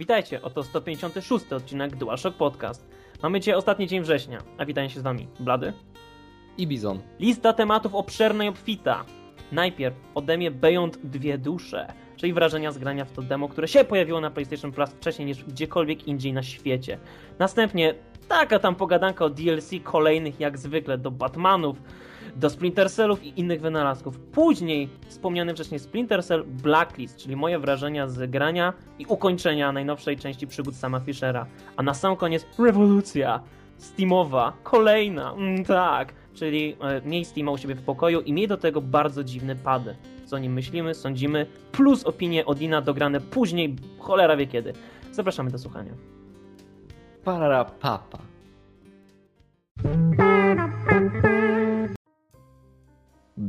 Witajcie, oto 156 odcinek DualShock Podcast. Mamy dzisiaj ostatni dzień września, a witają się z wami Blady i Bizon. Lista tematów obszerna i obfita. Najpierw ode mnie Beyond Dwie Dusze, czyli wrażenia z grania w to demo, które się pojawiło na PlayStation Plus wcześniej niż gdziekolwiek indziej na świecie. Następnie taka tam pogadanka o DLC kolejnych jak zwykle do Batmanów, do Splinter Cellów i innych wynalazków. Później wspomniany wcześniej Splinter Cell Blacklist, czyli moje wrażenia z grania i ukończenia najnowszej części przygód sama Fischera. A na sam koniec rewolucja Steamowa, kolejna, mm, tak, czyli e, miej Steama u siebie w pokoju i miej do tego bardzo dziwny pad. Co o nim myślimy, sądzimy, plus opinie Odina dograne później, cholera wie kiedy. Zapraszamy do słuchania. Parara papa.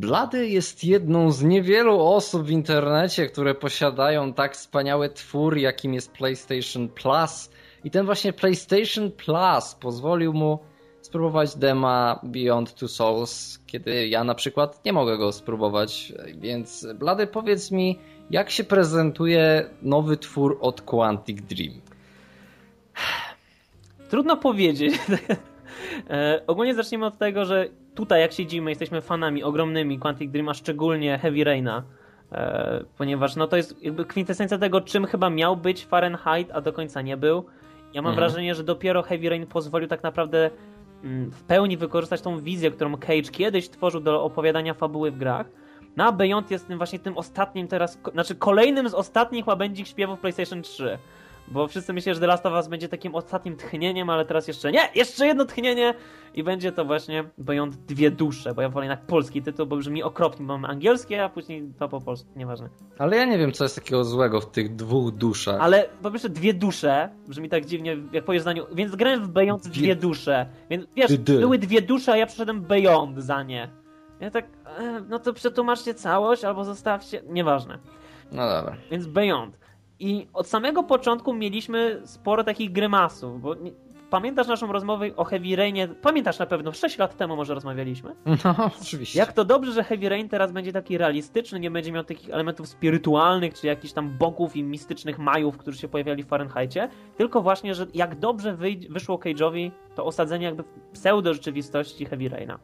Blady jest jedną z niewielu osób w internecie, które posiadają tak wspaniały twór, jakim jest PlayStation Plus. I ten właśnie PlayStation Plus pozwolił mu spróbować dema Beyond Two Souls, kiedy ja na przykład nie mogę go spróbować. Więc Blady, powiedz mi, jak się prezentuje nowy twór od Quantic Dream? Trudno powiedzieć. e, ogólnie zaczniemy od tego, że tutaj jak siedzimy, jesteśmy fanami ogromnymi Quantic Dream, a szczególnie Heavy Raina, e, ponieważ no to jest jakby kwintesencja tego, czym chyba miał być Fahrenheit, a do końca nie był. Ja mam mhm. wrażenie, że dopiero Heavy Rain pozwolił tak naprawdę mm, w pełni wykorzystać tą wizję, którą Cage kiedyś tworzył do opowiadania fabuły w grach. No a Beyond jest tym właśnie tym ostatnim teraz, znaczy kolejnym z ostatnich łabędzich śpiewów PlayStation 3. Bo wszyscy myślą, że The Last of Us będzie takim ostatnim tchnieniem, ale teraz jeszcze nie! Jeszcze jedno tchnienie! I będzie to właśnie Beyond Dwie Dusze, bo ja wolę jednak polski tytuł, bo brzmi okropnie, bo mamy angielskie, a później to po polsku, nieważne. Ale ja nie wiem, co jest takiego złego w tych dwóch duszach. Ale po pierwsze Dwie Dusze, brzmi tak dziwnie, jak powiesz zdaniu, więc grałem w Beyond Dwie, dwie Dusze. Więc wiesz, były dwie dusze, a ja przeszedłem Beyond za nie. Ja tak, e, no to przetłumaczcie całość, albo zostawcie, nieważne. No dobra. Więc Beyond. I od samego początku mieliśmy sporo takich grymasów, bo nie, pamiętasz naszą rozmowę o Heavy Rainie? Pamiętasz na pewno, 6 lat temu może rozmawialiśmy? No, oczywiście. Jak to dobrze, że Heavy Rain teraz będzie taki realistyczny, nie będzie miał takich elementów spirytualnych, czy jakichś tam bogów i mistycznych majów, którzy się pojawiali w Fahrenheitie, tylko właśnie, że jak dobrze wyszło Cage'owi to osadzenie jakby pseudo rzeczywistości Heavy Raina.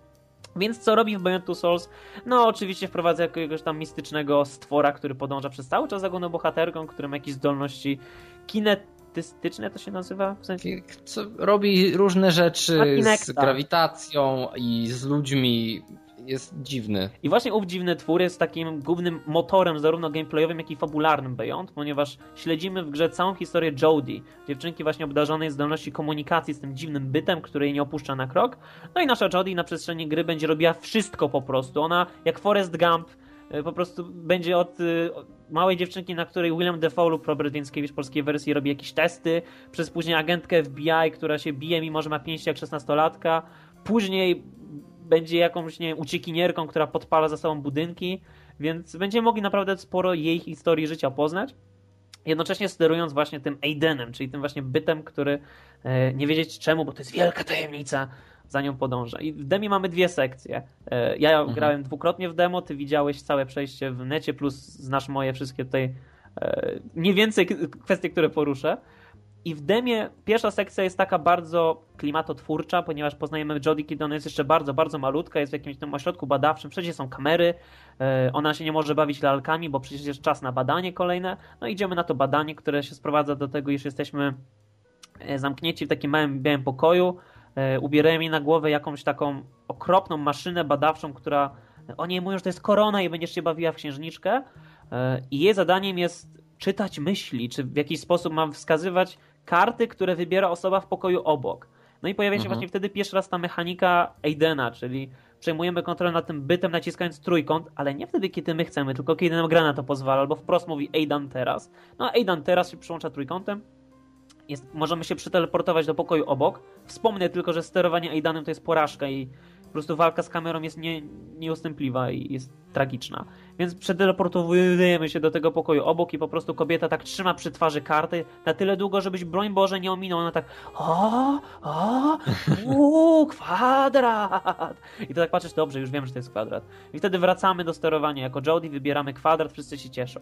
Więc co robi w Beyond Two Souls? No oczywiście wprowadza jakiegoś tam mistycznego stwora, który podąża przez cały czas za główną bohaterką, który ma jakieś zdolności kinetystyczne to się nazywa? W sensie... Co robi różne rzeczy z grawitacją i z ludźmi jest dziwny. I właśnie ów dziwny twór jest takim głównym motorem zarówno gameplayowym, jak i fabularnym Beyond, ponieważ śledzimy w grze całą historię Jodie, dziewczynki właśnie obdarzonej zdolności komunikacji z tym dziwnym bytem, który jej nie opuszcza na krok. No i nasza Jodie na przestrzeni gry będzie robiła wszystko po prostu. Ona, jak Forrest Gump, e, po prostu będzie od, e, małej dziewczynki, na której William Defoe lub Robert Więckiewicz polskiej wersji robi jakieś testy, przez później agentkę FBI, która się bije, mimo że ma pięści jak szesnastolatka, później będzie jakąś, nie wiem, uciekinierką, która podpala za sobą budynki, więc będziemy mogli naprawdę sporo jej historii życia poznać. Jednocześnie sterując właśnie tym Aidenem, czyli tym właśnie bytem, który e, nie wiedzieć czemu, bo to jest wielka tajemnica, za nią podąża. I w demie mamy dwie sekcje. E, ja mhm. grałem dwukrotnie w demo, ty widziałeś całe przejście w necie, plus znasz moje wszystkie tutaj e, mniej więcej kwestie, które poruszę. I w demie pierwsza sekcja jest taka bardzo klimatotwórcza, ponieważ poznajemy Jodie, kiedy ona jest jeszcze bardzo, bardzo malutka, jest w jakimś tam ośrodku badawczym, wszędzie są kamery, e, ona się nie może bawić lalkami, bo przecież jest czas na badanie kolejne. No idziemy na to badanie, które się sprowadza do tego, iż jesteśmy e, zamknięci w takim małym białym pokoju, e, ubierają jej na głowę jakąś taką okropną maszynę badawczą, która o niej mówią, że to jest korona i będziesz się bawiła w księżniczkę i jej zadaniem jest czytać myśli, czy w jakiś sposób mam wskazywać karty, które wybiera osoba w pokoju obok. No i pojawia się mhm. właśnie wtedy pierwszy raz ta mechanika Aidena, czyli przejmujemy kontrolę nad tym bytem naciskając trójkąt, ale nie wtedy, kiedy my chcemy, tylko kiedy nam gra na to pozwala, albo wprost mówi Aidan teraz. No a Aidan teraz się przyłącza trójkątem, jest, możemy się przeteleportować do pokoju obok. Wspomnę tylko, że sterowanie Aidanem to jest porażka i po prostu walka z kamerą jest nie, nieustępliwa i jest tragiczna. Więc przeteleportowujemy się do tego pokoju obok i po prostu kobieta tak trzyma przy twarzy karty na tyle długo, żebyś broń Boże nie ominął. Ona tak o, o, uuu, kwadrat. I to tak patrzysz, dobrze, już wiem, że to jest kwadrat. I wtedy wracamy do sterowania jako Jody, wybieramy kwadrat, wszyscy się cieszą.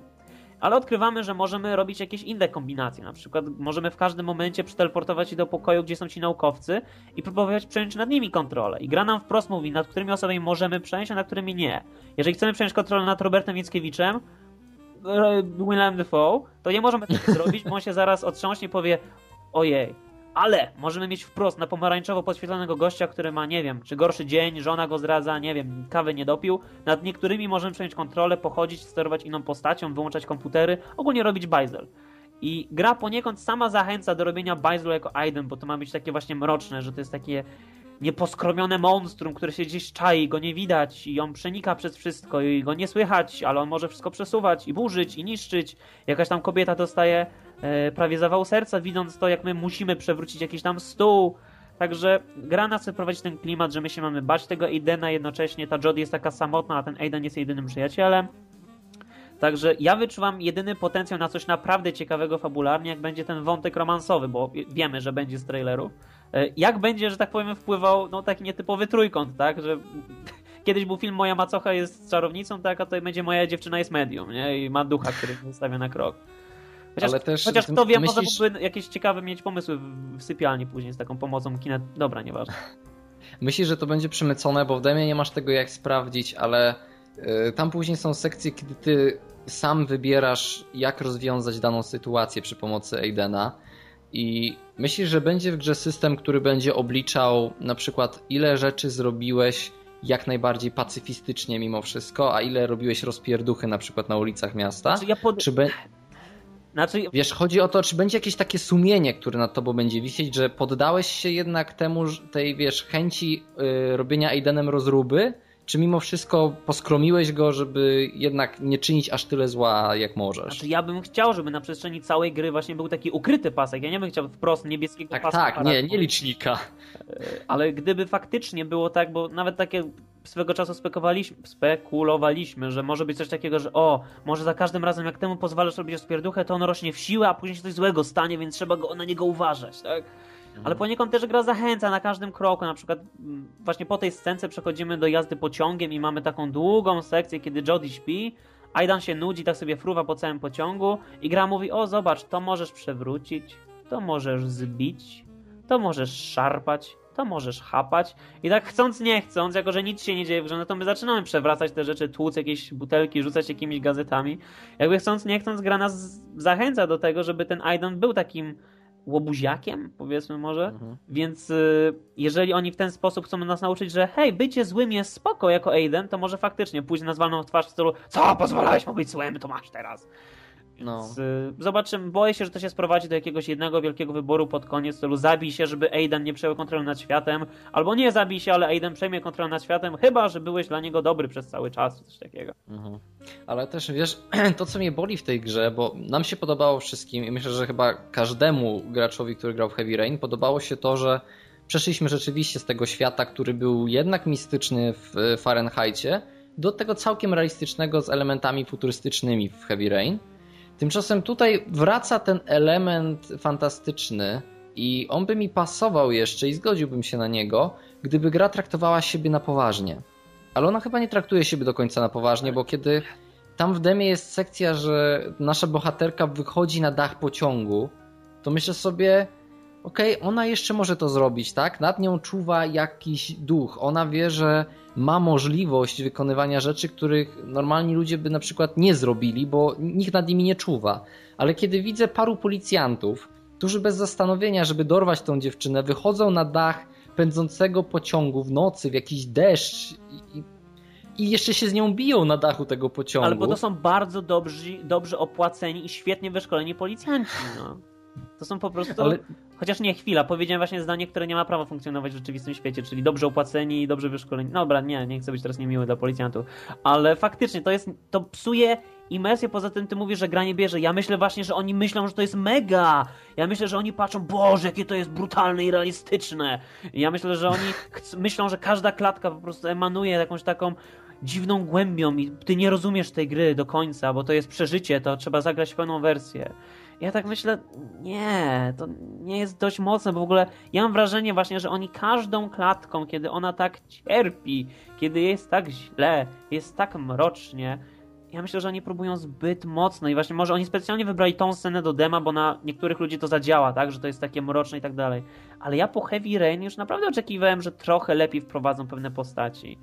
Ale odkrywamy, że możemy robić jakieś inne kombinacje. Na przykład możemy w każdym momencie przeteleportować się do pokoju, gdzie są ci naukowcy i próbować przejąć nad nimi kontrolę. I gra nam wprost mówi, nad którymi osobami możemy przejąć, a nad którymi nie. Jeżeli chcemy przejąć kontrolę nad Robertem Mickiewiczem, e, Willem Dafoe, to nie możemy tego zrobić, bo on się zaraz otrząśnie i powie ojej, ale możemy mieć wprost na pomarańczowo podświetlonego gościa, który ma, nie wiem, czy gorszy dzień, żona go zdradza, nie wiem, kawy nie dopił. Nad niektórymi możemy przejąć kontrolę, pochodzić, sterować inną postacią, wyłączać komputery, ogólnie robić bajzel. I gra poniekąd sama zachęca do robienia bajzlu jako Aiden, bo to ma być takie właśnie mroczne, że to jest takie nieposkromione monstrum, które się gdzieś czai, go nie widać i on przenika przez wszystko i go nie słychać, ale on może wszystko przesuwać i burzyć i niszczyć. Jakaś tam kobieta dostaje prawie zawał serca, widząc to, jak my musimy przewrócić jakiś tam stół. Także gra nas chce prowadzić ten klimat, że my się mamy bać tego Aidena, jednocześnie ta Jodie jest taka samotna, a ten Aiden jest jedynym przyjacielem. Także ja wyczuwam jedyny potencjał na coś naprawdę ciekawego fabularnie, jak będzie ten wątek romansowy, bo wiemy, że będzie z traileru. E, jak będzie, że tak powiem, wpływał no taki nietypowy trójkąt, tak, że kiedyś był film Moja macocha jest czarownicą, tak, a tutaj będzie Moja dziewczyna jest medium, nie, i ma ducha, który stawia na krok. Chociaż, Ale też chociaż kto wie, myślisz... może byłby jakieś ciekawe mieć pomysły w, sypialni później z taką pomocą kina. Dobra, nieważne. Myślisz, że to będzie przemycone, bo w demie nie masz tego jak sprawdzić, ale yy, tam później są sekcje, kiedy ty sam wybierasz, jak rozwiązać daną sytuację przy pomocy Aidena. I myślisz, że będzie w grze system, który będzie obliczał na przykład ile rzeczy zrobiłeś jak najbardziej pacyfistycznie mimo wszystko, a ile robiłeś rozpierduchy na przykład na ulicach miasta? Znaczy ja pod... Czy be... Znaczy... Wiesz, chodzi o to, czy będzie jakieś takie sumienie, które nad tobą będzie wisieć, że poddałeś się jednak temu, tej wiesz, chęci yy, robienia Aidenem rozruby, czy mimo wszystko poskromiłeś go, żeby jednak nie czynić aż tyle zła, jak możesz? Znaczy ja bym chciał, żeby na przestrzeni całej gry właśnie był taki ukryty pasek. Ja nie bym chciał wprost niebieskiego tak, paska. Tak, tak, nie, nie licznika. E, ale gdyby faktycznie było tak, bo nawet takie swego czasu spekulowaliśmy, spekulowaliśmy, że może być coś takiego, że o, może za każdym razem jak temu pozwalasz robić rozpierduchę, to on rośnie w siłę, a później się coś złego stanie, więc trzeba go, na niego uważać, tak? Ale mhm. poniekąd też gra zachęca na każdym kroku. Na przykład mm, właśnie po tej scence przechodzimy do jazdy pociągiem i mamy taką długą sekcję, kiedy Jody śpi, Aidan się nudzi, tak sobie fruwa po całym pociągu i gra mówi, o zobacz, to możesz przewrócić, to możesz zbić, to możesz szarpać, to możesz chapać. I tak chcąc, nie chcąc, jako że nic się nie dzieje w grze, no to my zaczynamy przewracać te rzeczy, tłuc jakieś butelki, rzucać jakimiś gazetami. Jakby chcąc, nie chcąc, gra nas zachęca do tego, żeby ten Aidan był takim łobuziakiem, powiedzmy może. Mhm. Więc y, jeżeli oni w ten sposób chcą nas nauczyć, że hej, bycie złym jest spoko jako Aiden, to może faktycznie pójść na zwalną twarz w stylu co, pozwalałeś mu być złym, to masz teraz. No. Zobaczymy, boję się, że to się sprowadzi do jakiegoś jednego wielkiego wyboru pod koniec, celu zabij się, żeby Aiden nie przejął kontroli nad światem, albo nie zabij się, ale Aiden przejmie kontrolę nad światem, chyba, że byłeś dla niego dobry przez cały czas, coś takiego. Mhm. Ale też, wiesz, to co mnie boli w tej grze, bo nam się podobało wszystkim i myślę, że chyba każdemu graczowi, który grał w Heavy Rain, podobało się to, że przeszliśmy rzeczywiście z tego świata, który był jednak mistyczny w Fahrenheitie, do tego całkiem realistycznego z elementami futurystycznymi w Heavy Rain. Tymczasem tutaj wraca ten element fantastyczny i on by mi pasował jeszcze i zgodziłbym się na niego, gdyby gra traktowała siebie na poważnie. Ale ona chyba nie traktuje siebie do końca na poważnie, bo kiedy tam w demie jest sekcja, że nasza bohaterka wychodzi na dach pociągu, to myślę sobie, okej, okay, ona jeszcze może to zrobić, tak? Nad nią czuwa jakiś duch. Ona wie, że ma możliwość wykonywania rzeczy, których normalni ludzie by na przykład nie zrobili, bo nikt nad nimi nie czuwa. Ale kiedy widzę paru policjantów, którzy bez zastanowienia, żeby dorwać tą dziewczynę, wychodzą na dach pędzącego pociągu w nocy, w jakiś deszcz i, i jeszcze się z nią biją na dachu tego pociągu. Ale bo to są bardzo dobrzy, dobrze opłaceni i świetnie wyszkoleni policjanci. No. To są po prostu. Ale... Chociaż nie, chwila, powiedziałem właśnie zdanie, które nie ma prawa funkcjonować w rzeczywistym świecie, czyli dobrze opłaceni i dobrze wyszkoleni. No dobra, nie, nie chcę być teraz niemiły dla policjantów, ale faktycznie to jest, to psuje imersję, poza tym ty mówisz, że gra nie bierze. Ja myślę właśnie, że oni myślą, że to jest mega. Ja myślę, że oni patrzą, boże, jakie to jest brutalne i realistyczne. Ja myślę, że oni myślą, że każda klatka po prostu emanuje jakąś taką dziwną głębią i ty nie rozumiesz tej gry do końca, bo to jest przeżycie, to trzeba zagrać pełną wersję. Ja tak myślę, nie, to nie jest dość mocne, bo w ogóle ja mam wrażenie właśnie, że oni każdą klatką, kiedy ona tak cierpi, kiedy jest tak źle, jest tak mrocznie, ja myślę, że oni próbują zbyt mocno i właśnie może oni specjalnie wybrali tą scenę do dema, bo na niektórych ludzi to zadziała, tak, że to jest takie mroczne i tak dalej. Ale ja po Heavy Rain już naprawdę oczekiwałem, że trochę lepiej wprowadzą pewne postaci.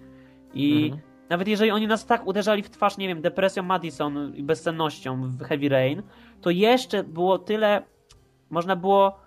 I mhm. nawet jeżeli oni nas tak uderzali w twarz, nie wiem, depresją Madison i bezsennością w Heavy Rain, to jeszcze było tyle, można było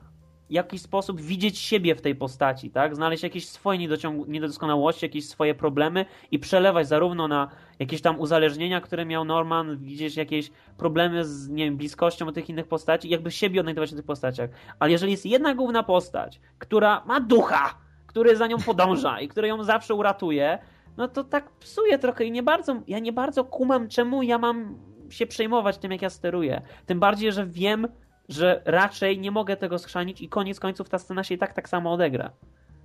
w jakiś sposób widzieć siebie w tej postaci, tak? Znaleźć jakieś swoje niedoskonałości, jakieś swoje problemy i przelewać zarówno na jakieś tam uzależnienia, które miał Norman, widzieć jakieś problemy z, nie wiem, bliskością tych innych postaci, jakby siebie odnajdować w tych postaciach. Ale jeżeli jest jedna główna postać, która ma ducha, który za nią podąża i który ją zawsze uratuje, no to tak psuje trochę i nie bardzo, ja nie bardzo kumam, czemu ja mam się przejmować tym, jak ja steruję. Tym bardziej, że wiem, że raczej nie mogę tego schrzanić i koniec końców ta scena się i tak tak samo odegra.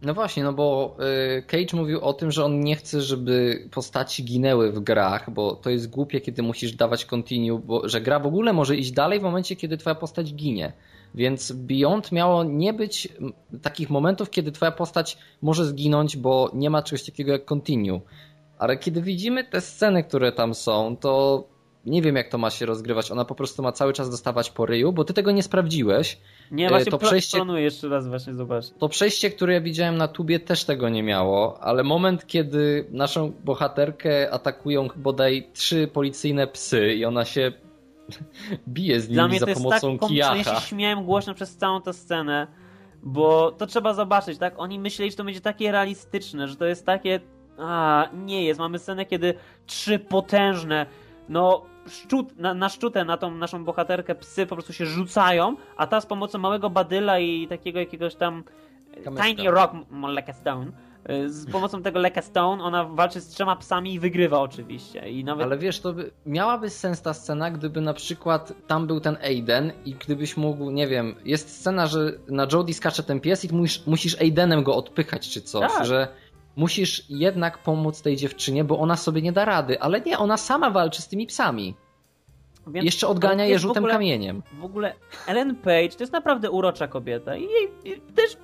No właśnie, no bo y, Cage mówił o tym, że on nie chce, żeby postaci ginęły w grach, bo to jest głupie, kiedy musisz dawać continue, bo że gra w ogóle może iść dalej w momencie, kiedy twoja postać ginie. Więc Beyond miało nie być takich momentów, kiedy twoja postać może zginąć, bo nie ma czegoś takiego jak continue. Ale kiedy widzimy te sceny, które tam są, to nie wiem jak to ma się rozgrywać. Ona po prostu ma cały czas dostawać po ryju, bo ty tego nie sprawdziłeś. Nie, właśnie to przejście, planuję jeszcze raz właśnie zobaczyć. To przejście, które ja widziałem na tubie też tego nie miało, ale moment, kiedy naszą bohaterkę atakują bodaj trzy policyjne psy i ona się bije z nimi Dla mnie za to pomocą jest tak kijacha. Ja się śmiałem głośno przez całą tę scenę, bo to trzeba zobaczyć, tak? Oni myśleli, że to będzie takie realistyczne, że to jest takie... A, nie jest. Mamy scenę, kiedy trzy potężne no szczut, na, na szczutę, na tą naszą bohaterkę psy po prostu się rzucają, a ta z pomocą małego badyla i takiego jakiegoś tam Kamyska. Tiny Rock like a Stone y, z pomocą tego Leka Stone ona walczy z trzema psami i wygrywa oczywiście. I nawet... Ale wiesz, to by, miałaby sens ta scena, gdyby na przykład tam był ten Aiden i gdybyś mógł, nie wiem, jest scena, że na Jodie skacze ten pies i musisz, musisz Aidenem go odpychać czy coś, tak. że musisz jednak pomóc tej dziewczynie, bo ona sobie nie da rady. Ale nie, ona sama walczy z tymi psami. Więc Jeszcze odgania je rzutem ogóle, kamieniem. W ogóle Ellen Page to jest naprawdę urocza kobieta i, i też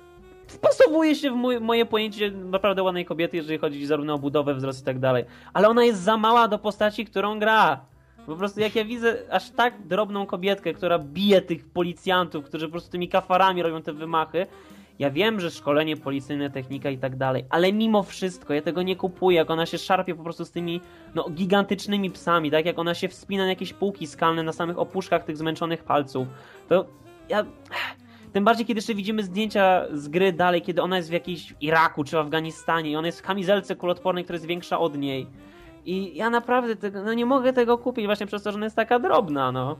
wpasowuje się w mój, moje pojęcie naprawdę ładnej kobiety, jeżeli chodzi zarówno o budowę, wzrost i tak dalej. Ale ona jest za mała do postaci, którą gra. Po prostu jak ja widzę aż tak drobną kobietkę, która bije tych policjantów, którzy po prostu tymi kafarami robią te wymachy, ja wiem, że szkolenie policyjne, technika i tak dalej, ale mimo wszystko ja tego nie kupuję, jak ona się szarpie po prostu z tymi no, gigantycznymi psami, tak jak ona się wspina na jakieś półki skalne na samych opuszkach tych zmęczonych palców. To ja... Tym bardziej, kiedy jeszcze widzimy zdjęcia z gry dalej, kiedy ona jest w jakiejś Iraku czy Afganistanie i ona jest w kamizelce kulotwornej, która jest większa od niej. I ja naprawdę tego, no nie mogę tego kupić właśnie przez to, że ona jest taka drobna, no.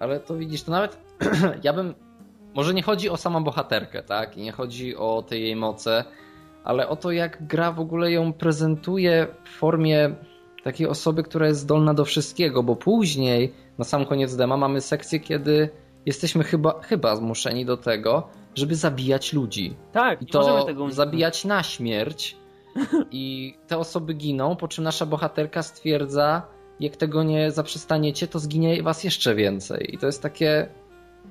Ale to widzisz, to nawet ja bym może nie chodzi o samą bohaterkę, tak? I nie chodzi o te jej moce, ale o to, jak gra w ogóle ją prezentuje w formie takiej osoby, która jest zdolna do wszystkiego, bo później, na sam koniec dema, mamy sekcję, kiedy jesteśmy chyba, chyba zmuszeni do tego, żeby zabijać ludzi. Tak, i to tego zabijać na śmierć. I te osoby giną, po czym nasza bohaterka stwierdza, jak tego nie zaprzestaniecie, to zginie was jeszcze więcej. I to jest takie.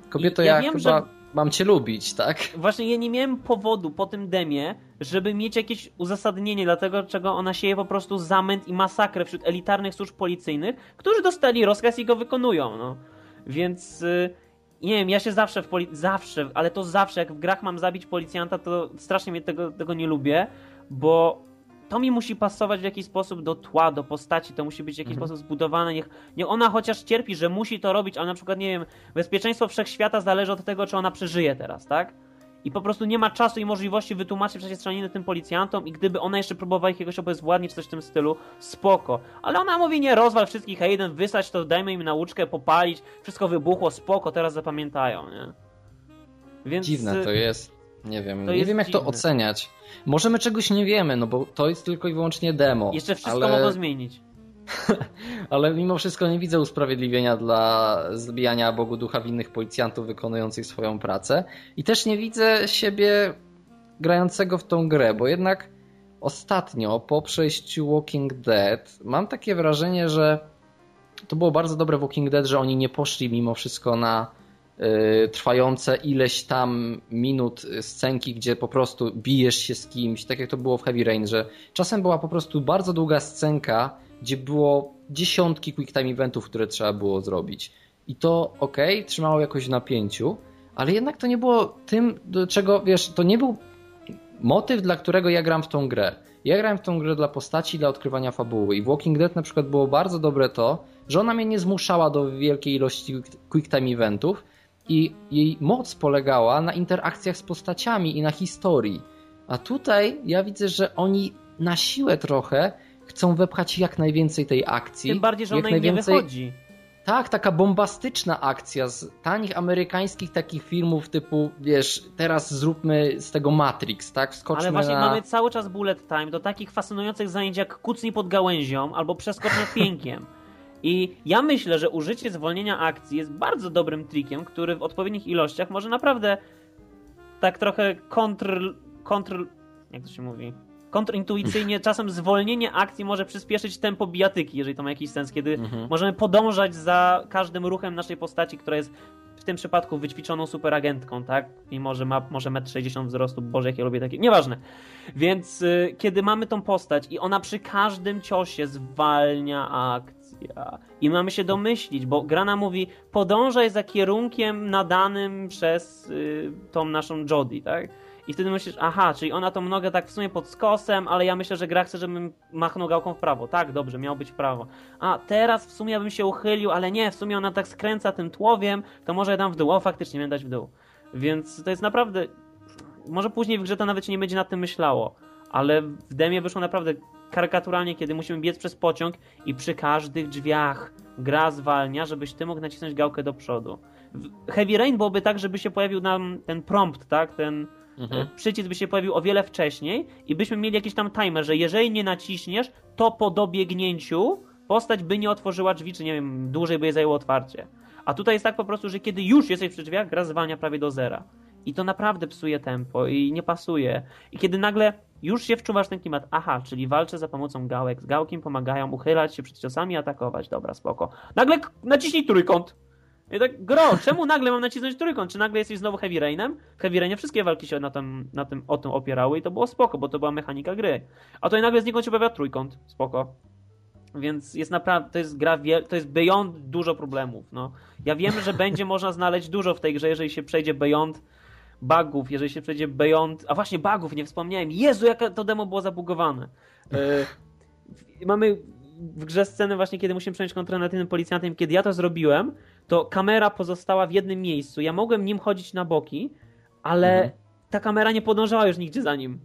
Kobieto, ja, ja wiem, chyba... że mam cię lubić, tak? Właśnie ja nie miałem powodu po tym demie, żeby mieć jakieś uzasadnienie dla tego, czego ona sieje po prostu zamęt i masakrę wśród elitarnych służb policyjnych, którzy dostali rozkaz i go wykonują, no. Więc... Yy, nie wiem, ja się zawsze w poli... zawsze, ale to zawsze, jak w grach mam zabić policjanta, to strasznie mnie tego, tego nie lubię, bo to mi musi pasować w jakiś sposób do tła, do postaci, to musi być w jakiś mhm. sposób zbudowane. Niech, niech ona chociaż cierpi, że musi to robić, ale na przykład, nie wiem, bezpieczeństwo wszechświata zależy od tego, czy ona przeżyje teraz, tak? I po prostu nie ma czasu i możliwości wytłumaczyć przecież strzelaniny tym policjantom i gdyby ona jeszcze próbowała jakiegoś obezwładnić, coś w tym stylu, spoko. Ale ona mówi, nie, rozwal wszystkich Hayden, wysać to, dajmy im nauczkę, popalić, wszystko wybuchło, spoko, teraz zapamiętają, nie? Więc... Dziwne to jest. Nie wiem, nie wiem jak dziwne. to oceniać. Może my czegoś nie wiemy, no bo to jest tylko i wyłącznie demo. Jeszcze wszystko ale... mogą zmienić. ale mimo wszystko nie widzę usprawiedliwienia dla zbijania Bogu Ducha winnych policjantów wykonujących swoją pracę. I też nie widzę siebie grającego w tą grę, bo jednak ostatnio po przejściu Walking Dead mam takie wrażenie, że to było bardzo dobre Walking Dead, że oni nie poszli mimo wszystko na trwające ileś tam minut scenki, gdzie po prostu bijesz się z kimś, tak jak to było w Heavy Rain, że czasem była po prostu bardzo długa scenka, gdzie było dziesiątki quick time eventów, które trzeba było zrobić. I to ok, trzymało jakoś w napięciu, ale jednak to nie było tym, do czego, wiesz, to nie był motyw, dla którego ja gram w tą grę. Ja grałem w tą grę dla postaci, dla odkrywania fabuły. I w Walking Dead na przykład było bardzo dobre to, że ona mnie nie zmuszała do wielkiej ilości quick time eventów i jej moc polegała na interakcjach z postaciami i na historii. A tutaj ja widzę, że oni na siłę trochę chcą wepchać jak najwięcej tej akcji. Tym bardziej, że jak ona im najwięcej... nie wychodzi. Tak, taka bombastyczna akcja z tanich amerykańskich takich filmów typu, wiesz, teraz zróbmy z tego Matrix, tak? Wskoczmy Ale właśnie na... mamy cały czas bullet time do takich fascynujących zajęć jak kucnij pod gałęzią albo przeskocz nad piękiem. I ja myślę, że użycie zwolnienia akcji jest bardzo dobrym trikiem, który w odpowiednich ilościach może naprawdę tak trochę kontr... kontr... jak to się mówi? Kontrintuicyjnie czasem zwolnienie akcji może przyspieszyć tempo bijatyki, jeżeli to ma jakiś sens, kiedy Mhm. możemy podążać za każdym ruchem naszej postaci, która jest w tym przypadku wyćwiczoną superagentką, tak? Mimo, że ma może 1,60 m wzrostu, boże jak ja lubię takie, nieważne. Więc y, kiedy mamy tą postać i ona przy każdym ciosie zwalnia i mamy się domyślić, bo gra nam mówi podążaj za kierunkiem nadanym przez y, tą naszą Jodie, tak? I wtedy myślisz, aha, czyli ona tą nogę tak w sumie pod skosem, ale ja myślę, że gra chce, żebym machnął gałką w prawo. Tak, dobrze, miał być w prawo. A teraz w sumie ja bym się uchylił, ale nie, w sumie ona tak skręca tym tłowiem, to może ja dam w dół. O, faktycznie miałem dać w dół. Więc to jest naprawdę... Może później w grze to nawet się nie będzie nad tym myślało, ale w demie wyszło naprawdę karykaturalnie, kiedy musimy biec przez pociąg i przy każdych drzwiach gra zwalnia, żebyś ty mógł nacisnąć gałkę do przodu. W Heavy Rain byłoby tak, żeby się pojawił nam ten prompt, tak? Ten Mhm. przycisk by się pojawił o wiele wcześniej i byśmy mieli jakiś tam timer, że jeżeli nie naciśniesz, to po dobiegnięciu postać by nie otworzyła drzwi, czy nie wiem, dłużej by je zajęło otwarcie. A tutaj jest tak po prostu, że kiedy już jesteś przy drzwiach, gra zwalnia prawie do zera. I to naprawdę psuje tempo i nie pasuje. I kiedy nagle już się wczuwasz ten klimat, aha, czyli walczę za pomocą gałek, z gałkiem pomagają uchylać się przed ciosami, atakować, dobra, spoko. Nagle naciśnij trójkąt! I tak, gro, czemu nagle mam nacisnąć trójkąt? Czy nagle jesteś znowu Heavy Rainem? W Heavy Rainie wszystkie walki się na tym, na tym, o tym opierały i to było spoko, bo to była mechanika gry. A tutaj nagle znikąd się pojawia trójkąt, spoko. Więc jest naprawdę, to jest gra, to jest Beyond dużo problemów, no. Ja wiem, że będzie można znaleźć dużo w tej grze, jeżeli się przejdzie Beyond bugów, jeżeli się przejdzie Beyond, a właśnie bugów, nie wspomniałem. Jezu, jak to demo było zabugowane. E, mamy w grze sceny właśnie, kiedy musimy przejąć kontrolę nad innym policjantem. Kiedy ja to zrobiłem, to kamera pozostała w jednym miejscu. Ja mogłem nim chodzić na boki, ale Mhm. ta kamera nie podążała już nigdzie za nim.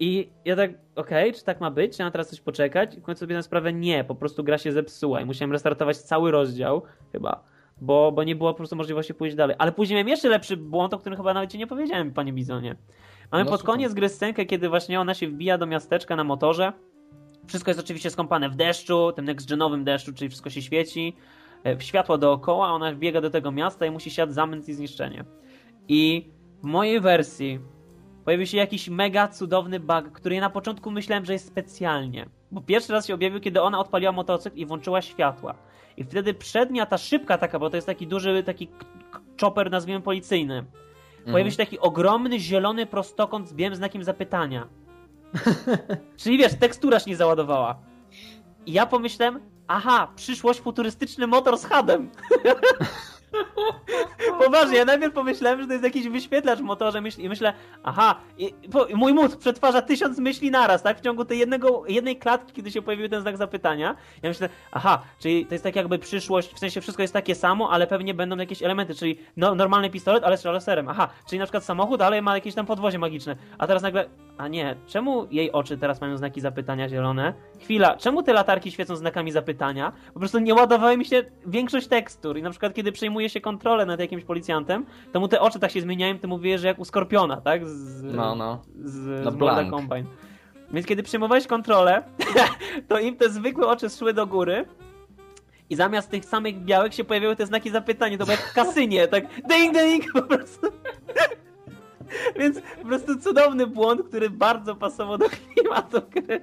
I ja tak, okej, czy tak ma być? Czy mam teraz coś poczekać? I w końcu sobie na sprawę, nie, po prostu gra się zepsuła i musiałem restartować cały rozdział, chyba, bo, bo nie było po prostu możliwości pójść dalej. Ale później miałem jeszcze lepszy błąd, o którym chyba nawet ci nie powiedziałem, panie Bizonie. Mamy No, pod koniec gry scenkę, kiedy właśnie ona się wbija do miasteczka na motorze. Wszystko jest oczywiście skąpane w deszczu, tym next-genowym deszczu, czyli wszystko się świeci. e, Światło dookoła, ona biega do tego miasta i musi siać zamęt i zniszczenie. I w mojej wersji pojawił się jakiś mega cudowny bug, który ja na początku myślałem, że jest specjalnie. Bo pierwszy raz się objawił, kiedy ona odpaliła motocykl i włączyła światła. I wtedy przednia, ta szybka taka, bo to jest taki duży, taki chopper, nazwijmy policyjny. Pojawił się taki ogromny, zielony prostokąt z białym znakiem zapytania. Czyli wiesz, tekstura się nie załadowała. I ja pomyślałem, aha, przyszłość futurystyczny motor z hadem. Poważnie, ja najpierw pomyślałem, że to jest jakiś wyświetlacz w motorze myśl, i myślę, aha, i, po, mój mózg przetwarza tysiąc myśli naraz, tak? W ciągu tej jednego, jednej klatki, kiedy się pojawił ten znak zapytania. Ja myślę, aha, czyli to jest tak jakby przyszłość, w sensie wszystko jest takie samo, ale pewnie będą jakieś elementy, czyli no, normalny pistolet, ale strzela laserem. Aha, czyli na przykład samochód, ale ma jakieś tam podwozie magiczne. A teraz nagle, a nie, czemu jej oczy teraz mają znaki zapytania zielone? Chwila, czemu te latarki świecą znakami zapytania? Po prostu nie ładowały mi się większość tekstur i na przykład kiedy przejmuje się kontrolę nad jakimś policjantem, to mu te oczy tak się zmieniają, ty mówisz, że jak u Skorpiona, tak? Z, No, no. z, z Mortal blank. Combine. Więc kiedy przejmowałeś kontrolę, to im te zwykłe oczy szły do góry i zamiast tych samych białek się pojawiały te znaki zapytania. To było jak w kasynie, tak ding ding po prostu. Więc po prostu cudowny błąd, który bardzo pasował do klimatu gry.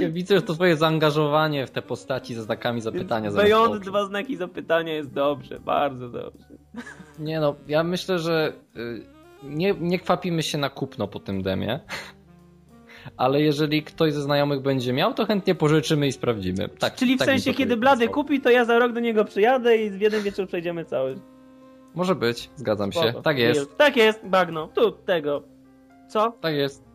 Ja widzę, że to twoje zaangażowanie w te postaci ze znakami zapytania Beyond dwa znaki zapytania jest dobrze, bardzo dobrze. Nie no, ja myślę, że y, nie, nie kwapimy się na kupno po tym demie. ale jeżeli ktoś ze znajomych będzie miał, to chętnie pożyczymy i sprawdzimy. Tak, Czyli w tak sensie, kiedy Blady kupi, to ja za rok do niego przyjadę i w jeden wieczór przejdziemy cały. Może być, zgadzam się. Spoko. Tak jest, Tak jest, bagno. Tu, tego. Co? tak jest.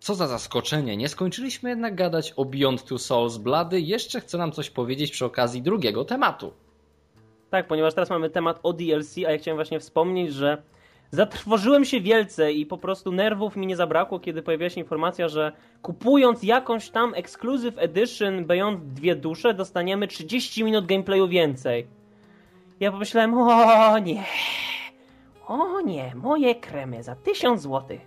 Co za zaskoczenie, nie skończyliśmy jednak gadać o Beyond Two Souls. Blady jeszcze chce nam coś powiedzieć przy okazji drugiego tematu. Tak, ponieważ teraz mamy temat o DLC, a ja chciałem właśnie wspomnieć, że zatrwożyłem się wielce i po prostu nerwów mi nie zabrakło, kiedy pojawiła się informacja, że kupując jakąś tam Exclusive Edition Beyond Dwie Dusze, dostaniemy 30 minut gameplayu więcej. Ja pomyślałem, o nie, o nie, moje kremy za 1000 złotych.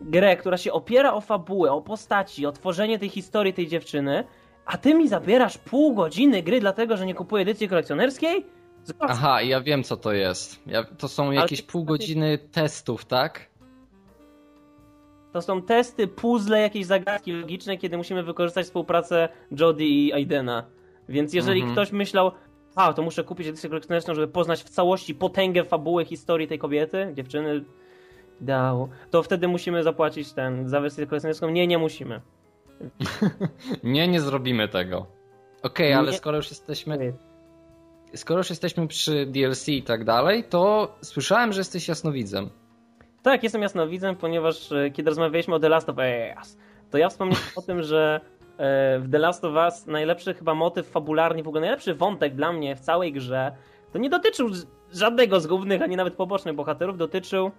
Grę, która się opiera o fabułę, o postaci, o tworzenie tej historii tej dziewczyny, a ty mi zabierasz pół godziny gry dlatego, że nie kupuję edycji kolekcjonerskiej? Zobacz, Aha, ja wiem co to jest. Ja, to są jakieś pół godziny testów, tak? To są testy, puzzle, jakieś zagadki logiczne, kiedy musimy wykorzystać współpracę Jody i Aidena. Więc jeżeli Mhm. ktoś myślał, a to muszę kupić edycję kolekcjonerską, żeby poznać w całości potęgę fabuły historii tej kobiety, dziewczyny, dał, to wtedy musimy zapłacić ten za wersję kolekcjonerską. Nie, nie musimy. Nie, nie zrobimy tego. Okej, ale Nie. skoro już jesteśmy. Skoro już jesteśmy przy DLC i tak dalej, to słyszałem, że jesteś jasnowidzem. Tak, jestem jasnowidzem, ponieważ e, kiedy rozmawialiśmy o The Last of Us, to ja wspomniałem o tym, że e, w The Last of Us najlepszy chyba motyw fabularny, w ogóle najlepszy wątek dla mnie w całej grze, to nie dotyczył żadnego z głównych, ani nawet pobocznych bohaterów, dotyczył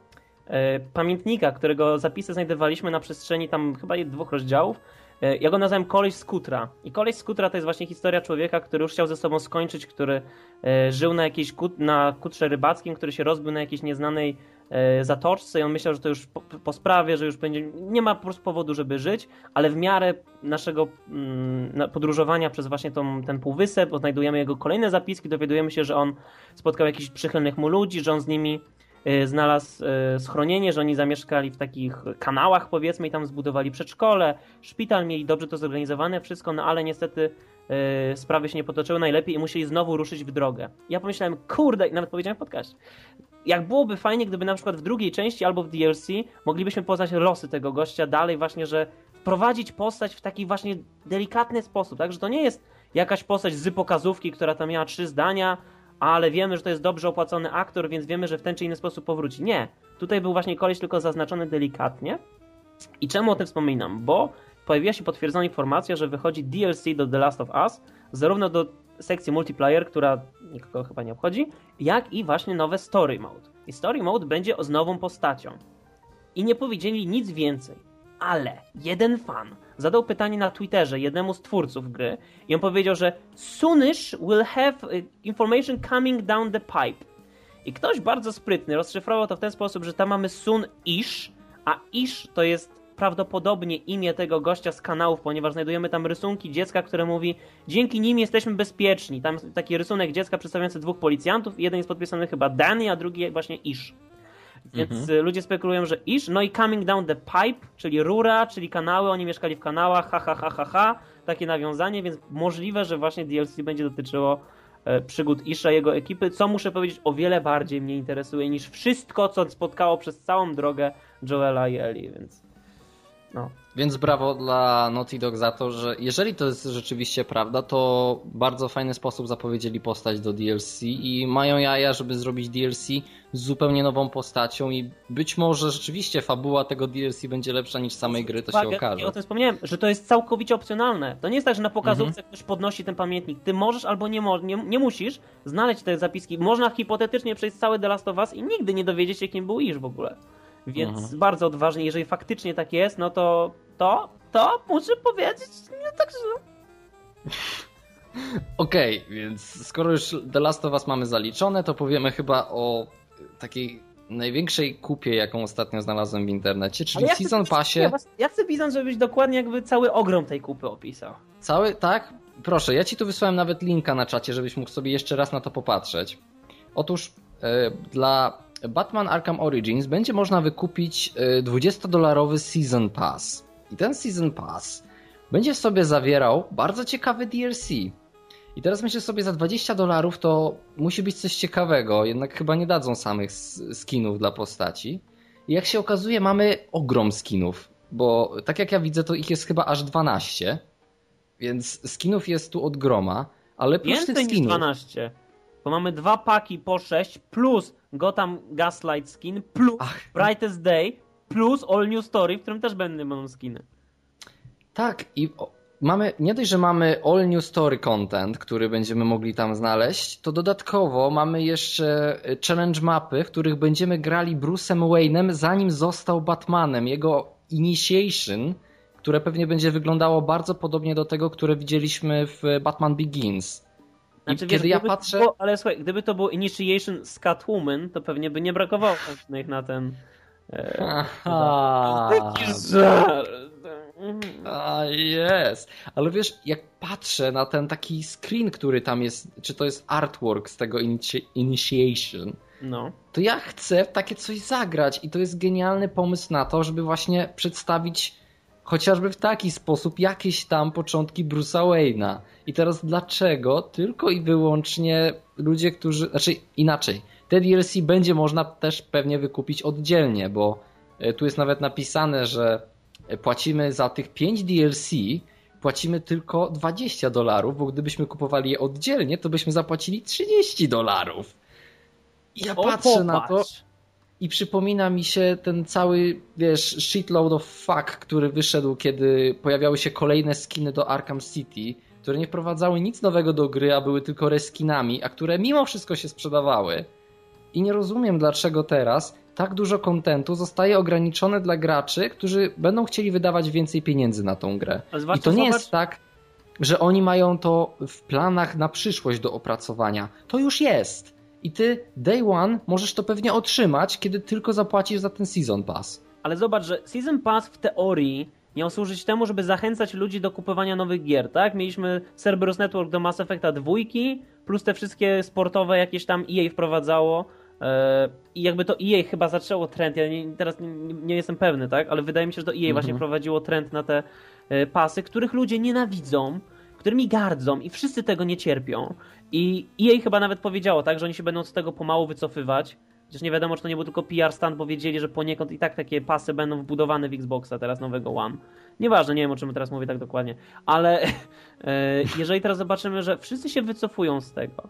e, pamiętnika, którego zapisy znajdowaliśmy na przestrzeni tam chyba dwóch rozdziałów. E, Ja go nazwałem Koleś z Kutra. I Koleś z Kutra to jest właśnie historia człowieka, który już chciał ze sobą skończyć, który e, żył na jakiejś kut, na kutrze rybackim, który się rozbił na jakiejś nieznanej e, zatoczce i on myślał, że to już po, po sprawie, że już będzie, nie ma po prostu powodu, żeby żyć, ale w miarę naszego mm, podróżowania przez właśnie tą, ten półwysep, odnajdujemy jego kolejne zapiski, dowiadujemy się, że on spotkał jakichś przychylnych mu ludzi, że on z nimi znalazł e, schronienie, że oni zamieszkali w takich kanałach powiedzmy i tam zbudowali przedszkole, szpital, mieli dobrze to zorganizowane wszystko, no ale niestety e, sprawy się nie potoczyły najlepiej i musieli znowu ruszyć w drogę. Ja pomyślałem, kurde, nawet powiedziałem w podcaście, jak byłoby fajnie, gdyby na przykład w drugiej części albo w DLC moglibyśmy poznać losy tego gościa dalej właśnie, że wprowadzić postać w taki właśnie delikatny sposób, tak, że to nie jest jakaś postać z pokazówki, która tam miała trzy zdania, ale wiemy, że to jest dobrze opłacony aktor, więc wiemy, że w ten czy inny sposób powróci. Nie. Tutaj był właśnie koleś tylko zaznaczony delikatnie. I czemu o tym wspominam? Bo pojawiła się potwierdzona informacja, że wychodzi DLC do The Last of Us, zarówno do sekcji multiplayer, która nikogo chyba nie obchodzi, jak i właśnie nowe story mode. I story mode będzie z nową postacią. I nie powiedzieli nic więcej. Ale jeden fan zadał pytanie na Twitterze jednemu z twórców gry i on powiedział, że soonish will have y, information coming down the pipe. I ktoś bardzo sprytny rozszyfrował to w ten sposób, że tam mamy Sun Ish, a Ish to jest prawdopodobnie imię tego gościa z kanałów, ponieważ znajdujemy tam rysunki dziecka, które mówi dzięki nim jesteśmy bezpieczni. Tam taki rysunek dziecka przedstawiający dwóch policjantów jeden jest podpisany chyba Danny, a drugi właśnie Ish. Więc Mhm. y, ludzie spekulują, że Ish, no i coming down the pipe, czyli rura, czyli kanały, oni mieszkali w kanałach, ha ha ha ha ha, takie nawiązanie, więc możliwe, że właśnie DLC będzie dotyczyło e, przygód Isha i jego ekipy, co muszę powiedzieć o wiele bardziej mnie interesuje niż wszystko, co spotkało przez całą drogę Joela i Ellie, więc no. Więc brawo dla Naughty Dog za to, że jeżeli to jest rzeczywiście prawda, to bardzo fajny sposób zapowiedzieli postać do DLC i mają jaja, żeby zrobić DLC z zupełnie nową postacią i być może rzeczywiście fabuła tego DLC będzie lepsza niż samej gry, to się Uwaga, okaże. Ja o tym wspomniałem, że to jest całkowicie opcjonalne. To nie jest tak, że na pokazówce Mhm. ktoś podnosi ten pamiętnik. Ty możesz albo nie, nie, nie musisz znaleźć te zapiski. Można hipotetycznie przejść cały The Last of Us i nigdy nie dowiedzieć się, kim był Iż w ogóle. Więc Mhm. bardzo odważnie, jeżeli faktycznie tak jest, no to to, to muszę powiedzieć, nie tak, że... Okej, więc skoro już The Last of Us mamy zaliczone, to powiemy chyba o takiej największej kupie, jaką ostatnio znalazłem w internecie, czyli ja Season Passie. Ja, ja chcę, Bizon, żebyś dokładnie jakby cały ogrom tej kupy opisał. Cały, tak? Proszę, ja ci tu wysłałem nawet linka na czacie, żebyś mógł sobie jeszcze raz na to popatrzeć. Otóż e, dla Batman Arkham Origins będzie można wykupić e, 20-dolarowy Season Pass. I ten Season Pass będzie w sobie zawierał bardzo ciekawy DLC. I teraz myślę sobie, za 20 dolarów to musi być coś ciekawego, jednak chyba nie dadzą samych skinów dla postaci. I jak się okazuje, mamy ogrom skinów, bo tak jak ja widzę, to ich jest chyba aż 12, więc skinów jest tu od groma, ale plus Więcej tych niż skinów... 12. Bo mamy dwa paki po 6, plus Gotham Gaslight skin, plus Ach. Brightest Day, plus All New Story, w którym też będą skiny. Tak, i mamy, nie dość, że mamy all new story content, który będziemy mogli tam znaleźć, to dodatkowo mamy jeszcze e, challenge mapy, w których będziemy grali Bruce'em Wayne'em, zanim został Batmanem. Jego initiation, które pewnie będzie wyglądało bardzo podobnie do tego, które widzieliśmy w Batman Begins. Znaczy, kiedy wiesz, ja patrzę... Było, ale słuchaj, gdyby to było Initiation z Catwoman, to pewnie by nie brakowało chętnych na ten... E, Aha. A jest. Ale wiesz, jak patrzę na ten taki screen, który tam jest, czy to jest artwork z tego inici- Initiation, No. to ja chcę takie coś zagrać i to jest genialny pomysł na to, żeby właśnie przedstawić chociażby w taki sposób jakieś tam początki Bruce'a Wayne'a. I teraz dlaczego tylko i wyłącznie ludzie, którzy, znaczy inaczej, te DLC będzie można też pewnie wykupić oddzielnie, bo e, tu jest nawet napisane, że płacimy za tych 5 DLC płacimy tylko 20 dolarów, bo gdybyśmy kupowali je oddzielnie, to byśmy zapłacili 30 dolarów. I ja O, patrzę na to. I przypomina mi się ten cały, wiesz, shitload of fuck, który wyszedł, kiedy pojawiały się kolejne skiny do Arkham City, które nie wprowadzały nic nowego do gry, a były tylko reskinami, a które mimo wszystko się sprzedawały. I nie rozumiem, dlaczego teraz tak dużo kontentu zostaje ograniczone dla graczy, którzy będą chcieli wydawać więcej pieniędzy na tą grę. I to nie jest tak, że oni mają to w planach na przyszłość do opracowania. To już jest. I ty day one możesz to pewnie otrzymać, kiedy tylko zapłacisz za ten season pass. Ale zobacz, że Season Pass w teorii miał służyć temu, żeby zachęcać ludzi do kupowania nowych gier, tak? Mieliśmy Cerberus Network do Mass Effecta 2, plus te wszystkie sportowe jakieś tam EA wprowadzało. e, I jakby to EA chyba zaczęło trend, ja nie, teraz nie, nie jestem pewny, tak? Ale wydaje mi się, że to EA Mhm. właśnie prowadziło trend na te e, pasy, których ludzie nienawidzą, którymi gardzą i wszyscy tego nie cierpią. I EA chyba nawet powiedziało, tak, że oni się będą z tego pomału wycofywać. Chociaż nie wiadomo, czy to nie był tylko PR stand, bo wiedzieli, że poniekąd i tak takie pasy będą wbudowane w Xboxa teraz nowego One. Nieważne, nie wiem o czym teraz mówię tak dokładnie, ale e, jeżeli teraz zobaczymy, że wszyscy się wycofują z tego,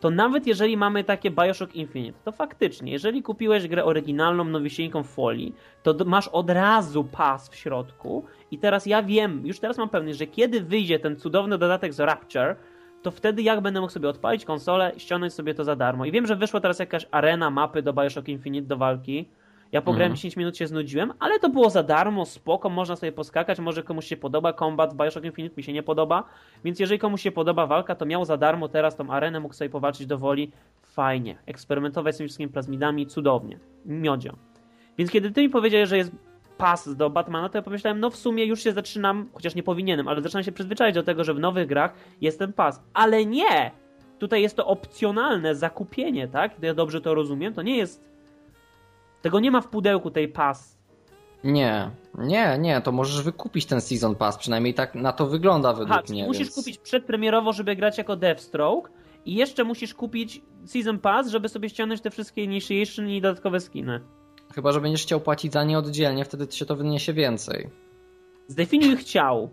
to nawet jeżeli mamy takie Bioshock Infinite, to faktycznie, jeżeli kupiłeś grę oryginalną, nowisieńką w folii, to masz od razu pas w środku i teraz ja wiem, już teraz mam pewność, że kiedy wyjdzie ten cudowny dodatek z Rapture, to wtedy jak będę mógł sobie odpalić konsolę ściągnąć sobie to za darmo. I wiem, że wyszła teraz jakaś arena, mapy do Bioshock Infinite do walki. Ja pograłem Mhm. 10 minut, się znudziłem, ale to było za darmo, spoko, można sobie poskakać, może komuś się podoba kombat w Bioshock Infinite, mi się nie podoba, więc jeżeli komuś się podoba walka, to miał za darmo teraz tą arenę, mógł sobie powalczyć do woli, fajnie, eksperymentować z tymi wszystkimi plazmidami, cudownie, miodzio. Więc kiedy ty mi powiedziałeś, że jest pas do Batmana, to ja pomyślałem, no w sumie już się zaczynam, chociaż nie powinienem, ale zaczynam się przyzwyczaić do tego, że w nowych grach jest ten pas. Ale nie! Tutaj jest to opcjonalne zakupienie, tak? Ja dobrze to rozumiem, to nie jest... Tego nie ma w pudełku tej pas. Nie, nie, nie, to możesz wykupić ten season pass, przynajmniej tak na to wygląda według Aha, czyli mnie. musisz więc... kupić przedpremierowo, żeby grać jako Deathstroke i jeszcze musisz kupić Season Pass, żeby sobie ściągnąć te wszystkie initiation i dodatkowe skiny. Chyba, że będziesz chciał płacić za nie oddzielnie, wtedy się to wyniesie więcej. Zdefiniuj chciał.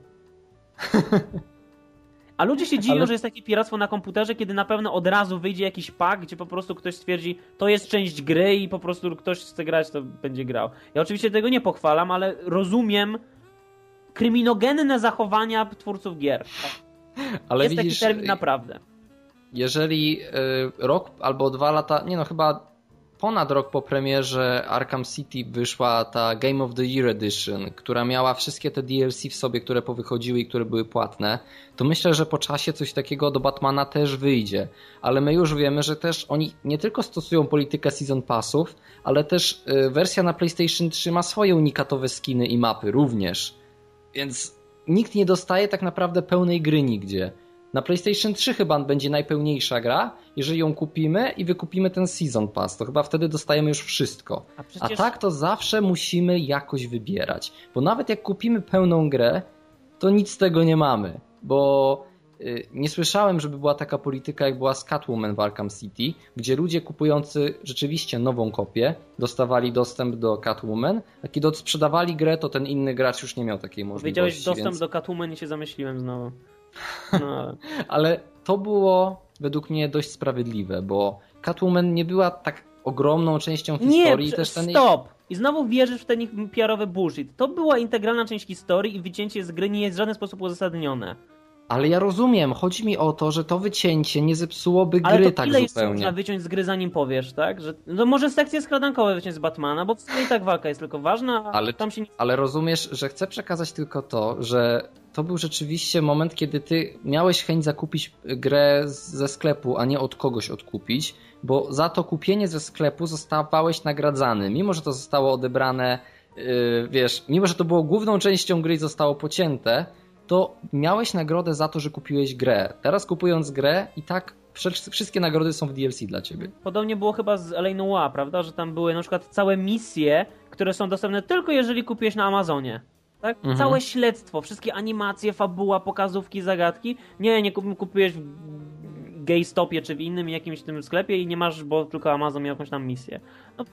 A ludzie się dziwią, Ale- że jest takie piractwo na komputerze, kiedy na pewno od razu wyjdzie jakiś pak, gdzie po prostu ktoś stwierdzi, to jest część gry i po prostu ktoś chce grać, to będzie grał. Ja oczywiście tego nie pochwalam, ale rozumiem kryminogenne zachowania twórców gier. Ale jest widzisz, taki termin naprawdę. jeżeli y, rok albo dwa lata, nie no, chyba ponad rok po premierze Arkham City wyszła ta Game of the Year Edition, która miała wszystkie te DLC w sobie, które powychodziły i które były płatne, to myślę, że po czasie coś takiego do Batmana też wyjdzie. Ale my już wiemy, że też oni nie tylko stosują politykę Season Passów, ale też y, wersja na PlayStation 3 ma swoje unikatowe skiny i mapy również. Więc nikt nie dostaje tak naprawdę pełnej gry nigdzie. Na PlayStation 3 chyba będzie najpełniejsza gra, jeżeli ją kupimy i wykupimy ten Season Pass, to chyba wtedy dostajemy już wszystko. A A przecież tak to zawsze musimy jakoś wybierać, bo nawet jak kupimy pełną grę, to nic z tego nie mamy, bo y, nie słyszałem, żeby była taka polityka, jak była z Catwoman w Arkham City, gdzie ludzie kupujący rzeczywiście nową kopię dostawali dostęp do Catwoman, a kiedy odsprzedawali grę, to ten inny gracz już nie miał takiej możliwości. Wiedziałeś dostęp więc... do Catwoman i się zamyśliłem znowu. No. Ale to było według mnie dość sprawiedliwe, bo Catwoman nie była tak ogromną częścią historii. Nie, też ten stop! I znowu wierzysz w ten ich PR-owy bullshit. To była integralna część historii i wycięcie z gry nie jest w żaden sposób uzasadnione. Ale ja rozumiem, chodzi mi o to, że to wycięcie nie zepsułoby Ale gry to tak ile zupełnie. można wyciąć z gry zanim powiesz, tak? Że, no może sekcję skradankowe wyciąć z Batmana, bo w sumie i tak walka jest tylko ważna, a Ale- tam się nie... Ale rozumiesz, że chcę przekazać tylko to, że to był rzeczywiście moment, kiedy ty miałeś chęć zakupić grę ze sklepu, a nie od kogoś odkupić, bo za to kupienie ze sklepu zostawałeś nagradzany. Mimo, że to zostało odebrane, yy, wiesz, mimo, że to było główną częścią gry i zostało pocięte, to miałeś nagrodę za to, że kupiłeś grę. Teraz kupując grę i tak wszystkie nagrody są w DLC dla ciebie. Podobnie było chyba z L.A. Noire, prawda? Że tam były na przykład całe misje, które są dostępne tylko jeżeli kupiłeś na Amazonie. Tak? Mhm. Całe śledztwo, wszystkie animacje, fabuła, pokazówki, zagadki. Nie, nie kup, kupiłeś w GameStopie czy w innym jakimś tym sklepie i nie masz, bo tylko Amazon miał jakąś tam misję.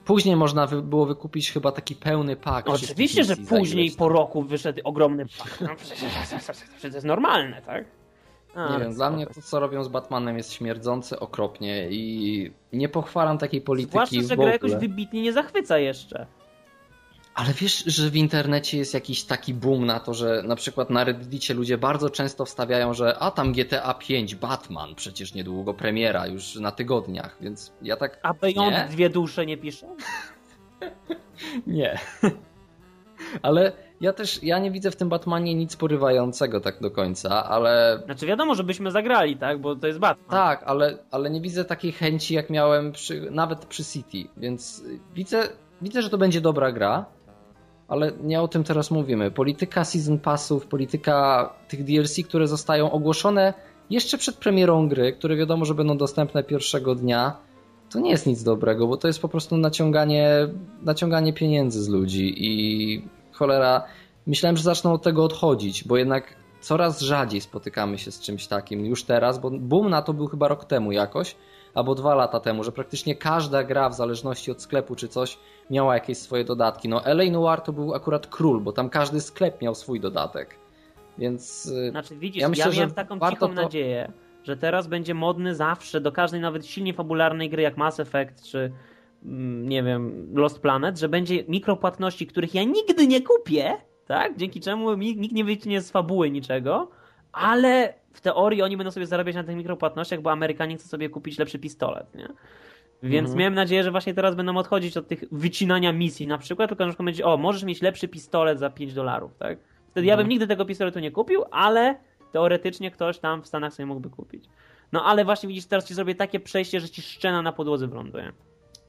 Później można wy- było wykupić chyba taki pełny pak. Oczywiście, że później po roku wyszedł ogromny pak. No, przecież, przecież to jest normalne, tak? A, Nie wiem, dla mnie to, co robią z Batmanem jest śmierdzące okropnie i nie pochwalam takiej polityki Zwłaszcza, że w gra ogóle. jakoś wybitnie nie zachwyca jeszcze. Ale wiesz, że w internecie jest jakiś taki boom na to, że na przykład na Reddicie ludzie bardzo często wstawiają, że a tam GTA 5, Batman, przecież niedługo premiera, już na tygodniach, więc ja tak... A Beyond Nie? dwie dusze nie pisze? Nie. Ale ja też, ja nie widzę w tym Batmanie nic porywającego tak do końca, ale Znaczy wiadomo, że byśmy zagrali, tak? Bo to jest Batman. Tak, ale, ale nie widzę takiej chęci, jak miałem przy, nawet przy City, więc widzę, widzę, że to będzie dobra gra, ale nie o tym teraz mówimy. Polityka Season Passów, polityka tych DLC, które zostają ogłoszone jeszcze przed premierą gry, które wiadomo, że będą dostępne pierwszego dnia, to nie jest nic dobrego, bo to jest po prostu naciąganie, naciąganie pieniędzy z ludzi i cholera, myślałem, że zaczną od tego odchodzić, bo jednak coraz rzadziej spotykamy się z czymś takim już teraz, bo boom na to był chyba rok temu jakoś, albo dwa lata temu, że praktycznie każda gra w zależności od sklepu czy coś miała jakieś swoje dodatki. No LA Noir to był akurat król, bo tam każdy sklep miał swój dodatek. Więc y, Znaczy widzisz, Ja ja, myślę, miałem że taką cichą to- nadzieję, że teraz będzie modny zawsze do każdej nawet silnie fabularnej gry jak Mass Effect czy mm, nie wiem, Lost Planet, że będzie mikropłatności, których ja nigdy nie kupię, tak? Dzięki czemu nikt nie wycinie z fabuły niczego, ale w teorii oni będą sobie zarabiać na tych mikropłatnościach, bo Amerykanie chcą sobie kupić lepszy pistolet, nie? Więc Mhm. miałem nadzieję, że właśnie teraz będą odchodzić od tych wycinania misji na przykład, tylko na przykład będzie, o, możesz mieć lepszy pistolet za 5 dolarów, tak? Wtedy ja bym Mhm. nigdy tego pistoletu nie kupił, ale teoretycznie ktoś tam w Stanach sobie mógłby kupić. No ale właśnie widzisz, teraz ci zrobię takie przejście, że ci szczena na podłodze wyląduje.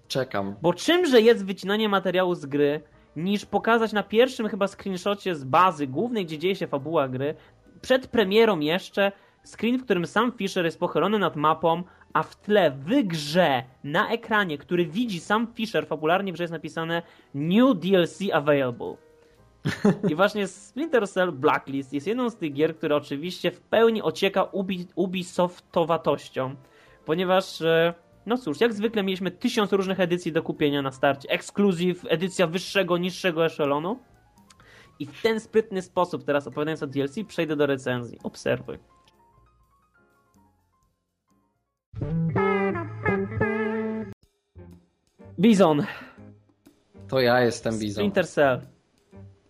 czekam. Bo czymże jest wycinanie materiału z gry, niż pokazać na pierwszym chyba screenshocie z bazy głównej, gdzie dzieje się fabuła gry, przed premierą jeszcze, screen, w którym sam Fisher jest pochylony nad mapą, a w tle w grze, na ekranie, który widzi sam Fisher fabularnie, w grze jest napisane New DLC Available. I właśnie Splinter Cell Blacklist jest jedną z tych gier, które oczywiście w pełni ocieka Ubi Ubisoftowatością, ponieważ, e, no cóż, jak zwykle mieliśmy tysiąc różnych edycji do kupienia na starcie. Ekskluzyw, edycja wyższego, niższego eszelonu. I w ten sprytny sposób, teraz opowiadając o DLC, przejdę do recenzji. Obserwuj. Bizon, To ja jestem Bizon. Splinter Cell.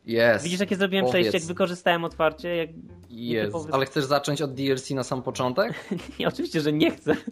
Jest. Widzisz, jakie zrobiłem Powiedz. przejście, jak wykorzystałem otwarcie? Jak... Jest. Ale chcesz zacząć od DLC na sam początek? Nie, oczywiście, że nie chcę.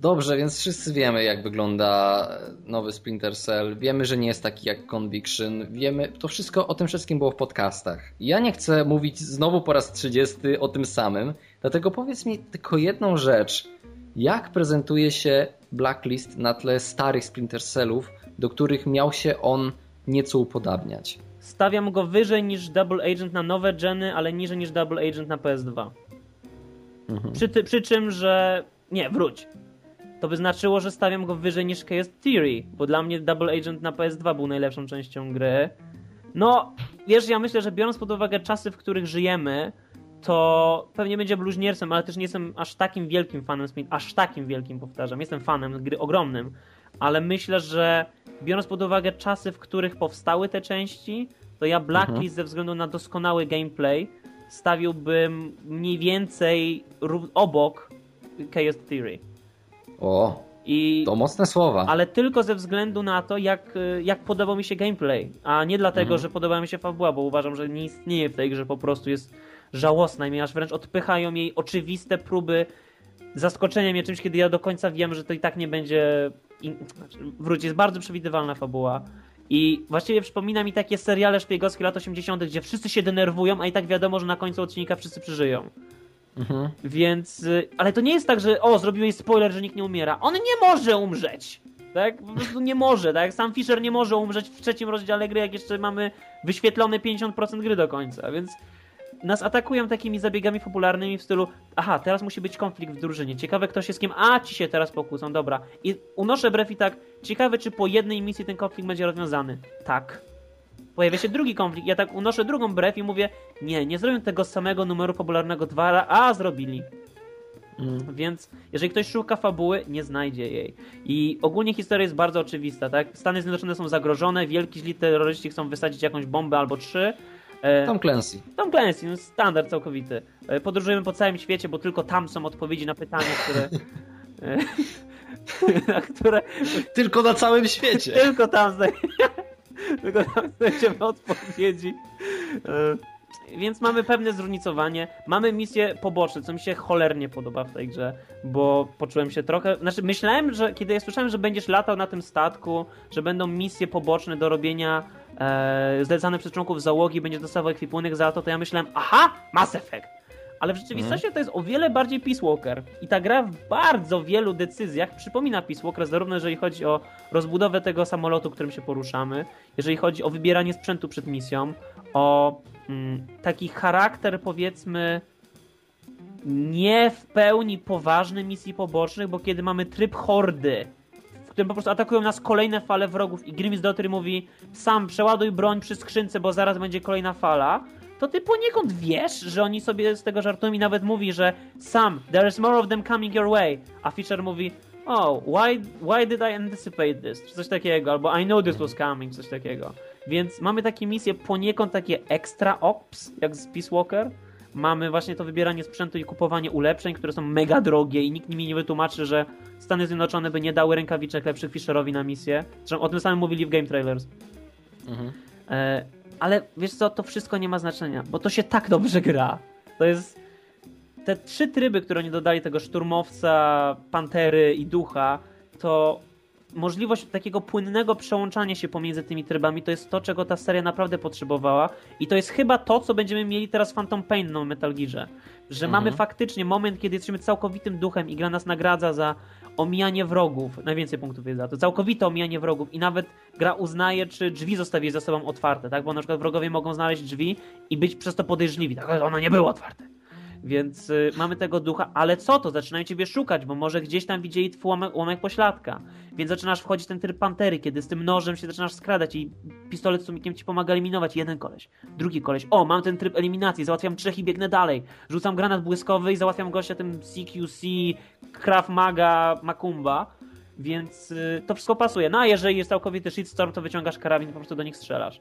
Dobrze, więc wszyscy wiemy, jak wygląda nowy Splinter Cell. Wiemy, że nie jest taki jak Conviction. Wiemy, to wszystko o tym wszystkim było w podcastach. Ja nie chcę mówić znowu po raz 30 o tym samym, dlatego powiedz mi tylko jedną rzecz. Jak prezentuje się Blacklist na tle starych Splinter Cellów, do których miał się on nieco upodabniać? Stawiam go wyżej niż Double Agent na nowe geny, ale niżej niż Double Agent na PS2. Mhm. Przy, ty, przy czym, że. Nie, wróć. To by znaczyło, że stawiam go wyżej niż Chaos Theory, bo dla mnie Double Agent na PS2 był najlepszą częścią gry. No, wiesz, ja myślę, że biorąc pod uwagę czasy, w których żyjemy, to pewnie będzie bluźniercem, ale też nie jestem aż takim wielkim fanem Smith, aż takim wielkim powtarzam. Jestem fanem gry ogromnym, ale myślę, że biorąc pod uwagę czasy, w których powstały te części, to ja Blacklist mhm. ze względu na doskonały gameplay stawiłbym mniej więcej obok Chaos Theory. O, i, to mocne słowa. Ale tylko ze względu na to, jak, jak podobał mi się gameplay, a nie dlatego, mhm. że podobała mi się fabuła, bo uważam, że nie istnieje w tej grze, po prostu jest żałosna i mnie aż wręcz odpychają jej oczywiste próby zaskoczenia mnie czymś, kiedy ja do końca wiem, że to i tak nie będzie... Znaczy, wróć, jest bardzo przewidywalna fabuła. I właściwie przypomina mi takie seriale szpiegowskie lat 80., gdzie wszyscy się denerwują, a i tak wiadomo, że na końcu odcinka wszyscy przeżyją. Mhm. Więc, y, ale to nie jest tak, że o, zrobiłeś spoiler, że nikt nie umiera. On nie może umrzeć. Tak? Po prostu nie może, tak? Sam Fisher nie może umrzeć w trzecim rozdziale gry, jak jeszcze mamy wyświetlone 50% gry do końca, więc nas atakują takimi zabiegami popularnymi w stylu aha, teraz musi być konflikt w drużynie, ciekawe kto się z kim, a ci się teraz pokłócą, dobra. I unoszę brew i tak, ciekawe czy po jednej misji ten konflikt będzie rozwiązany. Tak pojawia się drugi konflikt. Ja tak unoszę drugą brew i mówię, nie, nie zrobią tego samego numeru popularnego dwa, a zrobili. Mm. Więc jeżeli ktoś szuka fabuły, nie znajdzie jej. I ogólnie historia jest bardzo oczywista, tak? Stany Zjednoczone są zagrożone, wielki źli terroryści chcą wysadzić jakąś bombę albo trzy. E, Tom Clancy. Tom Clancy, no standard całkowity. E, podróżujemy po całym świecie, bo tylko tam są odpowiedzi na pytania, które... E, na które... Tylko na całym świecie. tylko tam tylko tam znajdziemy odpowiedzi. E, więc mamy pewne zróżnicowanie. Mamy misje poboczne, co mi się cholernie podoba w tej grze, bo poczułem się trochę. Znaczy, myślałem, że kiedy ja słyszałem, że będziesz latał na tym statku, że będą misje poboczne do robienia e, zlecane przez członków załogi, będziesz dostawał ekwipunek za to, to ja myślałem, aha, Mass Effect ale w rzeczywistości mm. to jest o wiele bardziej Peace Walker. I ta gra w bardzo wielu decyzjach przypomina Peace Walker, zarówno jeżeli chodzi o rozbudowę tego samolotu, którym się poruszamy, jeżeli chodzi o wybieranie sprzętu przed misją, o mm, taki charakter powiedzmy nie w pełni poważny misji pobocznych, bo kiedy mamy tryb hordy, w którym po prostu atakują nas kolejne fale wrogów i Grimms Daughter mówi sam przeładuj broń przy skrzynce, bo zaraz będzie kolejna fala, to ty poniekąd wiesz, że oni sobie z tego żartują i nawet mówi, że Sam, there's more of them coming your way, a Fisher mówi oh, why, why did I anticipate this? Czy coś takiego, albo I know this was coming, coś takiego. Więc mamy takie misje poniekąd takie extra ops, jak z Peace Walker. Mamy właśnie to wybieranie sprzętu i kupowanie ulepszeń, które są mega drogie i nikt mi nie wytłumaczy, że Stany Zjednoczone by nie dały rękawiczek lepszych Fisherowi na misję. Zresztą o tym samym mówili w Game Trailers. Mhm. E, ale wiesz co, to wszystko nie ma znaczenia, bo to się tak dobrze gra. To jest. Te trzy tryby, które oni dodali, tego szturmowca, pantery i ducha, to możliwość takiego płynnego przełączania się pomiędzy tymi trybami to jest to, czego ta seria naprawdę potrzebowała i to jest chyba to, co będziemy mieli teraz w Phantom Pain na Metal Gearze. Że mhm. mamy faktycznie moment, kiedy jesteśmy całkowitym duchem i gra nas nagradza za omijanie wrogów. Najwięcej punktów jest za to. Całkowite omijanie wrogów i nawet gra uznaje, czy drzwi zostawić za sobą otwarte, tak? Bo na przykład wrogowie mogą znaleźć drzwi i być przez to podejrzliwi, tak? Ale ono nie było otwarte. Więc y, mamy tego ducha, ale co to? Zaczynają ciebie szukać, bo może gdzieś tam widzieli twój łamek, łamek pośladka. Więc zaczynasz wchodzić ten tryb pantery, kiedy z tym nożem się zaczynasz skradać i pistolet z sumikiem ci pomaga eliminować. Jeden koleś, drugi koleś. O, mam ten tryb eliminacji, załatwiam trzech i biegnę dalej. Rzucam granat błyskowy i załatwiam gościa tym CQC, Krav Maga, Makumba. Więc y, to wszystko pasuje. No a jeżeli jest całkowity shitstorm, to wyciągasz karabin i po prostu do nich strzelasz.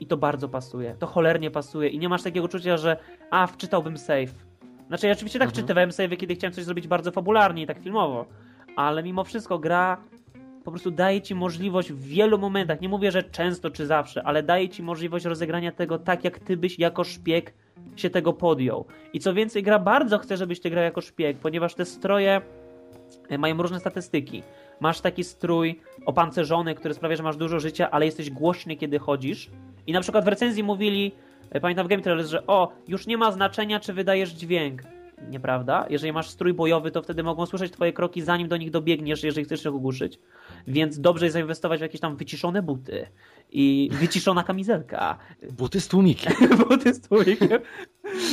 I to bardzo pasuje. To cholernie pasuje. I nie masz takiego uczucia, że a, wczytałbym save. Znaczy ja oczywiście tak mhm. wczytywałem save, kiedy chciałem coś zrobić bardzo fabularnie i tak filmowo. Ale mimo wszystko gra po prostu daje ci możliwość w wielu momentach, nie mówię, że często czy zawsze, ale daje ci możliwość rozegrania tego tak, jak ty byś jako szpieg się tego podjął. I co więcej, gra bardzo chce, żebyś ty grał jako szpieg, ponieważ te stroje e, mają różne statystyki. Masz taki strój opancerzony, który sprawia, że masz dużo życia, ale jesteś głośny, kiedy chodzisz. I na przykład w recenzji mówili, e, pamiętam w Game Trailers, że o, już nie ma znaczenia, czy wydajesz dźwięk. Nieprawda? Jeżeli masz strój bojowy, to wtedy mogą słyszeć twoje kroki, zanim do nich dobiegniesz, jeżeli chcesz ich ogłuszyć. Więc dobrze jest zainwestować w jakieś tam wyciszone buty i wyciszona kamizelka. Buty z tłumikiem. buty z tłumikiem.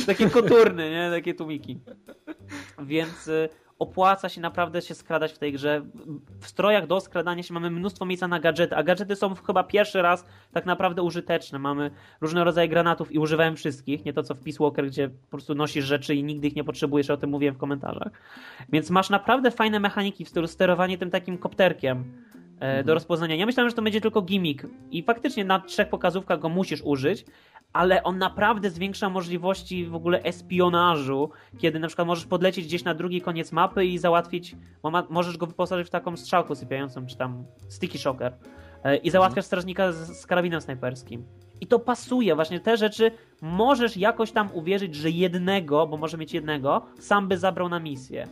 Takie koturny, nie? Takie tłumiki. Więc y, opłaca się naprawdę się skradać w tej grze. W strojach do skradania się mamy mnóstwo miejsca na gadżety, a gadżety są chyba pierwszy raz tak naprawdę użyteczne. Mamy różne rodzaje granatów i używałem wszystkich, nie to co w Peace Walker, gdzie po prostu nosisz rzeczy i nigdy ich nie potrzebujesz, o tym mówiłem w komentarzach. Więc masz naprawdę fajne mechaniki w stylu sterowanie tym takim kopterkiem e, do mhm. rozpoznania. Ja myślałem, że to będzie tylko gimmick i faktycznie na trzech pokazówkach go musisz użyć, ale on naprawdę zwiększa możliwości w ogóle espionażu, kiedy na przykład możesz podlecieć gdzieś na drugi koniec mapy i załatwić, ma, możesz go wyposażyć w taką strzałkę sypiającą, czy tam sticky shocker e, i załatwiasz strażnika z, z karabinem snajperskim. I to pasuje, właśnie te rzeczy możesz jakoś tam uwierzyć, że jednego, bo może mieć jednego, sam by zabrał na misję.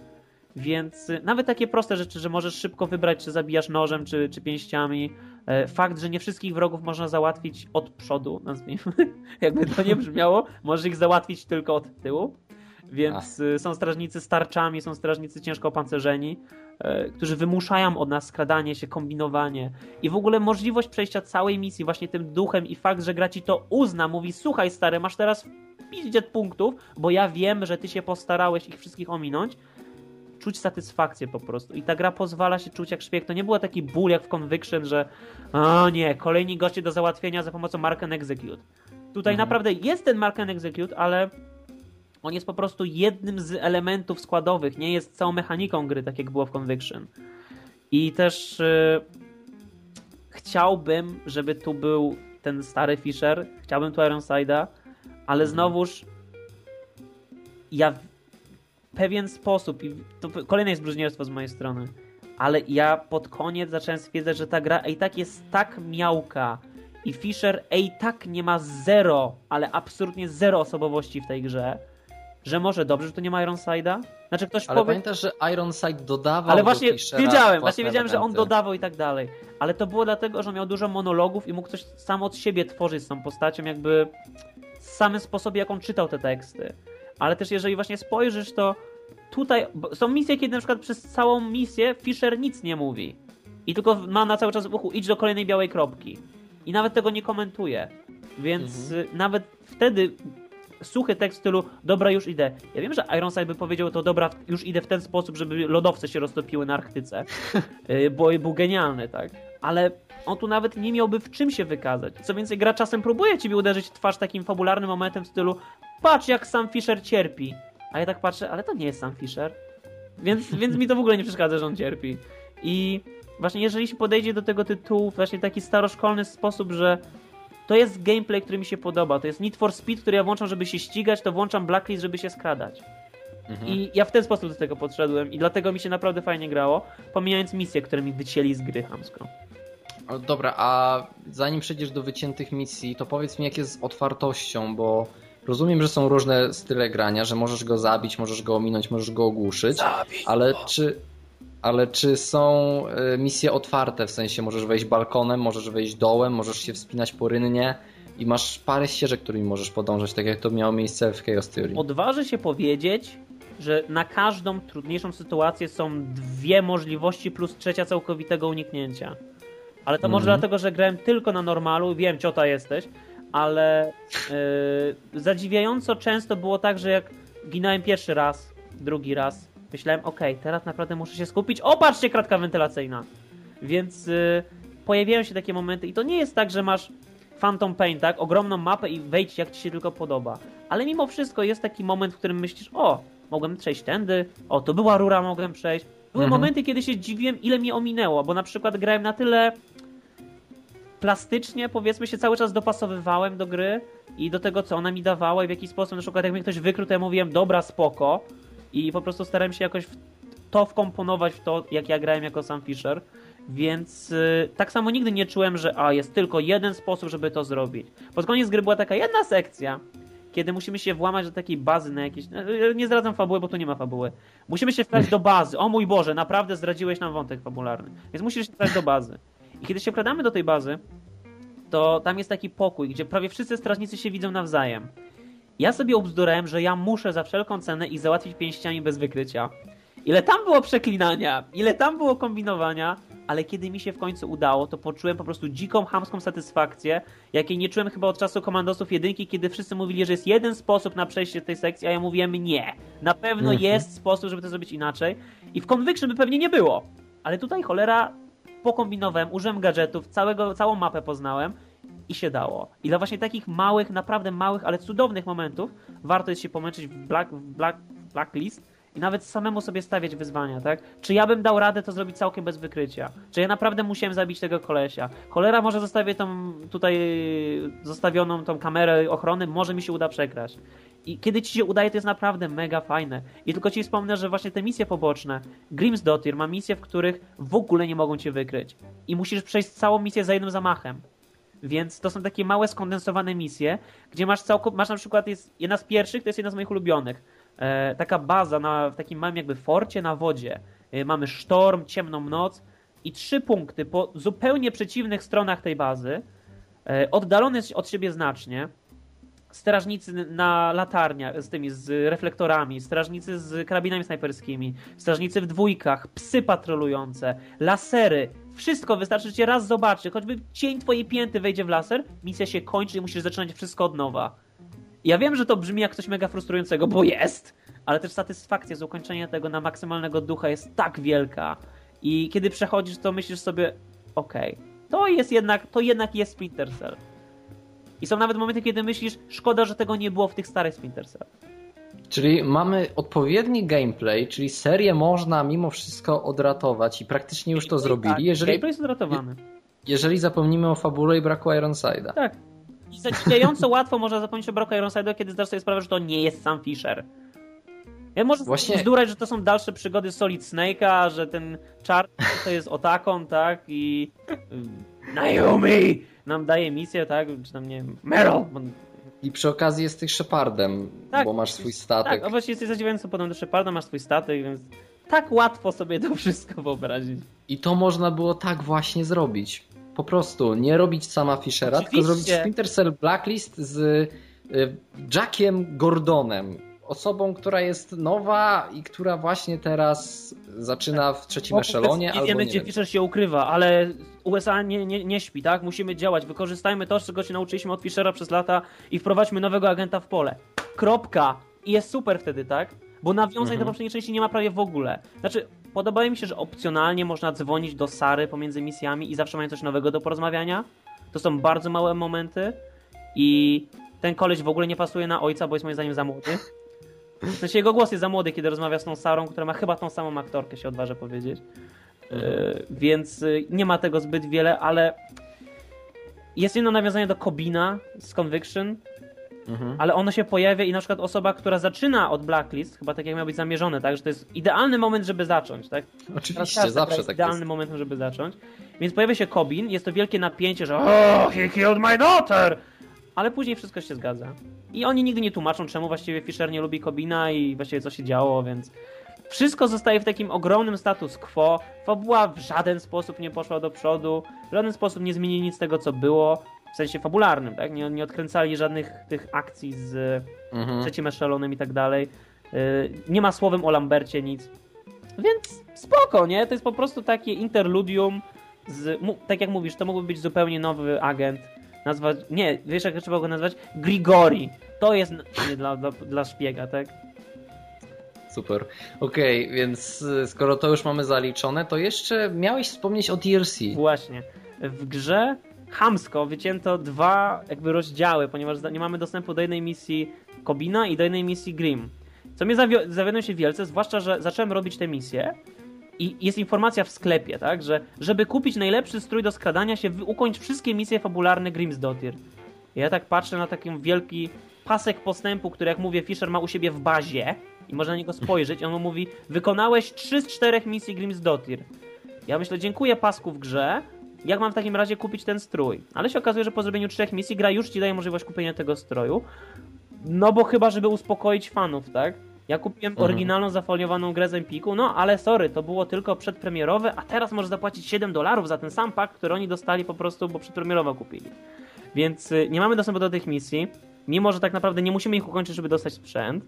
Więc y, nawet takie proste rzeczy, że możesz szybko wybrać, czy zabijasz nożem, czy, czy pięściami. E, fakt, że nie wszystkich wrogów można załatwić od przodu, nazwijmy, jakby to nie brzmiało, możesz ich załatwić tylko od tyłu. Więc Ach. są strażnicy z tarczami, są strażnicy ciężko opancerzeni, e, którzy wymuszają od nas skradanie się, kombinowanie i w ogóle możliwość przejścia całej misji właśnie tym duchem i fakt, że gra ci to uzna, mówi słuchaj stary, masz teraz 50 punktów, bo ja wiem, że ty się postarałeś ich wszystkich ominąć, czuć satysfakcję po prostu. I ta gra pozwala się czuć jak szpieg. To nie było taki ból jak w Conviction, że o nie, kolejni goście do załatwienia za pomocą Mark and Execute. Tutaj mhm. naprawdę jest ten Mark and Execute, ale on jest po prostu jednym z elementów składowych, nie jest całą mechaniką gry, tak jak było w Conviction. I też yy, chciałbym, żeby tu był ten stary Fisher, chciałbym tu Ironside'a, ale mhm. znowuż ja pewien sposób, i to kolejne jest bluźnierstwo z mojej strony, ale ja pod koniec zacząłem stwierdzać, że ta gra i tak jest tak miałka i Fisher i tak nie ma zero, ale absolutnie zero osobowości w tej grze, że może dobrze, że to nie ma Ironside'a? Znaczy ktoś ale powie... pamiętasz, że Ironside dodawał Ale właśnie wiedziałem, właśnie wiedziałem, że on dodawał i tak dalej. Ale to było dlatego, że miał dużo monologów i mógł coś sam od siebie tworzyć z tą postacią, jakby w samym sposobie, jak on czytał te teksty ale też jeżeli właśnie spojrzysz, to tutaj są misje, kiedy na przykład przez całą misję Fisher nic nie mówi. I tylko ma na cały czas w uchu idź do kolejnej białej kropki. I nawet tego nie komentuje. Więc mhm. nawet wtedy suchy tekst w stylu dobra, już idę. Ja wiem, że Ironside by powiedział to dobra, już idę w ten sposób, żeby lodowce się roztopiły na Arktyce. Y, bo był genialny, tak. Ale on tu nawet nie miałby w czym się wykazać. Co więcej, gra czasem próbuje ciebie uderzyć w twarz takim fabularnym momentem w stylu patrz jak sam Fisher cierpi. A ja tak patrzę, ale to nie jest sam Fisher. Więc, więc mi to w ogóle nie przeszkadza, że on cierpi. I właśnie jeżeli się podejdzie do tego tytułu w właśnie taki staroszkolny sposób, że to jest gameplay, który mi się podoba. To jest Need for Speed, który ja włączam, żeby się ścigać, to włączam Blacklist, żeby się skradać. Mhm. I ja w ten sposób do tego podszedłem i dlatego mi się naprawdę fajnie grało, pomijając misje, które mi wycięli z gry hamsko. Dobra, a zanim przejdziesz do wyciętych misji, to powiedz mi jak jest z otwartością, bo rozumiem, że są różne style grania, że możesz go zabić, możesz go ominąć, możesz go ogłuszyć, Zabić ale czy, ale czy są e, misje otwarte, w sensie możesz wejść balkonem, możesz wejść dołem, możesz się wspinać po rynnie i masz parę ścieżek, którymi możesz podążać, tak jak to miało miejsce w Chaos Theory. Odważę się powiedzieć, że na każdą trudniejszą sytuację są dwie możliwości plus trzecia całkowitego uniknięcia. Ale to może mhm. dlatego, że grałem tylko na normalu, wiem, ciota jesteś, ale yy, zadziwiająco często było tak, że jak ginąłem pierwszy raz, drugi raz, myślałem, okej, okay, teraz naprawdę muszę się skupić. O, patrzcie, kratka wentylacyjna. Więc yy, pojawiają się takie momenty i to nie jest tak, że masz Phantom Pain, tak? Ogromną mapę i wejdź jak ci się tylko podoba. Ale mimo wszystko jest taki moment, w którym myślisz, o, mogłem przejść tędy, o, to była rura, mogłem przejść. Były mhm. momenty, kiedy się dziwiłem, ile mi ominęło, bo na przykład grałem na tyle plastycznie, powiedzmy, się cały czas dopasowywałem do gry i do tego, co ona mi dawała i w jaki sposób, na przykład jak mnie ktoś wykrył, to ja mówiłem, dobra, spoko i po prostu starałem się jakoś to wkomponować w to, jak ja grałem jako sam Fisher. Więc yy, tak samo nigdy nie czułem, że a, jest tylko jeden sposób, żeby to zrobić. Pod koniec gry była taka jedna sekcja, kiedy musimy się włamać do takiej bazy na jakieś... Y, nie zdradzam fabuły, bo tu nie ma fabuły. Musimy się wkradać do bazy. O mój Boże, naprawdę zdradziłeś nam wątek fabularny. Więc musisz się wkradać do bazy. I kiedy się wkradamy do tej bazy, to tam jest taki pokój, gdzie prawie wszyscy strażnicy się widzą nawzajem. Ja sobie obzdurałem, że ja muszę za wszelką cenę ich załatwić pięściami bez wykrycia. Ile tam było przeklinania, ile tam było kombinowania, ale kiedy mi się w końcu udało, to poczułem po prostu dziką, hamską satysfakcję, jakiej nie czułem chyba od czasu komandosów jedynki, kiedy wszyscy mówili, że jest jeden sposób na przejście tej sekcji, a ja mówiłem nie. Na pewno mhm. jest sposób, żeby to zrobić inaczej. I w Conviction by pewnie nie było. Ale tutaj cholera pokombinowałem, użyłem gadżetów, całego, całą mapę poznałem i się dało. I dla właśnie takich małych, naprawdę małych, ale cudownych momentów warto jest się pomęczyć w Black, Black, Blacklist i nawet samemu sobie stawiać wyzwania, tak? Czy ja bym dał radę to zrobić całkiem bez wykrycia? Czy ja naprawdę musiałem zabić tego kolesia? Cholera, może zostawię tą tutaj zostawioną tą kamerę ochrony, może mi się uda przekraść. I kiedy ci się udaje, to jest naprawdę mega fajne. I tylko ci wspomnę, że właśnie te misje poboczne, Grim's Dotir ma misje, w których w ogóle nie mogą cię wykryć. I musisz przejść całą misję za jednym zamachem. Więc to są takie małe, skondensowane misje, gdzie masz całkowicie, masz na przykład, jest jedna z pierwszych, to jest jedna z moich ulubionych. E, taka baza na, w takim małym jakby forcie na wodzie. E, mamy sztorm, ciemną noc i trzy punkty po zupełnie przeciwnych stronach tej bazy, e, oddalone od siebie znacznie, strażnicy na latarniach z tymi, z reflektorami, strażnicy z karabinami snajperskimi, strażnicy w dwójkach, psy patrolujące, lasery. Wszystko wystarczy, że cię raz zobaczy, choćby cień twojej pięty wejdzie w laser, misja się kończy i musisz zaczynać wszystko od nowa. Ja wiem, że to brzmi jak coś mega frustrującego, bo jest, ale też satysfakcja z ukończenia tego na maksymalnego ducha jest tak wielka. I kiedy przechodzisz, to myślisz sobie, okej, okay, to jest jednak, to jednak jest Splinter Cell. I są nawet momenty, kiedy myślisz, szkoda, że tego nie było w tych starych Splinter Cell. Czyli mamy odpowiedni gameplay, czyli serię można mimo wszystko odratować i praktycznie już to zrobili. Tak, jeżeli, gameplay jest odratowany. Jeżeli zapomnimy o fabule i braku Ironside'a. Tak. I zadziwiająco łatwo można zapomnieć o braku Ironside'a, kiedy zdasz sobie sprawę, że to nie jest sam Fisher. Ja może Właśnie... zdurać, że to są dalsze przygody Solid Snake'a, że ten czar to jest Otakon, tak? I Naomi nam daje misję, tak? Czy tam, nie wiem, Meryl! I przy okazji jesteś Shepardem, tak, bo masz swój statek. Tak, a właściwie jesteś zadziwiająco podobny do Sheparda, masz swój statek, więc tak łatwo sobie to wszystko wyobrazić. I to można było tak właśnie zrobić. Po prostu nie robić sama Fishera, Oczywiście. tylko zrobić Splinter Cell Blacklist z y, Jackiem Gordonem osobą, która jest nowa i która właśnie teraz zaczyna w trzecim eszelonie. Nie albo wiemy, nie gdzie Fischer się ukrywa, ale USA nie, nie, nie śpi, tak? Musimy działać. Wykorzystajmy to, czego się nauczyliśmy od Fischera przez lata i wprowadźmy nowego agenta w pole. Kropka. I jest super wtedy, tak? Bo nawiązań mhm. do poprzedniej części nie ma prawie w ogóle. Znaczy, podobało mi się, że opcjonalnie można dzwonić do Sary pomiędzy misjami i zawsze mają coś nowego do porozmawiania. To są bardzo małe momenty i ten koleś w ogóle nie pasuje na ojca, bo jest moim zdaniem za młody. W sensie jego głos jest za młody, kiedy rozmawia z tą Sarą, która ma chyba tą samą aktorkę, się odważę powiedzieć. E, więc y, nie ma tego zbyt wiele, ale jest jedno nawiązanie do Kobina z Conviction, mhm. ale ono się pojawia i na przykład osoba, która zaczyna od Blacklist, chyba tak jak miał być zamierzone, tak, że to jest idealny moment, żeby zacząć, tak? Oczywiście, zawsze jest tak idealny jest. moment, żeby zacząć. Więc pojawia się Kobin, jest to wielkie napięcie, że oh, he killed my daughter! ale później wszystko się zgadza. I oni nigdy nie tłumaczą, czemu właściwie Fisher nie lubi Kobina i właściwie co się działo, więc wszystko zostaje w takim ogromnym status quo. Fabuła w żaden sposób nie poszła do przodu, w żaden sposób nie zmieni nic z tego, co było, w sensie fabularnym, tak? Nie, nie odkręcali żadnych tych akcji z mhm. trzecim eszelonem i tak dalej. Y, nie ma słowem o Lambercie nic. Więc spoko, nie? To jest po prostu takie interludium z, tak jak mówisz, to mógłby być zupełnie nowy agent nazwać, nie, wiesz jak trzeba go nazwać? Grigori. To jest nie dla, dla, dla szpiega, tak? Super. Okej, okay, więc y, skoro to już mamy zaliczone, to jeszcze miałeś wspomnieć o DLC. Właśnie. W grze hamsko wycięto dwa jakby rozdziały, ponieważ nie mamy dostępu do jednej misji Kobina i do jednej misji Grim. Co mnie zawiodło się wielce, zwłaszcza, że zacząłem robić te misje i jest informacja w sklepie, tak, że żeby kupić najlepszy strój do skradania się, ukończ wszystkie misje fabularne Grimsdottir. Ja tak patrzę na taki wielki pasek postępu, który jak mówię Fisher ma u siebie w bazie i można na niego spojrzeć on mu mówi wykonałeś 3 z 4 misji Grimsdottir. Ja myślę, dziękuję pasku w grze, jak mam w takim razie kupić ten strój? Ale się okazuje, że po zrobieniu trzech misji gra już ci daje możliwość kupienia tego stroju. No bo chyba, żeby uspokoić fanów, tak? Ja kupiłem mhm. oryginalną zafoliowaną grę z Empiku, no ale sorry, to było tylko przedpremierowe, a teraz możesz zapłacić 7 dolarów za ten sam pak, który oni dostali po prostu, bo przedpremierowo kupili. Więc y, nie mamy dostępu do tych misji, mimo że tak naprawdę nie musimy ich ukończyć, żeby dostać sprzęt.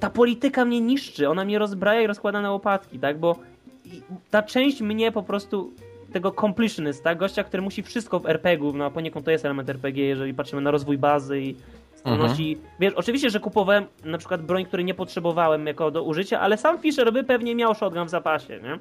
Ta polityka mnie niszczy, ona mnie rozbraja i rozkłada na łopatki, tak, bo ta część mnie po prostu tego completionista, gościa, który musi wszystko w RPG-u, no poniekąd to jest element RPG, jeżeli patrzymy na rozwój bazy i zdolności. Mhm. Wiesz, oczywiście, że kupowałem na przykład broń, której nie potrzebowałem jako do użycia, ale sam Fisher by pewnie miał shotgun w zapasie, nie?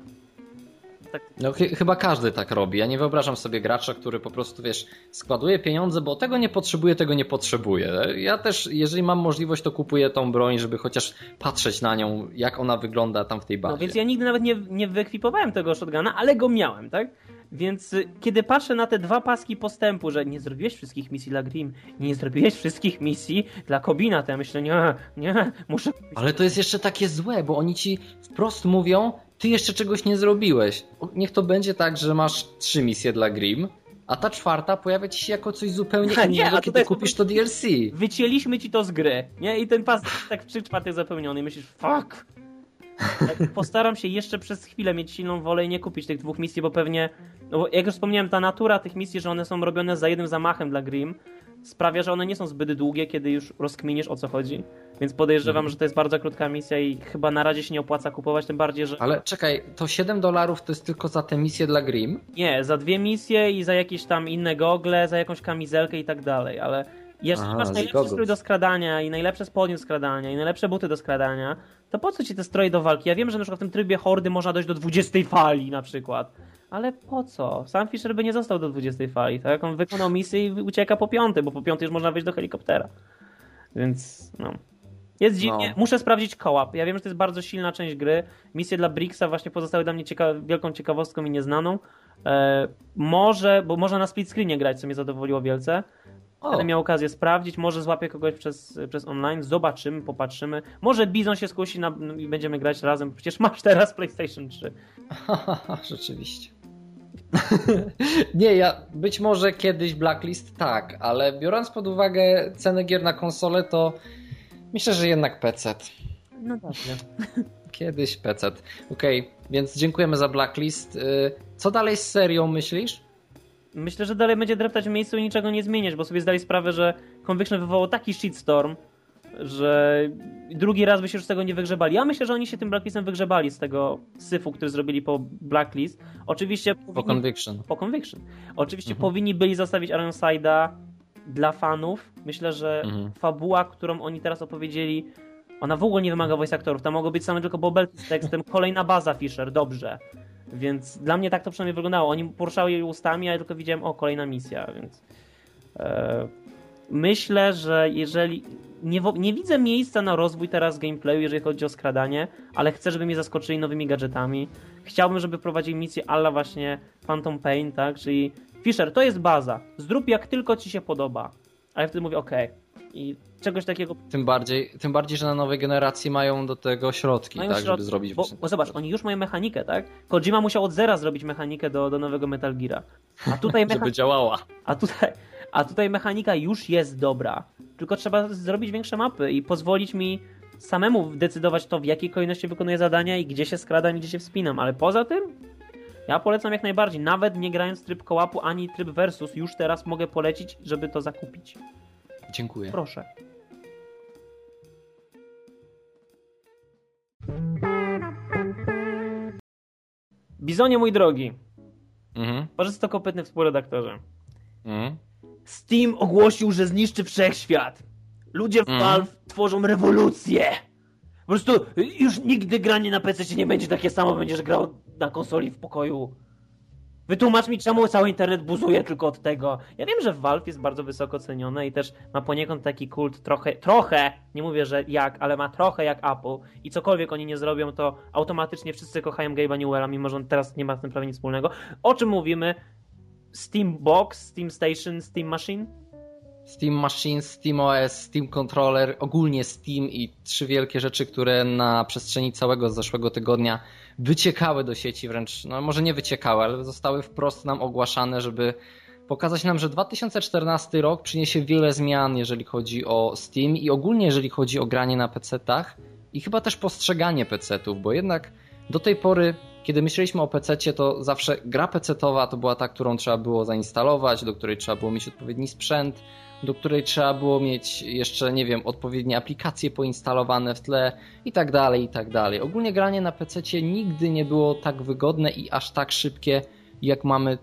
tak. No ch chyba każdy tak robi. Ja nie wyobrażam sobie gracza, który po prostu, wiesz, składuje pieniądze, bo tego nie potrzebuje, tego nie potrzebuje. Ja też, jeżeli mam możliwość, to kupuję tą broń, żeby chociaż patrzeć na nią, jak ona wygląda tam w tej bazie. No więc ja nigdy nawet nie, nie wyekwipowałem tego shotguna, ale go miałem, tak? Więc y, kiedy patrzę na te dwa paski postępu, że nie zrobiłeś wszystkich misji dla Grim, nie zrobiłeś wszystkich misji dla Kobina, to ja myślę, nie, nie, muszę... Ale to jest jeszcze takie złe, bo oni ci wprost mówią, ty jeszcze czegoś nie zrobiłeś. Niech to będzie tak, że masz trzy misje dla Grim, a ta czwarta pojawia ci się jako coś zupełnie innego, nie, a kiedy kupisz to DLC. Wycięliśmy ci to z gry, nie? I ten pas tak w trzy czwartych zapełniony myślisz, fuck! Tak, postaram się jeszcze przez chwilę mieć silną wolę i nie kupić tych dwóch misji, bo pewnie, no bo jak już wspomniałem, ta natura tych misji, że one są robione za jednym zamachem dla Grim, sprawia, że one nie są zbyt długie, kiedy już rozkminisz o co chodzi. Więc podejrzewam, mhm. że to jest bardzo krótka misja i chyba na razie się nie opłaca kupować, tym bardziej, że. Ale czekaj, to 7 dolarów to jest tylko za tę misję dla Grim? Nie, za dwie misje i za jakieś tam inne gogle, za jakąś kamizelkę i tak dalej, ale jeśli masz najlepszy strój do skradania i najlepsze spodnie do skradania i najlepsze buty do skradania, to po co ci te stroje do walki? Ja wiem, że na przykład w tym trybie hordy można dojść do 20 fali na przykład. Ale po co? Sam Fisher by nie został do 20 fali, tak? On wykonał misję i ucieka po piąty, bo po piąty już można wejść do helikoptera. Więc, no. Jest dziwnie. No. Muszę sprawdzić kołap. Ja wiem, że to jest bardzo silna część gry. Misje dla Brixa właśnie pozostały dla mnie cieka wielką ciekawostką i nieznaną. E, może, bo można na split screenie grać, co mnie zadowoliło wielce. Będę miał okazję sprawdzić, może złapię kogoś przez, przez online, zobaczymy, popatrzymy. Może Bizon się skusi na, i będziemy grać razem, przecież masz teraz PlayStation 3. Rzeczywiście. nie, ja być może kiedyś Blacklist tak, ale biorąc pod uwagę cenę gier na konsolę, to myślę, że jednak PC. No dobrze. Kiedyś PC. Okej, okay, więc dziękujemy za Blacklist. Y, co dalej z serią myślisz? Myślę, że dalej będzie dreptać w miejscu i niczego nie zmieniać, bo sobie zdali sprawę, że Conviction wywołał taki shitstorm, że drugi raz by się już z tego nie wygrzebali. Ja myślę, że oni się tym Blacklistem wygrzebali z tego syfu, który zrobili po Blacklist. Oczywiście... Po powinni... Conviction. Po Conviction. Oczywiście mhm. powinni byli zostawić Ironside'a dla fanów. Myślę, że mhm. fabuła, którą oni teraz opowiedzieli, ona w ogóle nie wymaga voice aktorów. Tam mogą być same tylko bobelki z tekstem, kolejna baza Fisher, dobrze. Więc dla mnie tak to przynajmniej wyglądało. Oni poruszały jej ustami, a ja tylko widziałem, o, kolejna misja, więc... E, myślę, że jeżeli nie, nie, widzę miejsca na rozwój teraz gameplayu, jeżeli chodzi o skradanie, ale chcę, żeby mnie zaskoczyli nowymi gadżetami. Chciałbym, żeby prowadzili misję alla właśnie Phantom Pain, tak? Czyli Fisher, to jest baza. Zrób jak tylko ci się podoba. A ja wtedy mówię, ok. I czegoś takiego. Tym bardziej, tym bardziej, że na nowej generacji mają do tego środki, mają tak, środki, żeby zrobić. Bo, bo zobacz, oni już mają mechanikę, tak? Kojima musiał od zera zrobić mechanikę do, do nowego Metal Geara. A tutaj mecha... żeby działała. A tutaj, a tutaj mechanika już jest dobra. Tylko trzeba zrobić większe mapy i pozwolić mi samemu decydować to, w jakiej kolejności wykonuję zadania i gdzie się skradam i gdzie się wspinam. Ale poza tym, ja polecam jak najbardziej. Nawet nie grając tryb kołapu ani tryb versus, już teraz mogę polecić, żeby to zakupić. Dziękuję. Proszę. Bizonie, mój drogi. Mhm. to kopytny współredaktorze. Mhm. Steam ogłosił, że zniszczy wszechświat. Ludzie w mm. Valve tworzą rewolucję. Po prostu już nigdy granie na PC nie będzie takie samo, będziesz grał na konsoli w pokoju. Wytłumacz mi, czemu cały internet buzuje tylko od tego. Ja wiem, że Valve jest bardzo wysoko cenione i też ma poniekąd taki kult trochę, trochę, nie mówię, że jak, ale ma trochę jak Apple i cokolwiek oni nie zrobią, to automatycznie wszyscy kochają Gabe'a Newella, mimo że on teraz nie ma z tym prawie nic wspólnego. O czym mówimy? Steam Box, Steam Station, Steam Machine? Steam Machine, Steam OS, Steam Controller, ogólnie Steam i trzy wielkie rzeczy, które na przestrzeni całego zeszłego tygodnia wyciekały do sieci, wręcz, no może nie wyciekały, ale zostały wprost nam ogłaszane, żeby pokazać nam, że 2014 rok przyniesie wiele zmian, jeżeli chodzi o Steam i ogólnie jeżeli chodzi o granie na PC-tach i chyba też postrzeganie PC-ów, bo jednak do tej pory kiedy myśleliśmy o PC, to zawsze gra PC-towa to była ta, którą trzeba było zainstalować, do której trzeba było mieć odpowiedni sprzęt. Do której trzeba było mieć jeszcze, nie wiem, odpowiednie aplikacje poinstalowane w tle i tak dalej, i tak dalej. Ogólnie granie na PC nigdy nie było tak wygodne i aż tak szybkie, jak mamy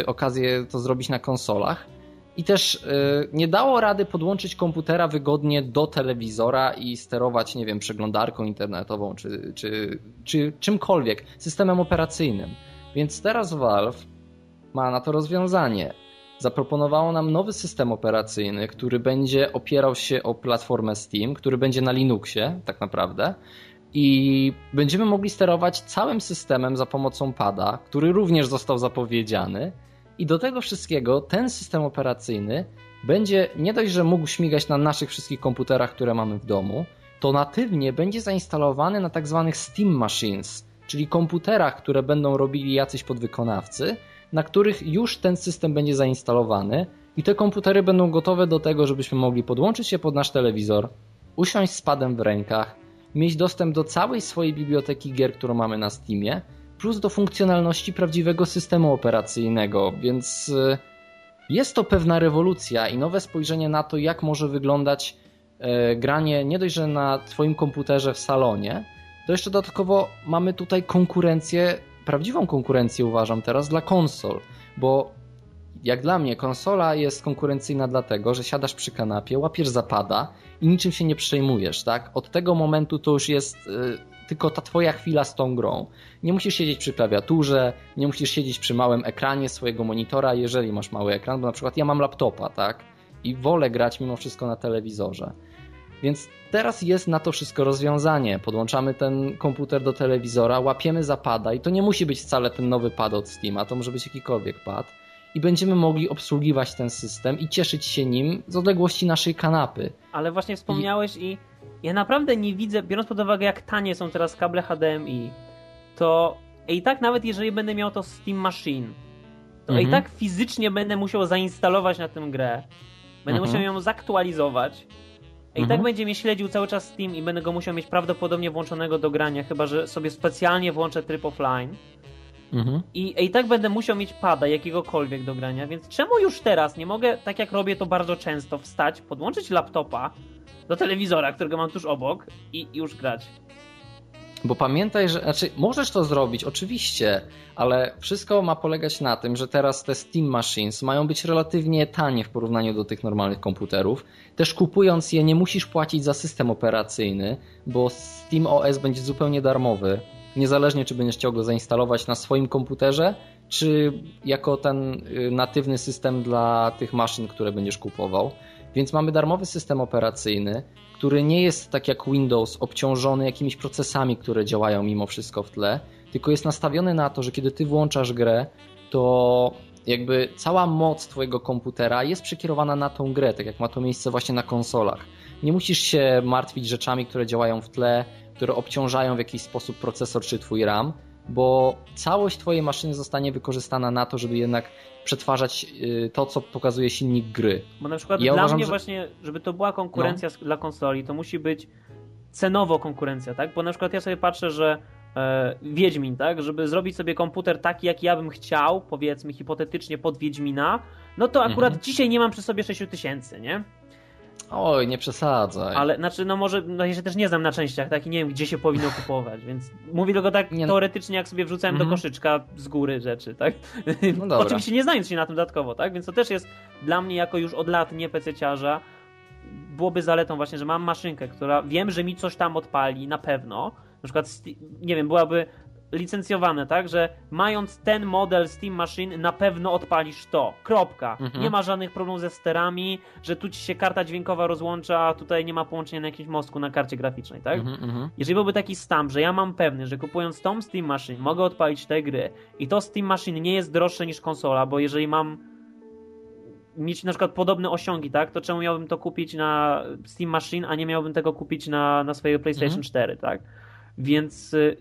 y, okazję to zrobić na konsolach. I też y, nie dało rady podłączyć komputera wygodnie do telewizora i sterować, nie wiem, przeglądarką internetową czy, czy, czy czymkolwiek, systemem operacyjnym. Więc teraz Valve ma na to rozwiązanie. Zaproponowało nam nowy system operacyjny, który będzie opierał się o platformę Steam, który będzie na Linuxie, tak naprawdę. I będziemy mogli sterować całym systemem za pomocą pada, który również został zapowiedziany. I do tego wszystkiego ten system operacyjny będzie nie dość, że mógł śmigać na naszych wszystkich komputerach, które mamy w domu, to natywnie będzie zainstalowany na tak zwanych Steam Machines, czyli komputerach, które będą robili jacyś podwykonawcy, na których już ten system będzie zainstalowany i te komputery będą gotowe do tego, żebyśmy mogli podłączyć się pod nasz telewizor, usiąść z padem w rękach, mieć dostęp do całej swojej biblioteki gier, którą mamy na Steamie, plus do funkcjonalności prawdziwego systemu operacyjnego, więc y, jest to pewna rewolucja i nowe spojrzenie na to, jak może wyglądać e, granie nie dość, że na Twoim komputerze w salonie, to jeszcze dodatkowo mamy tutaj konkurencję, prawdziwą konkurencję uważam teraz dla konsol, bo jak dla mnie konsola jest konkurencyjna dlatego, że siadasz przy kanapie, łapiesz zapada i niczym się nie przejmujesz, tak? Od tego momentu to już jest y, tylko ta twoja chwila z tą grą. Nie musisz siedzieć przy klawiaturze, nie musisz siedzieć przy małym ekranie swojego monitora, jeżeli masz mały ekran, bo na przykład ja mam laptopa, tak? I wolę grać mimo wszystko na telewizorze. Więc teraz jest na to wszystko rozwiązanie. Podłączamy ten komputer do telewizora, łapiemy zapada i to nie musi być wcale ten nowy pad od Steama, to może być jakikolwiek pad i będziemy mogli obsługiwać ten system i cieszyć się nim z odległości naszej kanapy. Ale właśnie wspomniałeś i, i ja naprawdę nie widzę, biorąc pod uwagę jak tanie są teraz kable HDMI, to i tak nawet jeżeli będę miał to Steam Machine, to mhm. i tak fizycznie będę musiał zainstalować na tym grę, będę mhm. musiał ją zaktualizować, i tak mhm. tak będzie mnie śledził cały czas Steam i będę go musiał mieć prawdopodobnie włączonego do grania, chyba że sobie specjalnie włączę tryb offline. Mhm. I, I tak będę musiał mieć pada jakiegokolwiek do grania, więc czemu już teraz nie mogę, tak jak robię to bardzo często, wstać, podłączyć laptopa do telewizora, którego mam tuż obok i już grać? Bo pamiętaj, że znaczy możesz to zrobić, oczywiście, ale wszystko ma polegać na tym, że teraz te Steam Machines mają być relatywnie tanie w porównaniu do tych normalnych komputerów. Też kupując je nie musisz płacić za system operacyjny, bo Steam OS będzie zupełnie darmowy niezależnie czy będziesz chciał go zainstalować na swoim komputerze, czy jako ten y, natywny system dla tych maszyn, które będziesz kupował. Więc mamy darmowy system operacyjny, który nie jest tak jak Windows obciążony jakimiś procesami, które działają mimo wszystko w tle, tylko jest nastawiony na to, że kiedy ty włączasz grę, to jakby cała moc twojego komputera jest przekierowana na tą grę, tak jak ma to miejsce właśnie na konsolach. Nie musisz się martwić rzeczami, które działają w tle, które obciążają w jakiś sposób procesor czy twój RAM, bo całość twojej maszyny zostanie wykorzystana na to, żeby jednak przetwarzać y, to, co pokazuje silnik gry. Bo na przykład ja dla uważam, mnie że... właśnie, żeby to była konkurencja no. dla konsoli, to musi być cenowo konkurencja, tak? Bo na przykład ja sobie patrzę, że e, Wiedźmin, tak? Żeby zrobić sobie komputer taki, jak ja bym chciał, powiedzmy hipotetycznie pod Wiedźmina, no to akurat mhm. dzisiaj nie mam przy sobie 6000, nie? Oj, nie przesadzaj. Ale znaczy, no może, no ja się też nie znam na częściach, tak i nie wiem, gdzie się powinno kupować, więc mówię tylko tak nie, no. teoretycznie, jak sobie wrzucałem mm -hmm. do mhm. koszyczka z góry rzeczy, tak? No Oczywiście nie znając się na tym dodatkowo, tak? Więc to też jest dla mnie jako już od lat nie pececiarza byłoby zaletą właśnie, że mam maszynkę, która wiem, że mi coś tam odpali na pewno. Na przykład, nie wiem, byłaby licencjowane, tak? Że mając ten model Steam Machine na pewno odpalisz to. Kropka. Mhm. Nie ma żadnych problemów ze sterami, że tu ci się karta dźwiękowa rozłącza, a tutaj nie ma połączenia na jakimś mostku na karcie graficznej, tak? Mhm, mhm. Jeżeli byłby taki stamp, że ja mam pewny, że kupując tą Steam Machine mogę odpalić te gry i to Steam Machine nie jest droższe niż konsola, bo jeżeli mam mieć na przykład podobne osiągi, tak, to czemu miałbym to kupić na Steam Machine, a nie miałbym tego kupić na, na swojego PlayStation mhm. 4, tak? Więc y,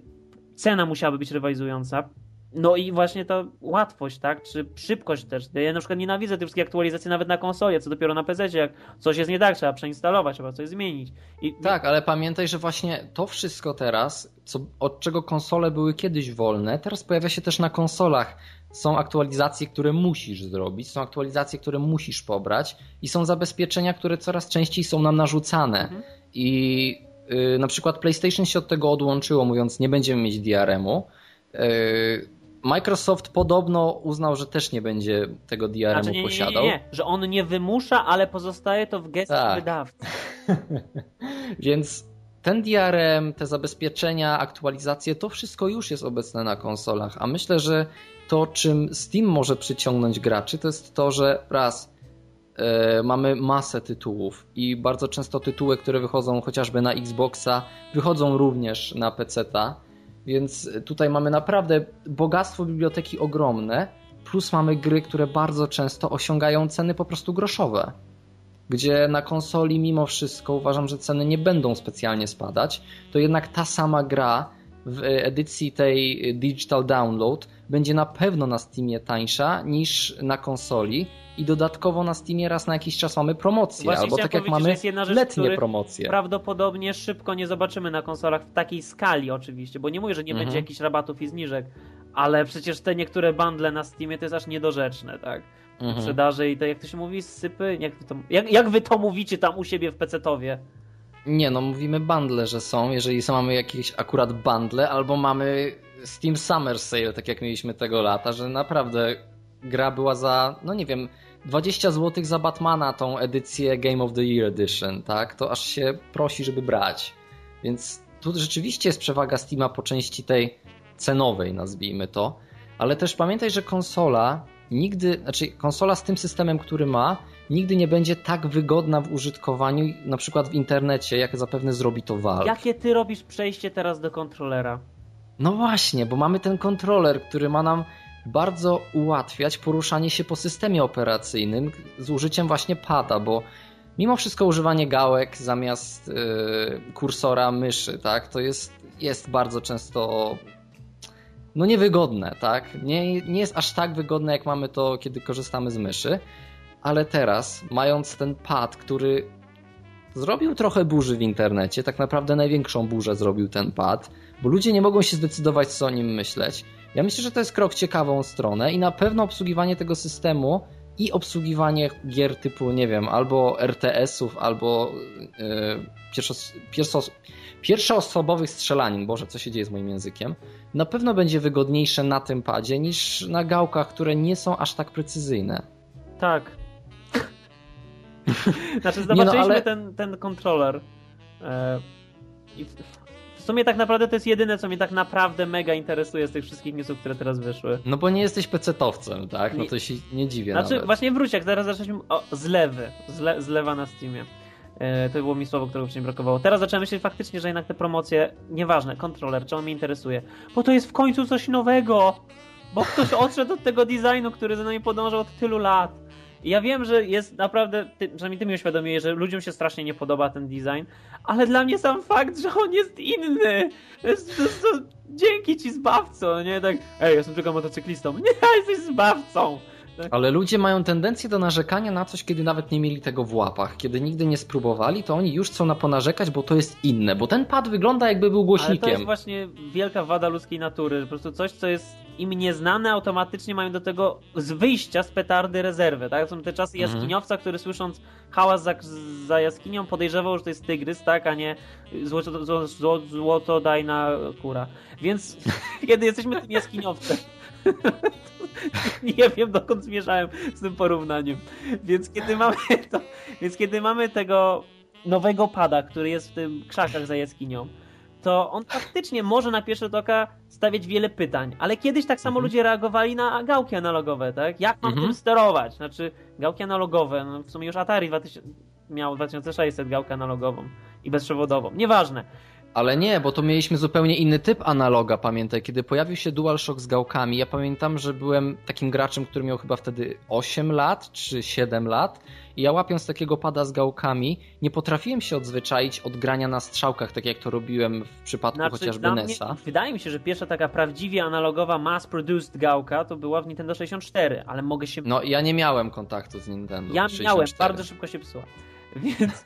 cena musiałaby być rywalizująca. No i właśnie ta łatwość, tak? Czy szybkość też. Ja na przykład nienawidzę tych wszystkich aktualizacji nawet na konsoli, co dopiero na PC, jak coś jest nie tak, trzeba przeinstalować, trzeba coś zmienić. I... Tak, ale pamiętaj, że właśnie to wszystko teraz, co, od czego konsole były kiedyś wolne, teraz pojawia się też na konsolach są aktualizacje, które musisz zrobić, są aktualizacje, które musisz pobrać i są zabezpieczenia, które coraz częściej są nam narzucane. Mhm. I na przykład PlayStation się od tego odłączyło, mówiąc, nie będziemy mieć DRM-u. Yy, Microsoft podobno uznał, że też nie będzie tego DRM-u znaczy, nie, posiadał. Nie, nie, nie, że on nie wymusza, ale pozostaje to w gestii tak. wydawcy. Więc ten DRM, te zabezpieczenia, aktualizacje, to wszystko już jest obecne na konsolach, a myślę, że to, czym Steam może przyciągnąć graczy, to jest to, że raz mamy masę tytułów i bardzo często tytuły, które wychodzą chociażby na Xboxa, wychodzą również na PC-ta, więc tutaj mamy naprawdę bogactwo biblioteki ogromne, plus mamy gry, które bardzo często osiągają ceny po prostu groszowe gdzie na konsoli mimo wszystko uważam, że ceny nie będą specjalnie spadać, to jednak ta sama gra w edycji tej digital download będzie na pewno na Steamie tańsza niż na konsoli i dodatkowo na Steamie raz na jakiś czas mamy promocję, Właśnie albo tak jak mamy rzecz, letnie promocje. Prawdopodobnie szybko nie zobaczymy na konsolach w takiej skali oczywiście, bo nie mówię, że nie mhm. będzie jakichś rabatów i zniżek, ale przecież te niektóre bundle na Steamie to jest aż niedorzeczne, tak? mhm. sprzedaży i to jak to się mówi, sypy? Jak wy to, jak, jak wy to mówicie tam u siebie w PC-towie? Nie, no mówimy bundle, że są, jeżeli są, mamy jakieś akurat bundle, albo mamy Steam Summer Sale, tak jak mieliśmy tego lata, że naprawdę gra była za, no nie wiem, 20 zł za Batmana tą edycję Game of the Year Edition, tak? To aż się prosi, żeby brać. Więc tu rzeczywiście jest przewaga Steama po części tej cenowej, nazwijmy to. Ale też pamiętaj, że konsola nigdy, znaczy konsola z tym systemem, który ma, nigdy nie będzie tak wygodna w użytkowaniu, na przykład w internecie, jak zapewne zrobi to Valve. Jakie ty robisz przejście teraz do kontrolera? No właśnie, bo mamy ten kontroler, który ma nam bardzo ułatwiać poruszanie się po systemie operacyjnym z użyciem właśnie pada, bo mimo wszystko używanie gałek zamiast yy, kursora myszy, tak, to jest, jest bardzo często no niewygodne, tak? Nie, nie jest aż tak wygodne, jak mamy to, kiedy korzystamy z myszy, ale teraz, mając ten pad, który zrobił trochę burzy w internecie, tak naprawdę największą burzę zrobił ten pad, bo ludzie nie mogą się zdecydować, co o nim myśleć. Ja myślę, że to jest krok w ciekawą stronę i na pewno obsługiwanie tego systemu i obsługiwanie gier typu, nie wiem, albo RTS-ów, albo yy, pierwszos, pierwszos, pierwszoosobowych strzelanin, Boże, co się dzieje z moim językiem, na pewno będzie wygodniejsze na tym padzie niż na gałkach, które nie są aż tak precyzyjne. Tak. znaczy, zobaczyliśmy no, ale... ten, ten kontroler. I w sumie tak naprawdę to jest jedyne, co mnie tak naprawdę mega interesuje z tych wszystkich newsów, które teraz wyszły. No bo nie jesteś pecetowcem, tak? No to się nie dziwię Znaczy, nawet. właśnie wróć, jak zaraz zaczęliśmy... O, zlewy. Zle, zlewa na Steamie. E, to było mi słowo, którego wcześniej brakowało. Teraz zacząłem myśleć faktycznie, że jednak te promocje, nieważne, kontroler, czemu mnie interesuje, bo to jest w końcu coś nowego, bo ktoś odszedł od tego designu, który za nami podążał od tylu lat. I ja wiem, że jest naprawdę, ty, przynajmniej ty mi uświadomiłeś, że ludziom się strasznie nie podoba ten design, ale dla mnie sam fakt, że on jest inny, jest, to to, dzięki ci zbawco, nie? Tak, ej, jestem tylko motocyklistą. Nie, jesteś zbawcą. Tak? Ale ludzie mają tendencję do narzekania na coś, kiedy nawet nie mieli tego w łapach. Kiedy nigdy nie spróbowali, to oni już chcą na ponarzekać, bo to jest inne. Bo ten pad wygląda jakby był głośnikiem. Ale to jest właśnie wielka wada ludzkiej natury. Po prostu coś, co jest im nieznane, automatycznie mają do tego z wyjścia z petardy rezerwę. Tak? Są te czasy mhm. jaskiniowca, który słysząc hałas za, za jaskinią podejrzewał, że to jest tygrys, tak, a nie złoto, złoto, złoto, złotodajna kura. Więc kiedy jesteśmy tym jaskiniowcem, nie wiem dokąd zmierzałem z tym porównaniem. Więc kiedy mamy to, więc kiedy mamy tego nowego pada, który jest w tym krzakach za jaskinią, to on faktycznie może na pierwszy rzut oka stawiać wiele pytań, ale kiedyś tak samo mhm. ludzie reagowali na gałki analogowe, tak? Jak mam mhm. tym sterować? Znaczy, gałki analogowe, no w sumie już Atari 2000, miał 2600 gałkę analogową i bezprzewodową, nieważne. Ale nie, bo to mieliśmy zupełnie inny typ analoga, pamiętaj. Kiedy pojawił się DualShock z gałkami, ja pamiętam, że byłem takim graczem, który miał chyba wtedy 8 lat czy 7 lat i ja łapiąc takiego pada z gałkami, nie potrafiłem się odzwyczaić od grania na strzałkach, tak jak to robiłem w przypadku znaczy, chociażby NESa. Mnie, wydaje mi się, że pierwsza taka prawdziwie analogowa mass-produced gałka to była w Nintendo 64, ale mogę się... No ja nie miałem kontaktu z Nintendo Ja 64. miałem, bardzo szybko się psuła. Więc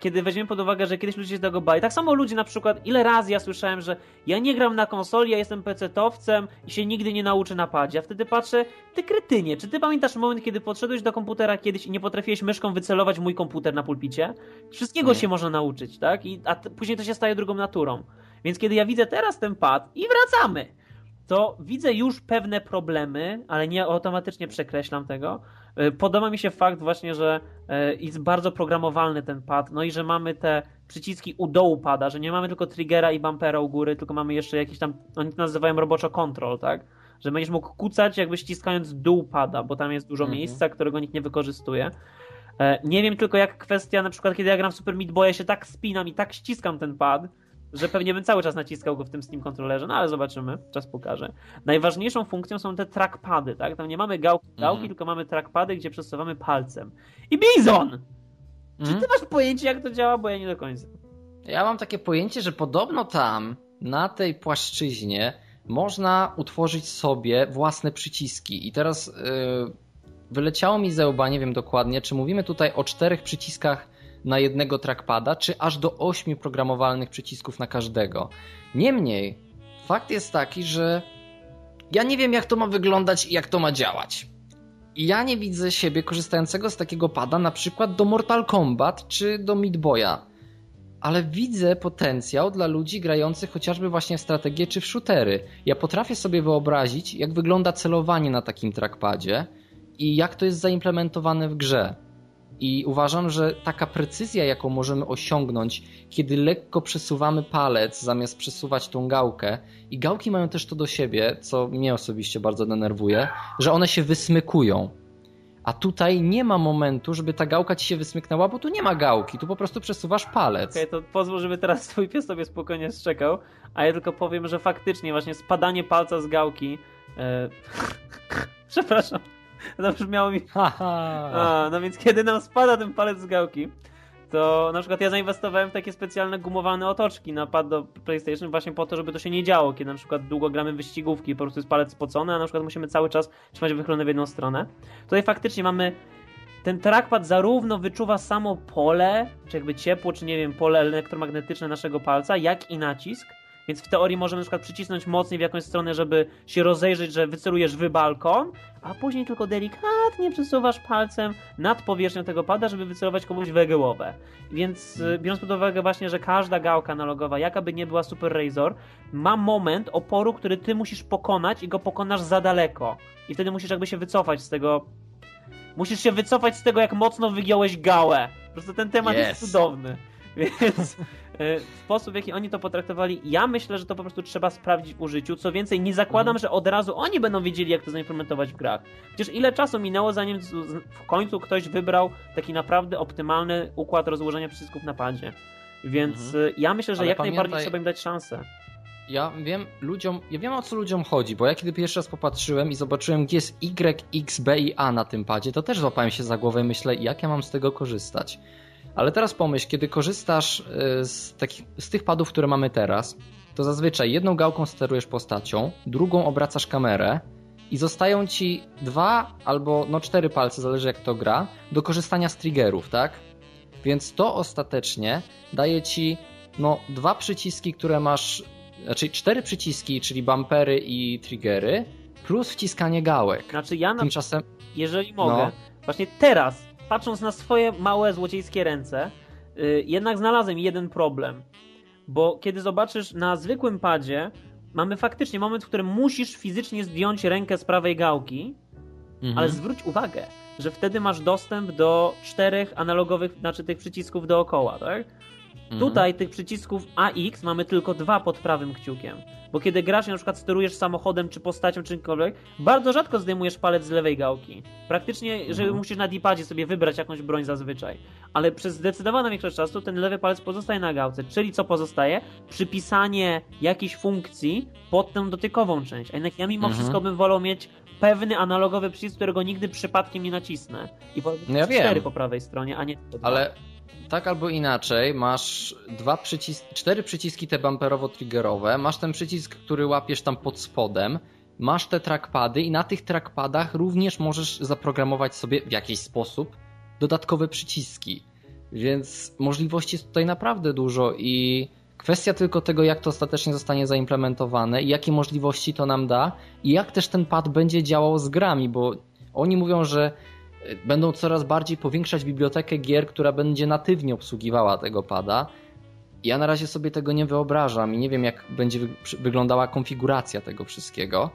kiedy weźmiemy pod uwagę, że kiedyś ludzie się tego bali. Tak samo ludzie na przykład, ile razy ja słyszałem, że ja nie gram na konsoli, ja jestem pecetowcem i się nigdy nie nauczę na padzie. A wtedy patrzę, ty krytynie, czy ty pamiętasz moment, kiedy podszedłeś do komputera kiedyś i nie potrafiłeś myszką wycelować mój komputer na pulpicie? Wszystkiego nie. się można nauczyć, tak? I, a później to się staje drugą naturą. Więc kiedy ja widzę teraz ten pad i wracamy, to widzę już pewne problemy, ale nie automatycznie przekreślam tego. E, podoba mi się fakt właśnie, że e, jest bardzo programowalny ten pad, no i że mamy te przyciski u dołu pada, że nie mamy tylko triggera i bumpera u góry, tylko mamy jeszcze jakiś tam, oni to nazywają roboczo control, tak? Że będziesz mógł kucać jakby ściskając dół pada, bo tam jest dużo mhm. miejsca, którego nikt nie wykorzystuje. E, nie wiem tylko jak kwestia, na przykład kiedy ja gram w Super Meat Boy, ja się tak spinam i tak ściskam ten pad, że pewnie bym cały czas naciskał go w tym Steam kontrolerze, no ale zobaczymy, czas pokaże. Najważniejszą funkcją są te trackpady, tak? Tam nie mamy gałki, gałki mm. tylko mamy trackpady, gdzie przesuwamy palcem. I Bizon! Mm. Czy ty mhm. masz pojęcie, jak to działa? Bo ja nie do końca. Ja mam takie pojęcie, że podobno tam, na tej płaszczyźnie, można utworzyć sobie własne przyciski. I teraz yy, wyleciało mi ze łba, nie wiem dokładnie, czy mówimy tutaj o czterech przyciskach na jednego trackpada, czy aż do 8 programowalnych przycisków na każdego. Niemniej, fakt jest taki, że ja nie wiem, jak to ma wyglądać i jak to ma działać. I ja nie widzę siebie korzystającego z takiego pada na przykład do Mortal Kombat czy do Meat Boya. Ale widzę potencjał dla ludzi grających chociażby właśnie w strategię czy w shootery. Ja potrafię sobie wyobrazić, jak wygląda celowanie na takim trackpadzie i jak to jest zaimplementowane w grze. I uważam, że taka precyzja, jaką możemy osiągnąć, kiedy lekko przesuwamy palec zamiast przesuwać tą gałkę, i gałki mają też to do siebie, co mnie osobiście bardzo denerwuje, że one się wysmykują. A tutaj nie ma momentu, żeby ta gałka ci się wysmyknęła, bo tu nie ma gałki, tu po prostu przesuwasz palec. Okej, okay, to pozwól, żeby teraz twój pies sobie spokojnie strzekał, a ja tylko powiem, że faktycznie właśnie spadanie palca z gałki. E... Przepraszam. To brzmiało mi... A, no więc kiedy nam spada ten palec z gałki, to na przykład ja zainwestowałem w takie specjalne gumowane otoczki na pad do PlayStation właśnie po to, żeby to się nie działo, kiedy na przykład długo gramy wyścigówki i po prostu jest palec spocony, a na przykład musimy cały czas trzymać wychylony w jedną stronę. Tutaj faktycznie mamy ten trackpad zarówno wyczuwa samo pole, czy jakby ciepło, czy nie wiem, pole elektromagnetyczne naszego palca, jak i nacisk. Więc w teorii możemy na przykład przycisnąć mocniej w jakąś stronę, żeby się rozejrzeć, że wycelujesz w balkon, a później tylko delikatnie przesuwasz palcem nad powierzchnią tego pada, żeby wycelować komuś we głowę. Więc hmm. biorąc pod uwagę właśnie, że każda gałka analogowa, jaka by nie była Super Razor, ma moment oporu, który ty musisz pokonać i go pokonasz za daleko. I wtedy musisz jakby się wycofać z tego musisz się wycofać z tego, jak mocno wygiąłeś gałę. Po prostu ten temat yes. jest cudowny. Więc sposób, w jaki oni to potraktowali, ja myślę, że to po prostu trzeba sprawdzić w użyciu. Co więcej, nie zakładam, mhm. że od razu oni będą wiedzieli, jak to zaimplementować w grach. Przecież ile czasu minęło, zanim w końcu ktoś wybrał taki naprawdę optymalny układ rozłożenia przycisków na padzie. Więc mhm. E, ja myślę, że Ale jak pamiętaj... najbardziej trzeba im dać szansę. Ja wiem ludziom, ja wiem o co ludziom chodzi, bo ja kiedy pierwszy raz popatrzyłem i zobaczyłem, gdzie jest Y, X, B i A na tym padzie, to też złapałem się za głowę i myślę, jak ja mam z tego korzystać. Ale teraz pomyśl, kiedy korzystasz y, z, takich, z tych padów, które mamy teraz, to zazwyczaj jedną gałką sterujesz postacią, drugą obracasz kamerę i zostają ci dwa albo no cztery palce, zależy jak to gra, do korzystania z triggerów, tak? Więc to ostatecznie daje ci no dwa przyciski, które masz, znaczy cztery przyciski, czyli bumpery i triggery, plus wciskanie gałek. Znaczy ja na... Tymczasem... jeżeli mogę, no. właśnie teraz patrząc na swoje małe złociejskie ręce, yy, jednak znalazłem jeden problem. Bo kiedy zobaczysz na zwykłym padzie, mamy faktycznie moment, w którym musisz fizycznie zdjąć rękę z prawej gałki, mhm. ale zwróć uwagę, że wtedy masz dostęp do czterech analogowych, znaczy tych przycisków dookoła, tak? Mhm. Tutaj tych przycisków AX mamy tylko dwa pod prawym kciukiem. Bo kiedy grasz, na przykład sterujesz samochodem, czy postacią, czy czymkolwiek, bardzo rzadko zdejmujesz palec z lewej gałki. Praktycznie, że mhm. musisz na dipadzie sobie wybrać jakąś broń zazwyczaj. Ale przez zdecydowaną większość czasu ten lewy palec pozostaje na gałce. Czyli co pozostaje? Przypisanie jakiejś funkcji pod tę dotykową część. A jednak ja mimo mhm. wszystko bym wolał mieć pewny analogowy przycisk, którego nigdy przypadkiem nie nacisnę. I wolę no ja cztery po prawej stronie, a nie Ale tak albo inaczej, masz dwa przyciski, cztery przyciski te bumperowo-triggerowe, masz ten przycisk, który łapiesz tam pod spodem, masz te trackpady i na tych trackpadach również możesz zaprogramować sobie w jakiś sposób dodatkowe przyciski. Więc możliwości jest tutaj naprawdę dużo i kwestia tylko tego, jak to ostatecznie zostanie zaimplementowane i jakie możliwości to nam da i jak też ten pad będzie działał z grami, bo oni mówią, że będą coraz bardziej powiększać bibliotekę gier, która będzie natywnie obsługiwała tego pada. Ja na razie sobie tego nie wyobrażam i nie wiem, jak będzie wyglądała konfiguracja tego wszystkiego,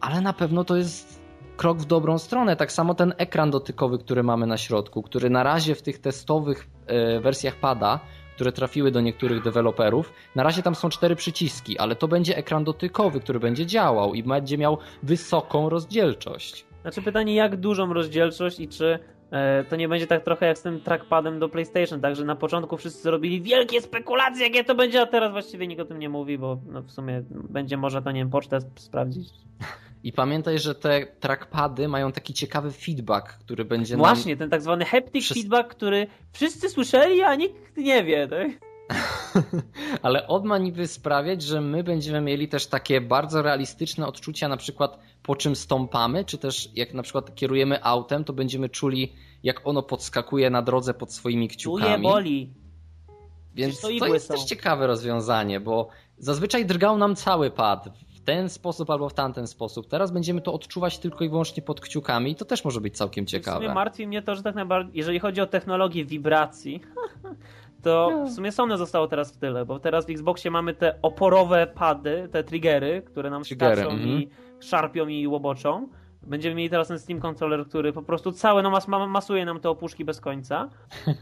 ale na pewno to jest krok w dobrą stronę. Tak samo ten ekran dotykowy, który mamy na środku, który na razie w tych testowych e, wersjach pada, które trafiły do niektórych deweloperów, na razie tam są cztery przyciski, ale to będzie ekran dotykowy, który będzie działał i będzie miał wysoką rozdzielczość. Znaczy pytanie, jak dużą rozdzielczość i czy e, to nie będzie tak trochę jak z tym trackpadem do PlayStation, także na początku wszyscy zrobili wielkie spekulacje, jakie to będzie, a teraz właściwie nikt o tym nie mówi, bo no w sumie będzie można to, nie wiem, pocztę sprawdzić. I pamiętaj, że te trackpady mają taki ciekawy feedback, który będzie Właśnie, ten tak zwany haptic feedback, który wszyscy słyszeli, a nikt nie wie, tak? Ale on ma niby sprawiać, że my będziemy mieli też takie bardzo realistyczne odczucia, na przykład po czym stąpamy, czy też jak na przykład kierujemy autem, to będziemy czuli, jak ono podskakuje na drodze pod swoimi kciukami. Czuje boli. Więc to, to jest są. też ciekawe rozwiązanie, bo zazwyczaj drgał nam cały pad ten sposób albo w tamten sposób. Teraz będziemy to odczuwać tylko i wyłącznie pod kciukami i to też może być całkiem ciekawe. W sumie martwi mnie to, że tak naprawdę, jeżeli chodzi o technologię wibracji, to w sumie Sony zostało teraz w tyle, bo teraz w Xboxie mamy te oporowe pady, te triggery, które nam triggery, skaczą mm -hmm. i szarpią i łoboczą. Będziemy mieli teraz ten Steam Controller, który po prostu cały no, mas masuje nam te opuszki bez końca.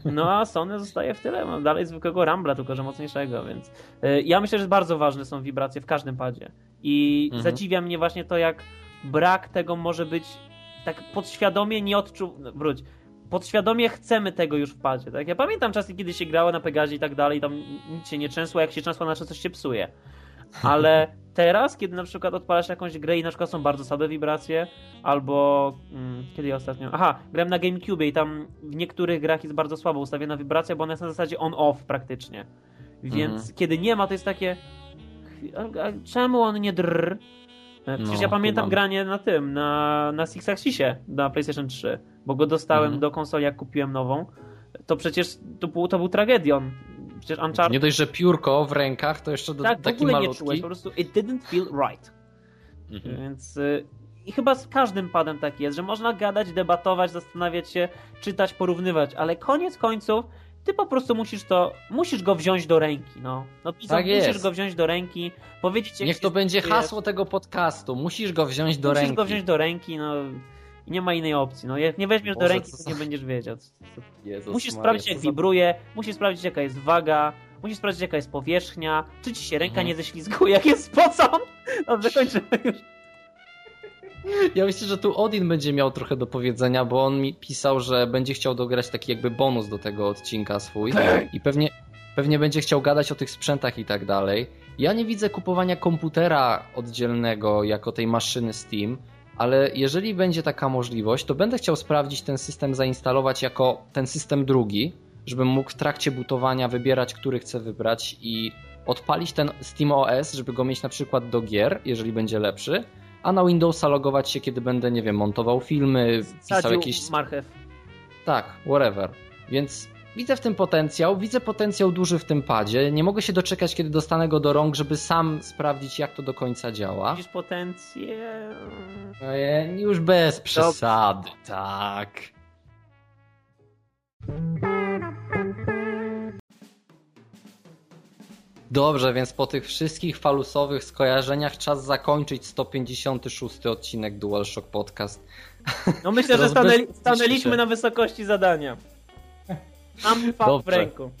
No a Sony zostaje w tyle. Mam dalej zwykłego Rambla, tylko że mocniejszego, więc yy, ja myślę, że bardzo ważne są wibracje w każdym padzie. I mhm. zadziwia mnie właśnie to, jak brak tego może być tak podświadomie nie odczuł... No, wróć. Podświadomie chcemy tego już w padzie, tak? Ja pamiętam czasy, kiedy się grało na Pegazie i tak dalej, tam nic się nie trzęsło, jak się trzęsło, znaczy coś się psuje. Ale teraz, kiedy na przykład odpalasz jakąś grę i na przykład są bardzo słabe wibracje, albo hmm, kiedy ja ostatnio. Aha, grałem na GameCube i tam w niektórych grach jest bardzo słabo ustawiona wibracja, bo ona jest na zasadzie on-off praktycznie. Więc mhm. kiedy nie ma, to jest takie. Czemu on nie drr? E, przecież no, ja pamiętam granie na tym, na, na Six Axisie, na PlayStation 3, bo go dostałem mhm. do konsoli, jak kupiłem nową. To przecież to był, to był tragedion. Przecież Uncharted... Nie dość, że piórko w rękach, to jeszcze do, tak, taki w ogóle malutki. nie czułeś, po prostu it didn't feel right. Mhm. Więc... Y i chyba z każdym padem tak jest, że można gadać, debatować, zastanawiać się, czytać, porównywać, ale koniec końców ty po prostu musisz to, musisz go wziąć do ręki, no. no tak musisz jest. go wziąć do ręki, powiedzieć Niech to będzie hasło tego podcastu, musisz go wziąć do musisz ręki. Musisz go wziąć do ręki, no. I nie ma innej opcji, no. Jak nie weźmiesz Boże, do ręki, to nie będziesz wiedział. Jezus musisz Maria, sprawdzić, jak wibruje, musisz sprawdzić, jaka jest waga, musisz sprawdzić, jaka jest powierzchnia, czy ci się ręka mhm. nie ześlizguje, jak jest spocon. Dobrze, kończymy już. Ja myślę, że tu Odin będzie miał trochę do powiedzenia, bo on mi pisał, że będzie chciał dograć taki jakby bonus do tego odcinka swój i pewnie, pewnie będzie chciał gadać o tych sprzętach i tak dalej. Ja nie widzę kupowania komputera oddzielnego jako tej maszyny Steam, ale jeżeli będzie taka możliwość, to będę chciał sprawdzić ten system, zainstalować jako ten system drugi, żebym mógł w trakcie butowania wybierać, który chcę wybrać i odpalić ten Steam OS, żeby go mieć na przykład do gier, jeżeli będzie lepszy, a na Windowsa logować się, kiedy będę, nie wiem, montował filmy, pisał jakieś... marchew. Tak, whatever. Więc widzę w tym potencjał, widzę potencjał duży w tym padzie. Nie mogę się doczekać, kiedy dostanę go do rąk, żeby sam sprawdzić, jak to do końca działa. Widzisz potencjał? Już bez przesady, tak. Dobrze, więc po tych wszystkich falusowych skojarzeniach czas zakończyć 156 odcinek DualShock Podcast. No myślę, że stanęli, stanęliśmy na wysokości zadania. Mam fakt w ręku.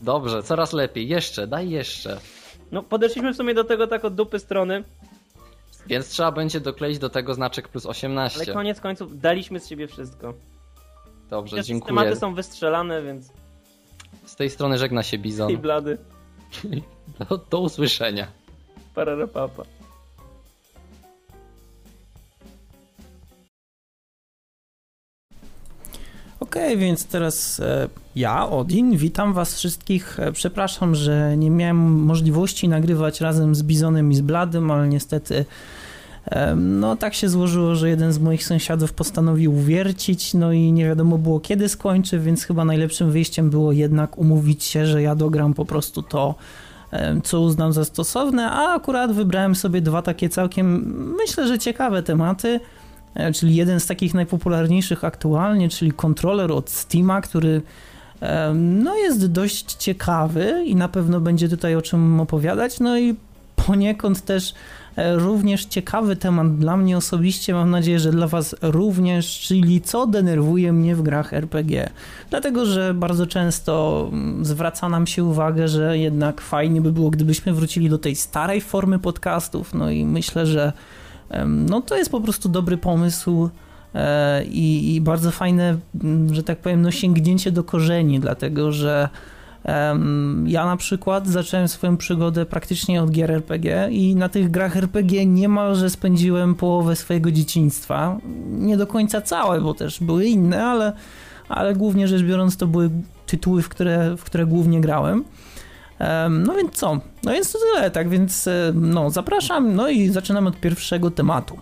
Dobrze, coraz lepiej. Jeszcze, daj jeszcze. No podeszliśmy w sumie do tego tak od dupy strony. Więc trzeba będzie dokleić do tego znaczek plus 18. Ale koniec końców daliśmy z siebie wszystko. Dobrze, Wiesz, dziękuję. Tematy są wystrzelane, więc... Z tej strony żegna się Bizon. I blady. Do, do usłyszenia. Pararapapa. Okay, więc teraz e, ja, Odin, witam was wszystkich. E, przepraszam, że nie miałem możliwości nagrywać razem z Bizonem i z Bladym, ale niestety No tak się złożyło, że jeden z moich sąsiadów postanowił wiercić, no i nie wiadomo było kiedy skończy, więc chyba najlepszym wyjściem było jednak umówić się, że ja dogram po prostu to, co uznam za stosowne, a akurat wybrałem sobie dwa takie całkiem, myślę, że ciekawe tematy, e, czyli jeden z takich najpopularniejszych aktualnie, czyli kontroler od Steama, który no jest dość ciekawy i na pewno będzie tutaj o czym opowiadać, no i poniekąd też e, również ciekawy temat dla mnie osobiście, mam nadzieję, że dla Was również, czyli co denerwuje mnie w grach RPG. Dlatego, że bardzo często mm, zwraca nam się uwagę, że jednak fajnie by było, gdybyśmy wrócili do tej starej formy podcastów, no i myślę, że no to jest po prostu dobry pomysł e, i, i bardzo fajne, że tak powiem, no sięgnięcie do korzeni, dlatego, że ja na przykład zacząłem swoją przygodę praktycznie od gier RPG i na tych grach RPG niemalże spędziłem połowę swojego dzieciństwa. Nie do końca całe, bo też były inne, ale, ale głównie rzecz biorąc to były tytuły, w które, w które głównie grałem. No więc co? No więc to tyle, tak więc no zapraszam, no i zaczynamy od pierwszego tematu.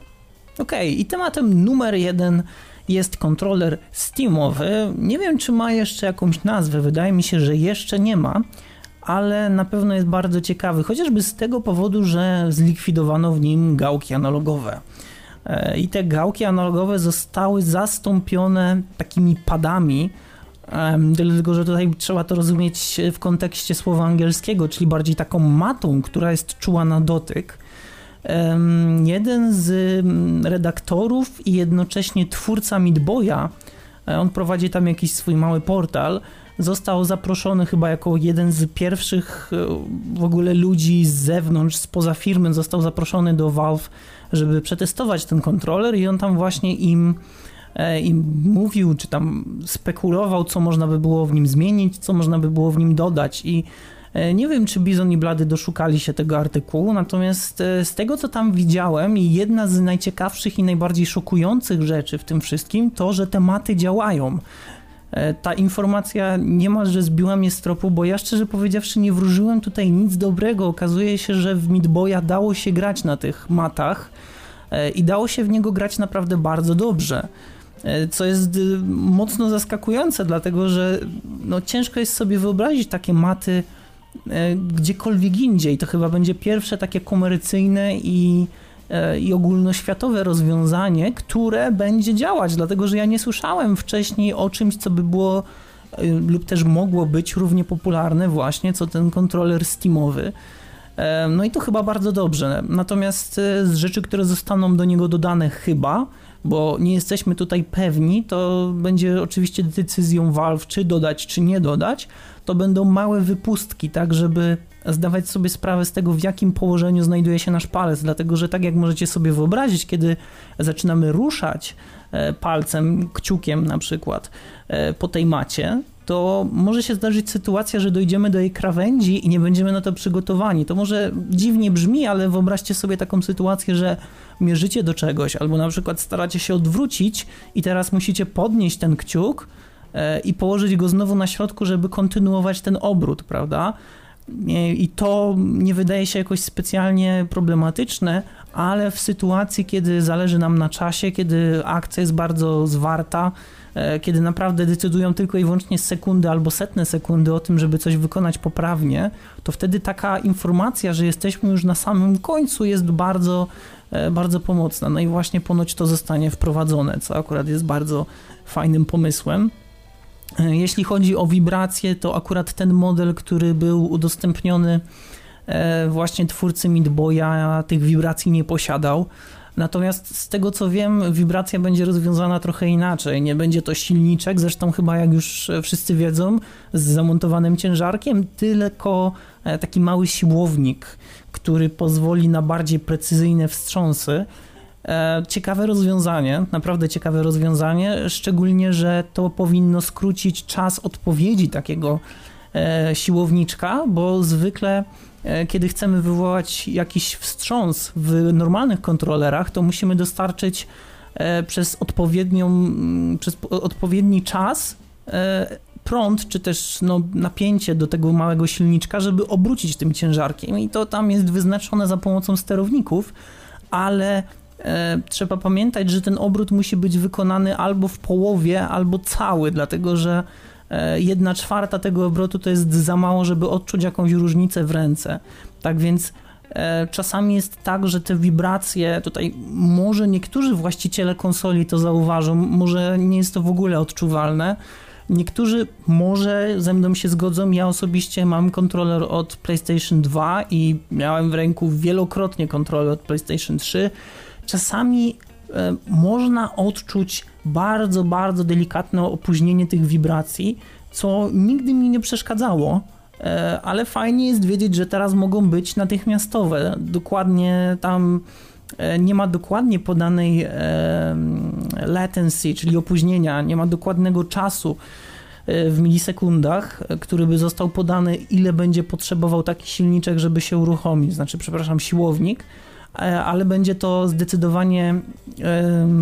Ok, i tematem numer jeden jest kontroler Steamowy. Nie wiem, czy ma jeszcze jakąś nazwę, wydaje mi się, że jeszcze nie ma, ale na pewno jest bardzo ciekawy, chociażby z tego powodu, że zlikwidowano w nim gałki analogowe. E, I te gałki analogowe zostały zastąpione takimi padami, tylko że tutaj trzeba to rozumieć w kontekście słowa angielskiego, czyli bardziej taką matą, która jest czuła na dotyk. Jeden z mm, redaktorów i jednocześnie twórca Midboya, e, on prowadzi tam jakiś swój mały portal, został zaproszony chyba jako jeden z pierwszych e, w ogóle ludzi z zewnątrz, spoza firmy, został zaproszony do Valve, żeby przetestować ten kontroler i on tam właśnie im, e, im mówił, czy tam spekulował, co można by było w nim zmienić, co można by było w nim dodać i E, nie wiem, czy Bizon i Blady doszukali się tego artykułu, natomiast e, z tego, co tam widziałem, i jedna z najciekawszych i najbardziej szokujących rzeczy w tym wszystkim, to, że tematy działają. Ta informacja niemalże zbiła mnie z tropu, bo ja szczerze powiedziawszy nie wróżyłem tutaj nic dobrego. Okazuje się, że w Midboya dało się grać na tych matach i dało się w niego grać naprawdę bardzo dobrze co jest mocno zaskakujące, dlatego że no, ciężko jest sobie wyobrazić takie maty E, gdziekolwiek indziej. To chyba będzie pierwsze takie komercyjne i, e, i ogólnoświatowe rozwiązanie, które będzie działać, dlatego że ja nie słyszałem wcześniej o czymś, co by było e, lub też mogło być równie popularne właśnie, co ten kontroler Steamowy. No i to chyba bardzo dobrze. Natomiast z rzeczy, które zostaną do niego dodane chyba, bo nie jesteśmy tutaj pewni, to będzie oczywiście decyzją Valve, czy dodać, czy nie dodać, to będą małe wypustki, tak żeby zdawać sobie sprawę z tego, w jakim położeniu znajduje się nasz palec, dlatego że tak jak możecie sobie wyobrazić, kiedy zaczynamy ruszać e, palcem, kciukiem na przykład e, po tej macie, to może się zdarzyć sytuacja, że dojdziemy do jej krawędzi i nie będziemy na to przygotowani. To może dziwnie brzmi, ale wyobraźcie sobie taką sytuację, że mierzycie do czegoś, albo na przykład staracie się odwrócić i teraz musicie podnieść ten kciuk e, i położyć go znowu na środku, żeby kontynuować ten obrót, prawda? I to nie wydaje się jakoś specjalnie problematyczne, ale w sytuacji, kiedy zależy nam na czasie, kiedy akcja jest bardzo zwarta, e, kiedy naprawdę decydują tylko i wyłącznie sekundy albo setne sekundy o tym, żeby coś wykonać poprawnie, to wtedy taka informacja, że jesteśmy już na samym końcu jest bardzo bardzo pomocna. No i właśnie ponoć to zostanie wprowadzone, co akurat jest bardzo fajnym pomysłem. E, jeśli chodzi o wibracje, to akurat ten model, który był udostępniony e, właśnie twórcy Midboya, tych wibracji nie posiadał. Natomiast z tego co wiem, wibracja będzie rozwiązana trochę inaczej. Nie będzie to silniczek, zresztą chyba jak już wszyscy wiedzą, z zamontowanym ciężarkiem, tylko taki mały siłownik, który pozwoli na bardziej precyzyjne wstrząsy. E, ciekawe rozwiązanie, naprawdę ciekawe rozwiązanie, szczególnie, że to powinno skrócić czas odpowiedzi takiego e, siłowniczka, bo zwykle e, kiedy chcemy wywołać jakiś wstrząs w normalnych kontrolerach, to musimy dostarczyć przez odpowiednią, przez odpowiedni czas prąd, czy też no, napięcie do tego małego silniczka, żeby obrócić tym ciężarkiem i to tam jest wyznaczone za pomocą sterowników, ale e, trzeba pamiętać, że ten obrót musi być wykonany albo w połowie, albo cały, dlatego że e, jedna czwarta tego obrotu to jest za mało, żeby odczuć jakąś różnicę w ręce. Tak więc e, czasami jest tak, że te wibracje tutaj może niektórzy właściciele konsoli to zauważą, może nie jest to w ogóle odczuwalne. Niektórzy może ze mną się zgodzą. Ja osobiście mam kontroler od PlayStation 2 i miałem w ręku wielokrotnie kontroler od PlayStation 3. Czasami e, można odczuć bardzo, bardzo delikatne opóźnienie tych wibracji, co nigdy mi nie przeszkadzało. E, ale fajnie jest wiedzieć, że teraz mogą być natychmiastowe. Dokładnie tam nie ma dokładnie podanej latency, czyli opóźnienia, nie ma dokładnego czasu w milisekundach, który by został podany, ile będzie potrzebował taki silniczek, żeby się uruchomić, znaczy, przepraszam, siłownik, ale będzie to zdecydowanie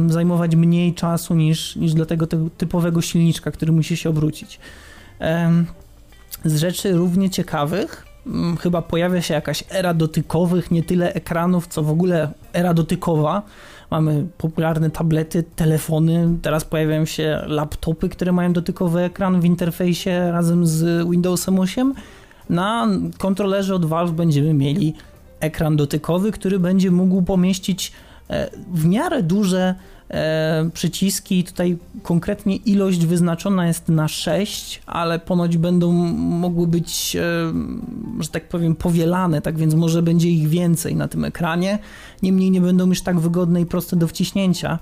zajmować mniej czasu niż, niż dla tego, typowego silniczka, który musi się obrócić. Z rzeczy równie ciekawych, chyba pojawia się jakaś era dotykowych, nie tyle ekranów, co w ogóle era dotykowa. Mamy popularne tablety, telefony, teraz pojawiają się laptopy, które mają dotykowy ekran w interfejsie razem z Windowsem 8. Na kontrolerze od Valve będziemy mieli ekran dotykowy, który będzie mógł pomieścić e, w miarę duże przyciski. Tutaj konkretnie ilość wyznaczona jest na 6, ale ponoć będą mogły być, e, że tak powiem, powielane, tak więc może będzie ich więcej na tym ekranie. Niemniej nie będą już tak wygodne i proste do wciśnięcia.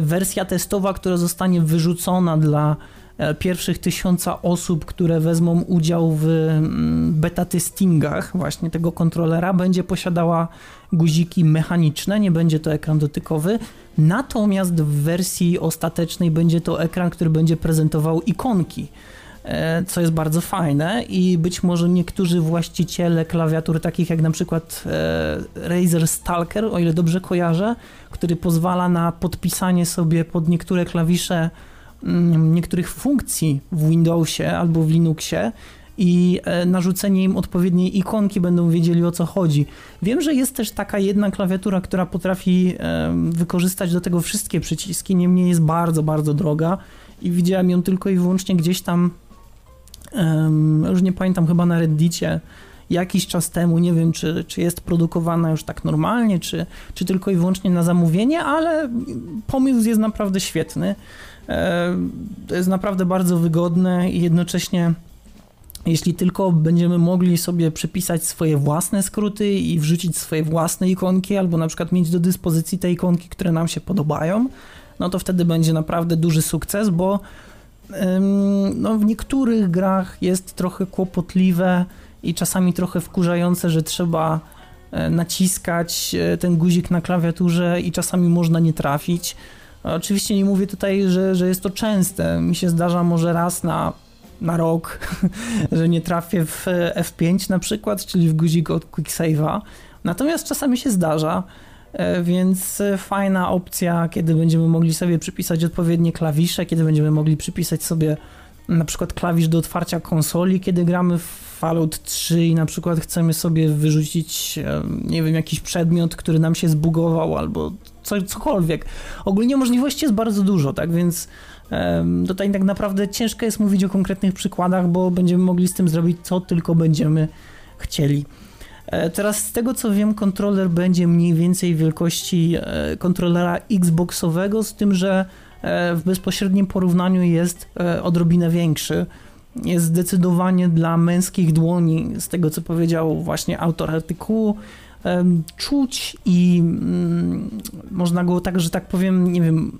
Wersja testowa, która zostanie wyrzucona dla pierwszych tysiąca osób, które wezmą udział w mm, beta testingach właśnie tego kontrolera, będzie posiadała guziki mechaniczne, nie będzie to ekran dotykowy. Natomiast w wersji ostatecznej będzie to ekran, który będzie prezentował ikonki e, co jest bardzo fajne i być może niektórzy właściciele klawiatur takich jak na przykład e, Razer Stalker, o ile dobrze kojarzę, który pozwala na podpisanie sobie pod niektóre klawisze Mm, niektórych funkcji w Windowsie albo w Linuxie i e, narzucenie im odpowiedniej ikonki będą wiedzieli o co chodzi. Wiem, że jest też taka jedna klawiatura, która potrafi wykorzystać do tego wszystkie przyciski, niemniej jest bardzo, bardzo droga i widziałem ją tylko i wyłącznie gdzieś tam, już nie pamiętam, chyba na Reddicie jakiś czas temu, nie wiem czy, czy jest produkowana już tak normalnie, czy, czy tylko i wyłącznie na zamówienie, ale pomysł jest naprawdę świetny. E, to jest naprawdę bardzo wygodne i jednocześnie jeśli tylko będziemy mogli sobie przypisać swoje własne skróty i wrzucić swoje własne ikonki, albo na przykład mieć do dyspozycji te ikonki, które nam się podobają, no to wtedy będzie naprawdę duży sukces, bo no, w niektórych grach jest trochę kłopotliwe i czasami trochę wkurzające, że trzeba e, naciskać e, ten guzik na klawiaturze i czasami można nie trafić. Oczywiście nie mówię tutaj, że, że jest to częste. Mi się zdarza może raz na, na rok, że nie trafię w F5 na przykład, czyli w guzik od Quick Save'a. Natomiast czasami się zdarza, e, więc fajna opcja, kiedy będziemy mogli sobie przypisać odpowiednie klawisze, kiedy będziemy mogli przypisać sobie na przykład klawisz do otwarcia konsoli, kiedy gramy w Fallout 3 i na przykład chcemy sobie wyrzucić, nie wiem, jakiś przedmiot, który nam się zbugował albo co, cokolwiek. Ogólnie możliwości jest bardzo dużo, tak więc tutaj tak naprawdę ciężko jest mówić o konkretnych przykładach, bo będziemy mogli z tym zrobić co tylko będziemy chcieli. E, teraz z tego co wiem, kontroler będzie mniej więcej wielkości e, kontrolera Xboxowego, z tym, że e, w bezpośrednim porównaniu jest odrobinę większy. Jest zdecydowanie dla męskich dłoni, z tego co powiedział właśnie autor artykułu, czuć i mm, można go tak, że tak powiem, nie wiem,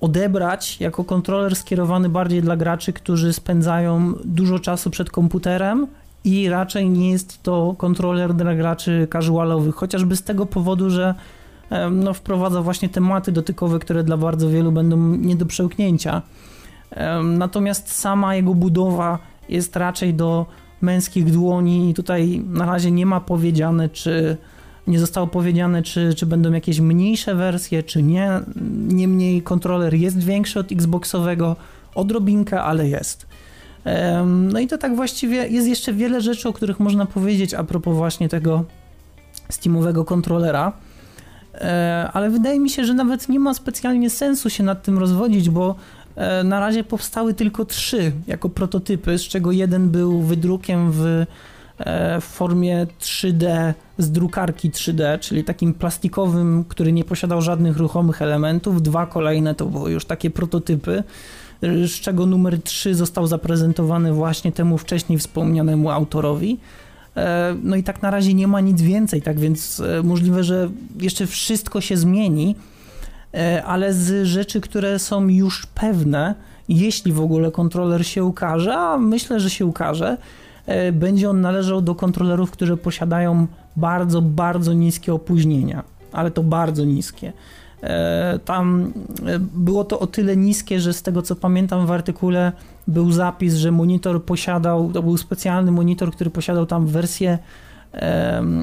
odebrać jako kontroler skierowany bardziej dla graczy, którzy spędzają dużo czasu przed komputerem i raczej nie jest to kontroler dla graczy casualowych, chociażby z tego powodu, że no, wprowadza właśnie tematy dotykowe, które dla bardzo wielu będą nie do przełknięcia. Natomiast sama jego budowa jest raczej do męskich dłoni i tutaj na razie nie ma powiedziane, czy nie zostało powiedziane, czy, czy będą jakieś mniejsze wersje, czy nie. Niemniej kontroler jest większy od Xboxowego, odrobinkę, ale jest. No i to tak właściwie jest jeszcze wiele rzeczy, o których można powiedzieć a propos właśnie tego Steamowego kontrolera. E, ale wydaje mi się, że nawet nie ma specjalnie sensu się nad tym rozwodzić, bo e, na razie powstały tylko trzy jako prototypy, z czego jeden był wydrukiem w, e, w formie 3D z drukarki 3D, czyli takim plastikowym, który nie posiadał żadnych ruchomych elementów. Dwa kolejne to były już takie prototypy, z czego numer 3 został zaprezentowany właśnie temu wcześniej wspomnianemu autorowi. E, no i tak na razie nie ma nic więcej, tak więc e, możliwe, że jeszcze wszystko się zmieni, e, ale z rzeczy, które są już pewne, jeśli w ogóle kontroler się ukaże, a myślę, że się ukaże, będzie on należał do kontrolerów, które posiadają bardzo, bardzo niskie opóźnienia, ale to bardzo niskie. Tam było to o tyle niskie, że z tego co pamiętam w artykule był zapis, że monitor posiadał, to był specjalny monitor, który posiadał tam wersję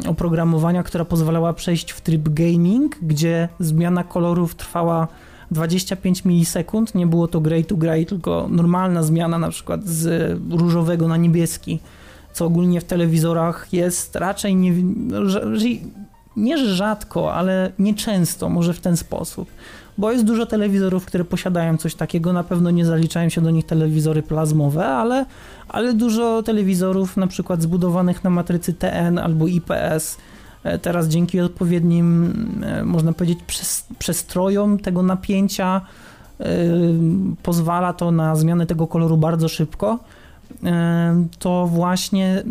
oprogramowania, która pozwalała przejść w tryb gaming, gdzie zmiana kolorów trwała 25 milisekund. Nie było to gray to gray, tylko normalna zmiana, na przykład z różowego na niebieski, co ogólnie w telewizorach jest raczej nie, nie rzadko, ale nieczęsto, może w ten sposób bo jest dużo telewizorów, które posiadają coś takiego. Na pewno nie zaliczają się do nich telewizory plazmowe, ale, ale dużo telewizorów, na przykład zbudowanych na matrycy TN albo IPS, e, teraz dzięki odpowiednim, e, można powiedzieć, przestrojom tego napięcia, e, pozwala to na zmianę tego koloru bardzo szybko. To właśnie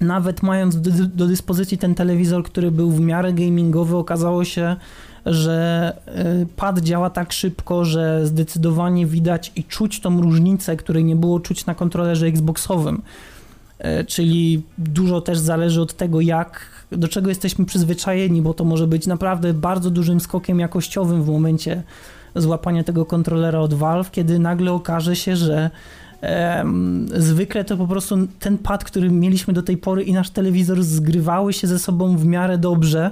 nawet mając do, dyspozycji ten telewizor, który był w miarę gamingowy, okazało się, że y, pad działa tak szybko, że zdecydowanie widać i czuć tą różnicę, której nie było czuć na kontrolerze Xboxowym. Y, czyli dużo też zależy od tego, jak, do czego jesteśmy przyzwyczajeni, bo to może być naprawdę bardzo dużym skokiem jakościowym w momencie złapania tego kontrolera od Valve, kiedy nagle okaże się, że zwykle to po prostu ten pad, który mieliśmy do tej pory i nasz telewizor zgrywały się ze sobą w miarę dobrze,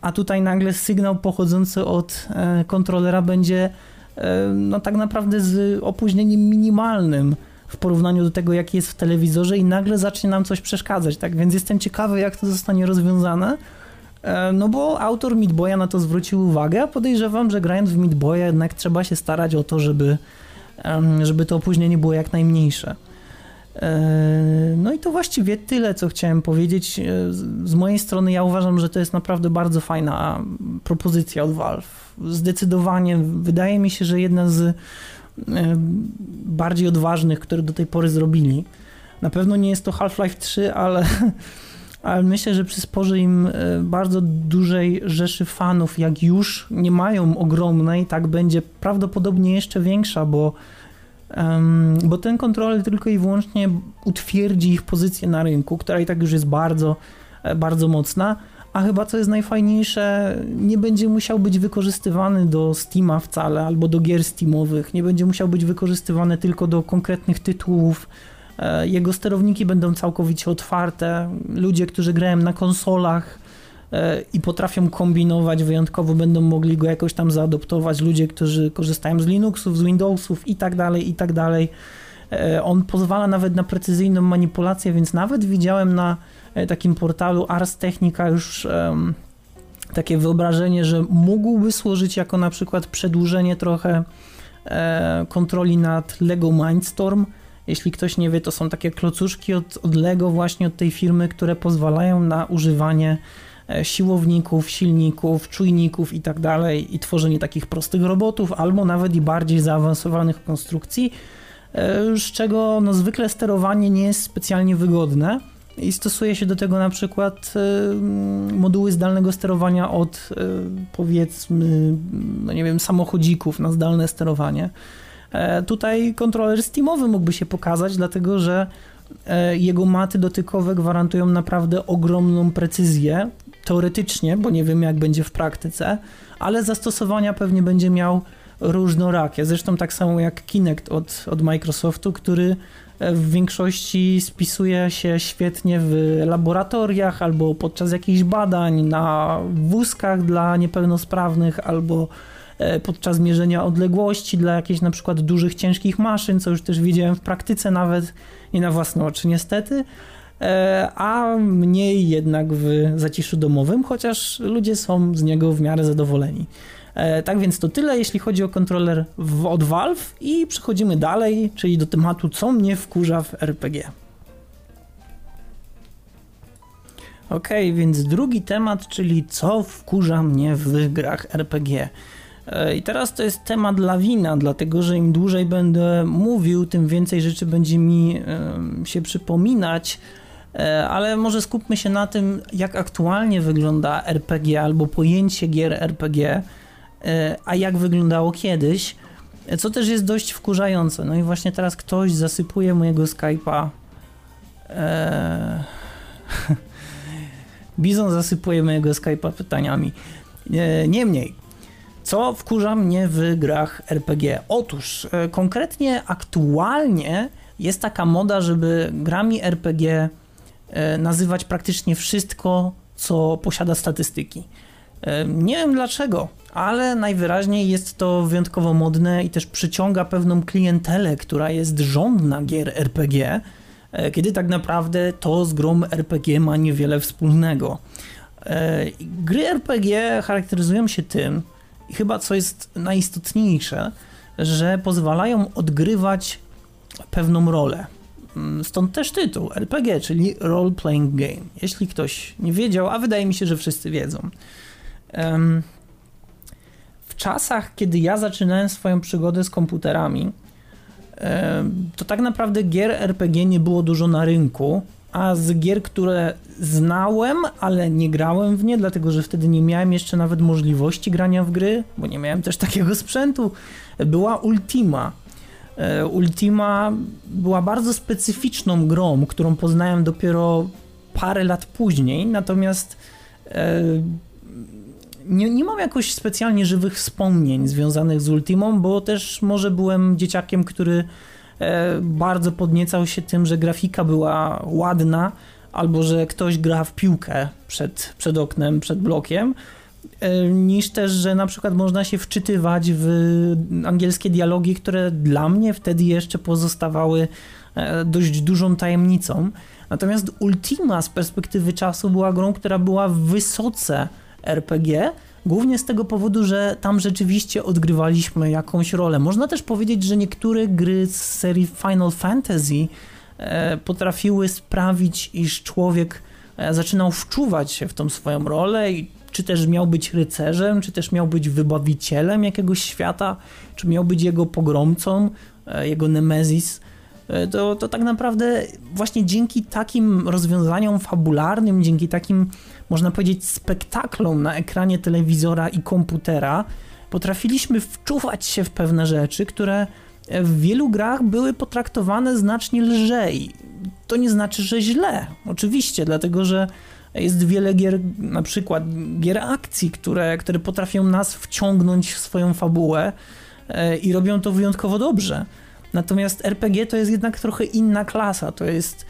a tutaj nagle sygnał pochodzący od e, kontrolera będzie e, no tak naprawdę z opóźnieniem minimalnym w porównaniu do tego, jaki jest w telewizorze i nagle zacznie nam coś przeszkadzać, tak? Więc jestem ciekawy, jak to zostanie rozwiązane, e, no bo autor Meat Boya na to zwrócił uwagę, a podejrzewam, że grając w Meat Boya jednak trzeba się starać o to, żeby, żeby to opóźnienie było jak najmniejsze. E, no i to właściwie tyle, co chciałem powiedzieć. E, z mojej strony ja uważam, że to jest naprawdę bardzo fajna propozycja od Valve. Zdecydowanie wydaje mi się, że jedna z e, bardziej odważnych, które do tej pory zrobili. Na pewno nie jest to Half-Life 3, ale, ale myślę, że przysporzy im bardzo dużej rzeszy fanów, jak już nie mają ogromnej, tak będzie prawdopodobnie jeszcze większa, bo bo ten kontroler tylko i wyłącznie utwierdzi ich pozycję na rynku, która i tak już jest bardzo, e, bardzo mocna, a chyba co jest najfajniejsze, nie będzie musiał być wykorzystywany do Steama wcale, albo do gier Steamowych, nie będzie musiał być wykorzystywany tylko do konkretnych tytułów. E, jego sterowniki będą całkowicie otwarte. Ludzie, którzy grają na konsolach, E, i potrafią kombinować wyjątkowo, będą mogli go jakoś tam zaadoptować ludzie, którzy korzystają z Linuxów, z Windowsów i tak dalej, i tak dalej. E, on pozwala nawet na precyzyjną manipulację, więc nawet widziałem na takim portalu Ars Technica już um, takie wyobrażenie, że mógłby służyć jako na przykład przedłużenie trochę e, kontroli nad Lego Mindstorm. Jeśli ktoś nie wie, to są takie klocuszki od, od Lego właśnie od tej firmy, które pozwalają na używanie E, siłowników, silników, czujników i tak dalej i tworzenie takich prostych robotów albo nawet i bardziej zaawansowanych konstrukcji, e, z czego no, zwykle sterowanie nie jest specjalnie wygodne i stosuje się do tego na przykład e, moduły zdalnego sterowania od powiedzmy, no nie wiem, samochodzików na zdalne sterowanie. Tutaj kontroler Steamowy mógłby się pokazać, dlatego że jego maty dotykowe gwarantują naprawdę ogromną precyzję, teoretycznie, bo nie wiem jak będzie w praktyce, ale zastosowania pewnie będzie miał różnorakie. Zresztą tak samo jak Kinect od, od Microsoftu, który e, w większości spisuje się świetnie w laboratoriach albo podczas jakichś badań na wózkach dla niepełnosprawnych albo e, podczas mierzenia odległości dla jakichś na przykład dużych, ciężkich maszyn, co już też widziałem w praktyce nawet, nie na własne oczy niestety, e, a mniej jednak w zaciszu domowym, chociaż ludzie są z niego w miarę zadowoleni. E, tak więc to tyle, jeśli chodzi o kontroler od Valve i przechodzimy dalej, czyli do tematu, co mnie wkurza w RPG. Ok, więc drugi temat, czyli co wkurza mnie w grach RPG. E, I teraz to jest temat lawina, dlatego że im dłużej będę mówił, tym więcej rzeczy będzie mi się przypominać, e, ale może skupmy się na tym, jak aktualnie wygląda RPG albo pojęcie gier RPG, e, a jak wyglądało kiedyś, co też jest dość wkurzające. No i właśnie teraz ktoś zasypuje mojego Skype'a. Eee... Bizon zasypuje mojego Skype'a pytaniami. Niemniej, co wkurza mnie w grach RPG? Otóż e, konkretnie aktualnie jest taka moda, żeby grami RPG e, nazywać praktycznie wszystko, co posiada statystyki. E, nie wiem dlaczego, ale najwyraźniej jest to wyjątkowo modne i też przyciąga pewną klientelę, która jest żądna gier RPG, kiedy tak naprawdę to z grą RPG ma niewiele wspólnego. Gry RPG charakteryzują się tym, i chyba co jest najistotniejsze, że pozwalają odgrywać pewną rolę. Mm, stąd też tytuł RPG, czyli Role Playing Game. Jeśli ktoś nie wiedział, a wydaje mi się, że wszyscy wiedzą. W czasach, kiedy ja zaczynałem swoją przygodę z komputerami, to tak naprawdę gier RPG nie było dużo na rynku, a z gier, które znałem, ale nie grałem w nie, dlatego że wtedy nie miałem jeszcze nawet możliwości grania w gry, bo nie miałem też takiego sprzętu, była Ultima. E, Ultima była bardzo specyficzną grą, którą poznałem dopiero parę lat później, natomiast e, nie, nie mam jakoś specjalnie żywych wspomnień związanych z Ultimą, bo też może byłem dzieciakiem, który bardzo podniecał się tym, że grafika była ładna, albo że ktoś gra w piłkę przed, przed oknem, przed blokiem, e, niż też, że na przykład można się wczytywać w angielskie dialogi, które dla mnie wtedy jeszcze pozostawały e, dość dużą tajemnicą. Natomiast Ultima z perspektywy czasu była grą, która była wysoce RPG, Głównie z tego powodu, że tam rzeczywiście odgrywaliśmy jakąś rolę. Można też powiedzieć, że niektóre gry z serii Final Fantasy e, potrafiły sprawić, iż człowiek e, zaczynał wczuwać się w tą swoją rolę i czy też miał być rycerzem, czy też miał być wybawicielem jakiegoś świata, czy miał być jego pogromcą, e, jego nemezis. To, to tak naprawdę właśnie dzięki takim rozwiązaniom fabularnym, dzięki takim można powiedzieć, spektaklom na ekranie telewizora i komputera, potrafiliśmy wczuwać się w pewne rzeczy, które w wielu grach były potraktowane znacznie lżej. To nie znaczy, że źle, oczywiście, dlatego że jest wiele gier, na przykład gier akcji, które, które potrafią nas wciągnąć w swoją fabułę e, i robią to wyjątkowo dobrze. Natomiast RPG to jest jednak trochę inna klasa, to jest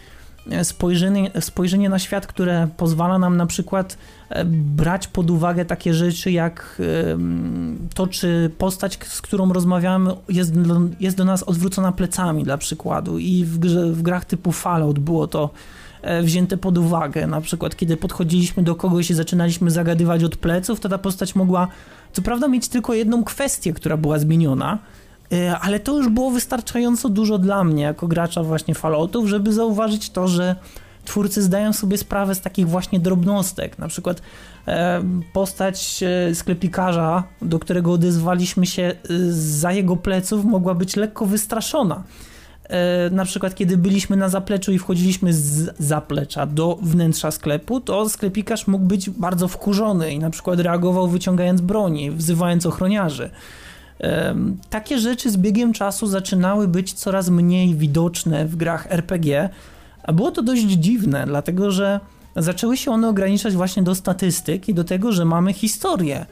spojrzenie, spojrzenie na świat, które pozwala nam na przykład e, brać pod uwagę takie rzeczy jak to, czy postać, z którą rozmawiamy, jest jest do nas odwrócona plecami, dla przykładu. I w, grze, w grach typu Fallout było to e, wzięte pod uwagę. Na przykład, kiedy podchodziliśmy do kogoś i zaczynaliśmy zagadywać od pleców, to ta postać mogła, co prawda, mieć tylko jedną kwestię, która była zmieniona E, ale to już było wystarczająco dużo dla mnie jako gracza właśnie Falloutów, żeby zauważyć to, że twórcy zdają sobie sprawę z takich właśnie drobnostek. Na przykład e, postać e, sklepikarza, do którego odezwaliśmy się za jego pleców, mogła być lekko wystraszona. Na przykład, kiedy byliśmy na zapleczu i wchodziliśmy z zaplecza do wnętrza sklepu, to sklepikarz mógł być bardzo wkurzony i na przykład reagował wyciągając broni, wzywając ochroniarzy. Takie rzeczy z biegiem czasu zaczynały być coraz mniej widoczne w grach RPG, a było to dość dziwne, dlatego że zaczęły się one ograniczać właśnie do statystyk i do tego, że mamy historię.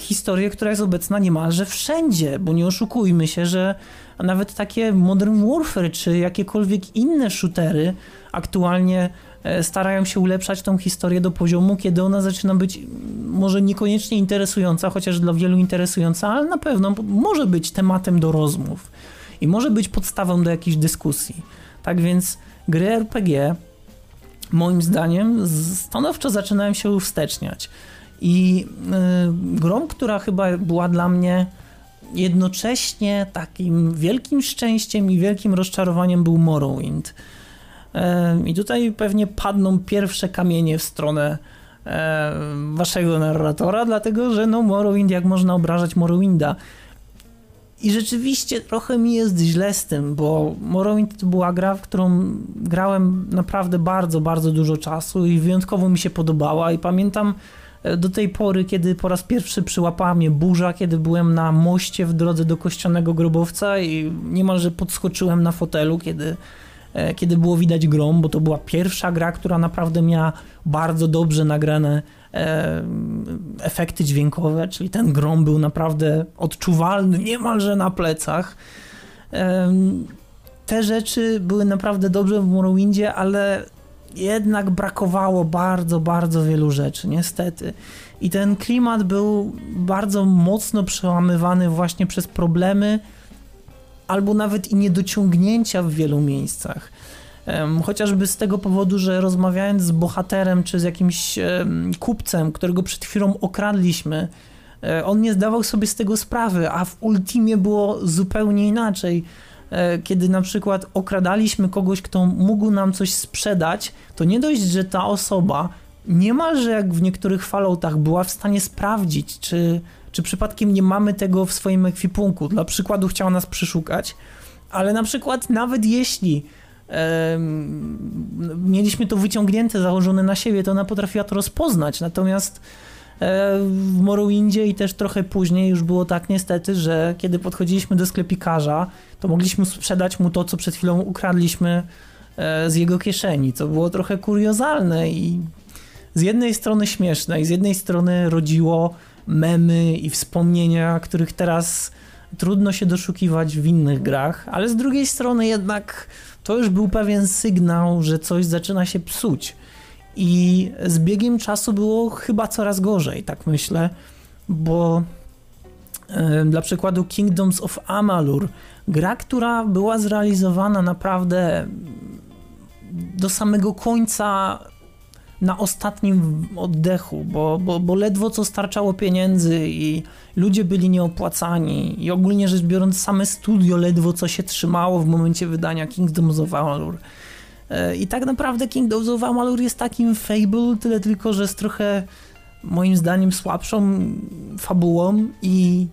Historię, która jest obecna niemalże wszędzie, bo nie oszukujmy się, że nawet takie Modern Warfare czy jakiekolwiek inne shootery aktualnie E, starają się ulepszać tą historię do poziomu, kiedy ona zaczyna być może niekoniecznie interesująca, chociaż dla wielu interesująca, ale na pewno może być tematem do rozmów i może być podstawą do jakiejś dyskusji. Tak więc gry RPG moim zdaniem stanowczo zaczynałem się uwsteczniać. I y, grą, która chyba była dla mnie jednocześnie takim wielkim szczęściem i wielkim rozczarowaniem był Morrowind. I tutaj pewnie padną pierwsze kamienie w stronę waszego narratora, dlatego że no Morrowind, jak można obrażać Morrowinda? I rzeczywiście trochę mi jest źle z tym, bo Morrowind to była gra, w którą grałem naprawdę bardzo, bardzo dużo czasu i wyjątkowo mi się podobała i pamiętam e, do tej pory, kiedy po raz pierwszy przyłapała mnie burza, kiedy byłem na moście w drodze do kościanego grobowca i niemalże podskoczyłem na fotelu, kiedy E, kiedy było widać grom, bo to była pierwsza gra, która naprawdę miała bardzo dobrze nagrane e, efekty dźwiękowe, czyli ten grom był naprawdę odczuwalny niemalże na plecach. E, te rzeczy były naprawdę dobrze w Morrowindzie, ale jednak brakowało bardzo, bardzo wielu rzeczy, niestety. I ten klimat był bardzo mocno przełamywany właśnie przez problemy, albo nawet i niedociągnięcia w wielu miejscach. Chociażby z tego powodu, że rozmawiając z bohaterem czy z jakimś kupcem, którego przed chwilą okradliśmy, e, on nie zdawał sobie z tego sprawy, a w Ultimie było zupełnie inaczej. E, kiedy na przykład okradaliśmy kogoś, kto mógł nam coś sprzedać, to nie dość, że ta osoba niemalże jak w niektórych Falloutach była w stanie sprawdzić, czy czy przypadkiem nie mamy tego w swoim ekwipunku. Dla przykładu chciała nas przeszukać, ale na przykład nawet jeśli mieliśmy to wyciągnięte, założone na siebie, to ona potrafiła to rozpoznać. Natomiast e, w Morrowindzie i też trochę później już było tak niestety, że kiedy podchodziliśmy do sklepikarza, to mogliśmy sprzedać mu to, co przed chwilą ukradliśmy e, z jego kieszeni, co było trochę kuriozalne i z jednej strony śmieszne i z jednej strony rodziło memy i wspomnienia, których teraz trudno się doszukiwać w innych grach, ale z drugiej strony jednak to już był pewien sygnał, że coś zaczyna się psuć. I z biegiem czasu było chyba coraz gorzej, tak myślę, bo e, dla przykładu Kingdoms of Amalur, gra, która była zrealizowana naprawdę do samego końca na ostatnim oddechu, bo, bo, bo ledwo co starczało pieniędzy i ludzie byli nieopłacani i ogólnie rzecz biorąc same studio ledwo co się trzymało w momencie wydania Kingdoms of Amalur. E, I tak naprawdę Kingdoms of Amalur jest takim Fable, tyle tylko, że jest trochę moim zdaniem słabszą fabułą i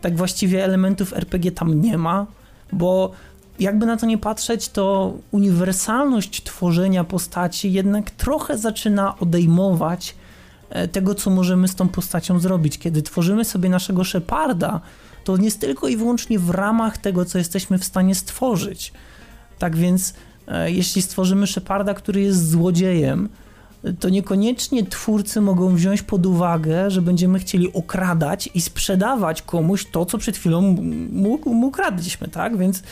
tak właściwie elementów RPG tam nie ma, bo jakby na to nie patrzeć, to uniwersalność tworzenia postaci jednak trochę zaczyna odejmować e, tego, co możemy z tą postacią zrobić. Kiedy tworzymy sobie naszego Sheparda, to nie jest tylko i wyłącznie w ramach tego, co jesteśmy w stanie stworzyć. Tak więc, e, jeśli stworzymy Sheparda, który jest złodziejem, to niekoniecznie twórcy mogą wziąć pod uwagę, że będziemy chcieli okradać i sprzedawać komuś to, co przed chwilą mu, mu tak? Więc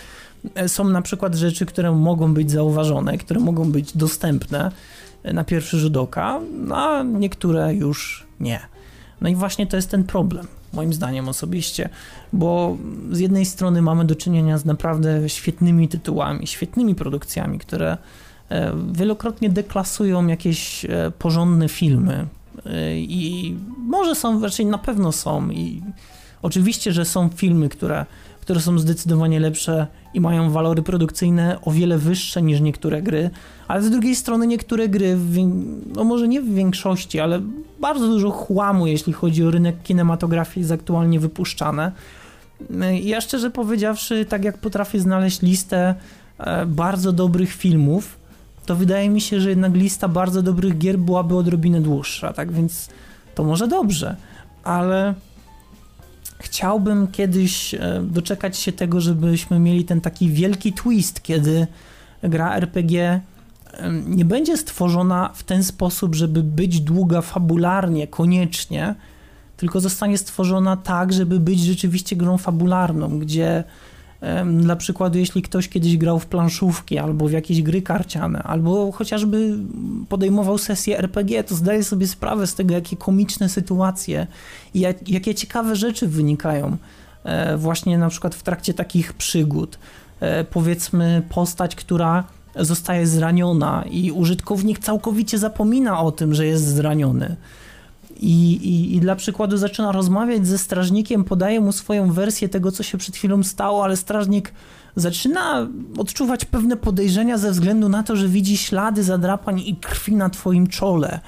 są na przykład rzeczy, które mogą być zauważone, które mogą być dostępne na pierwszy rzut oka, a niektóre już nie. No i właśnie to jest ten problem, moim zdaniem osobiście, bo z jednej strony mamy do czynienia z naprawdę świetnymi tytułami, świetnymi produkcjami, które e, wielokrotnie deklasują jakieś e, porządne filmy e, i może są, raczej na pewno są i oczywiście, że są filmy, które które są zdecydowanie lepsze i mają walory produkcyjne o wiele wyższe niż niektóre gry, ale z drugiej strony niektóre gry, no może nie w większości, ale bardzo dużo chłamu, jeśli chodzi o rynek kinematografii jest aktualnie wypuszczane. Ja szczerze powiedziawszy, tak jak potrafię znaleźć listę e, bardzo dobrych filmów, to wydaje mi się, że jednak lista bardzo dobrych gier byłaby odrobinę dłuższa, tak więc to może dobrze, ale chciałbym kiedyś e, doczekać się tego, żebyśmy mieli ten taki wielki twist, kiedy gra RPG nie będzie stworzona w ten sposób, żeby być długa fabularnie, koniecznie, tylko zostanie stworzona tak, żeby być rzeczywiście grą fabularną, gdzie dla przykładu, jeśli ktoś kiedyś grał w planszówki albo w jakieś gry karciane, albo chociażby podejmował sesję RPG, to zdaje sobie sprawę z tego, jakie komiczne sytuacje i jak, jakie ciekawe rzeczy wynikają e, właśnie na przykład w trakcie takich przygód. E, powiedzmy, postać, która zostaje zraniona i użytkownik całkowicie zapomina o tym, że jest zraniony. I, i, I dla przykładu zaczyna rozmawiać ze strażnikiem, podaje mu swoją wersję tego, co się przed chwilą stało, ale strażnik zaczyna odczuwać pewne podejrzenia ze względu na to, że widzi ślady zadrapań i krwi na twoim czole.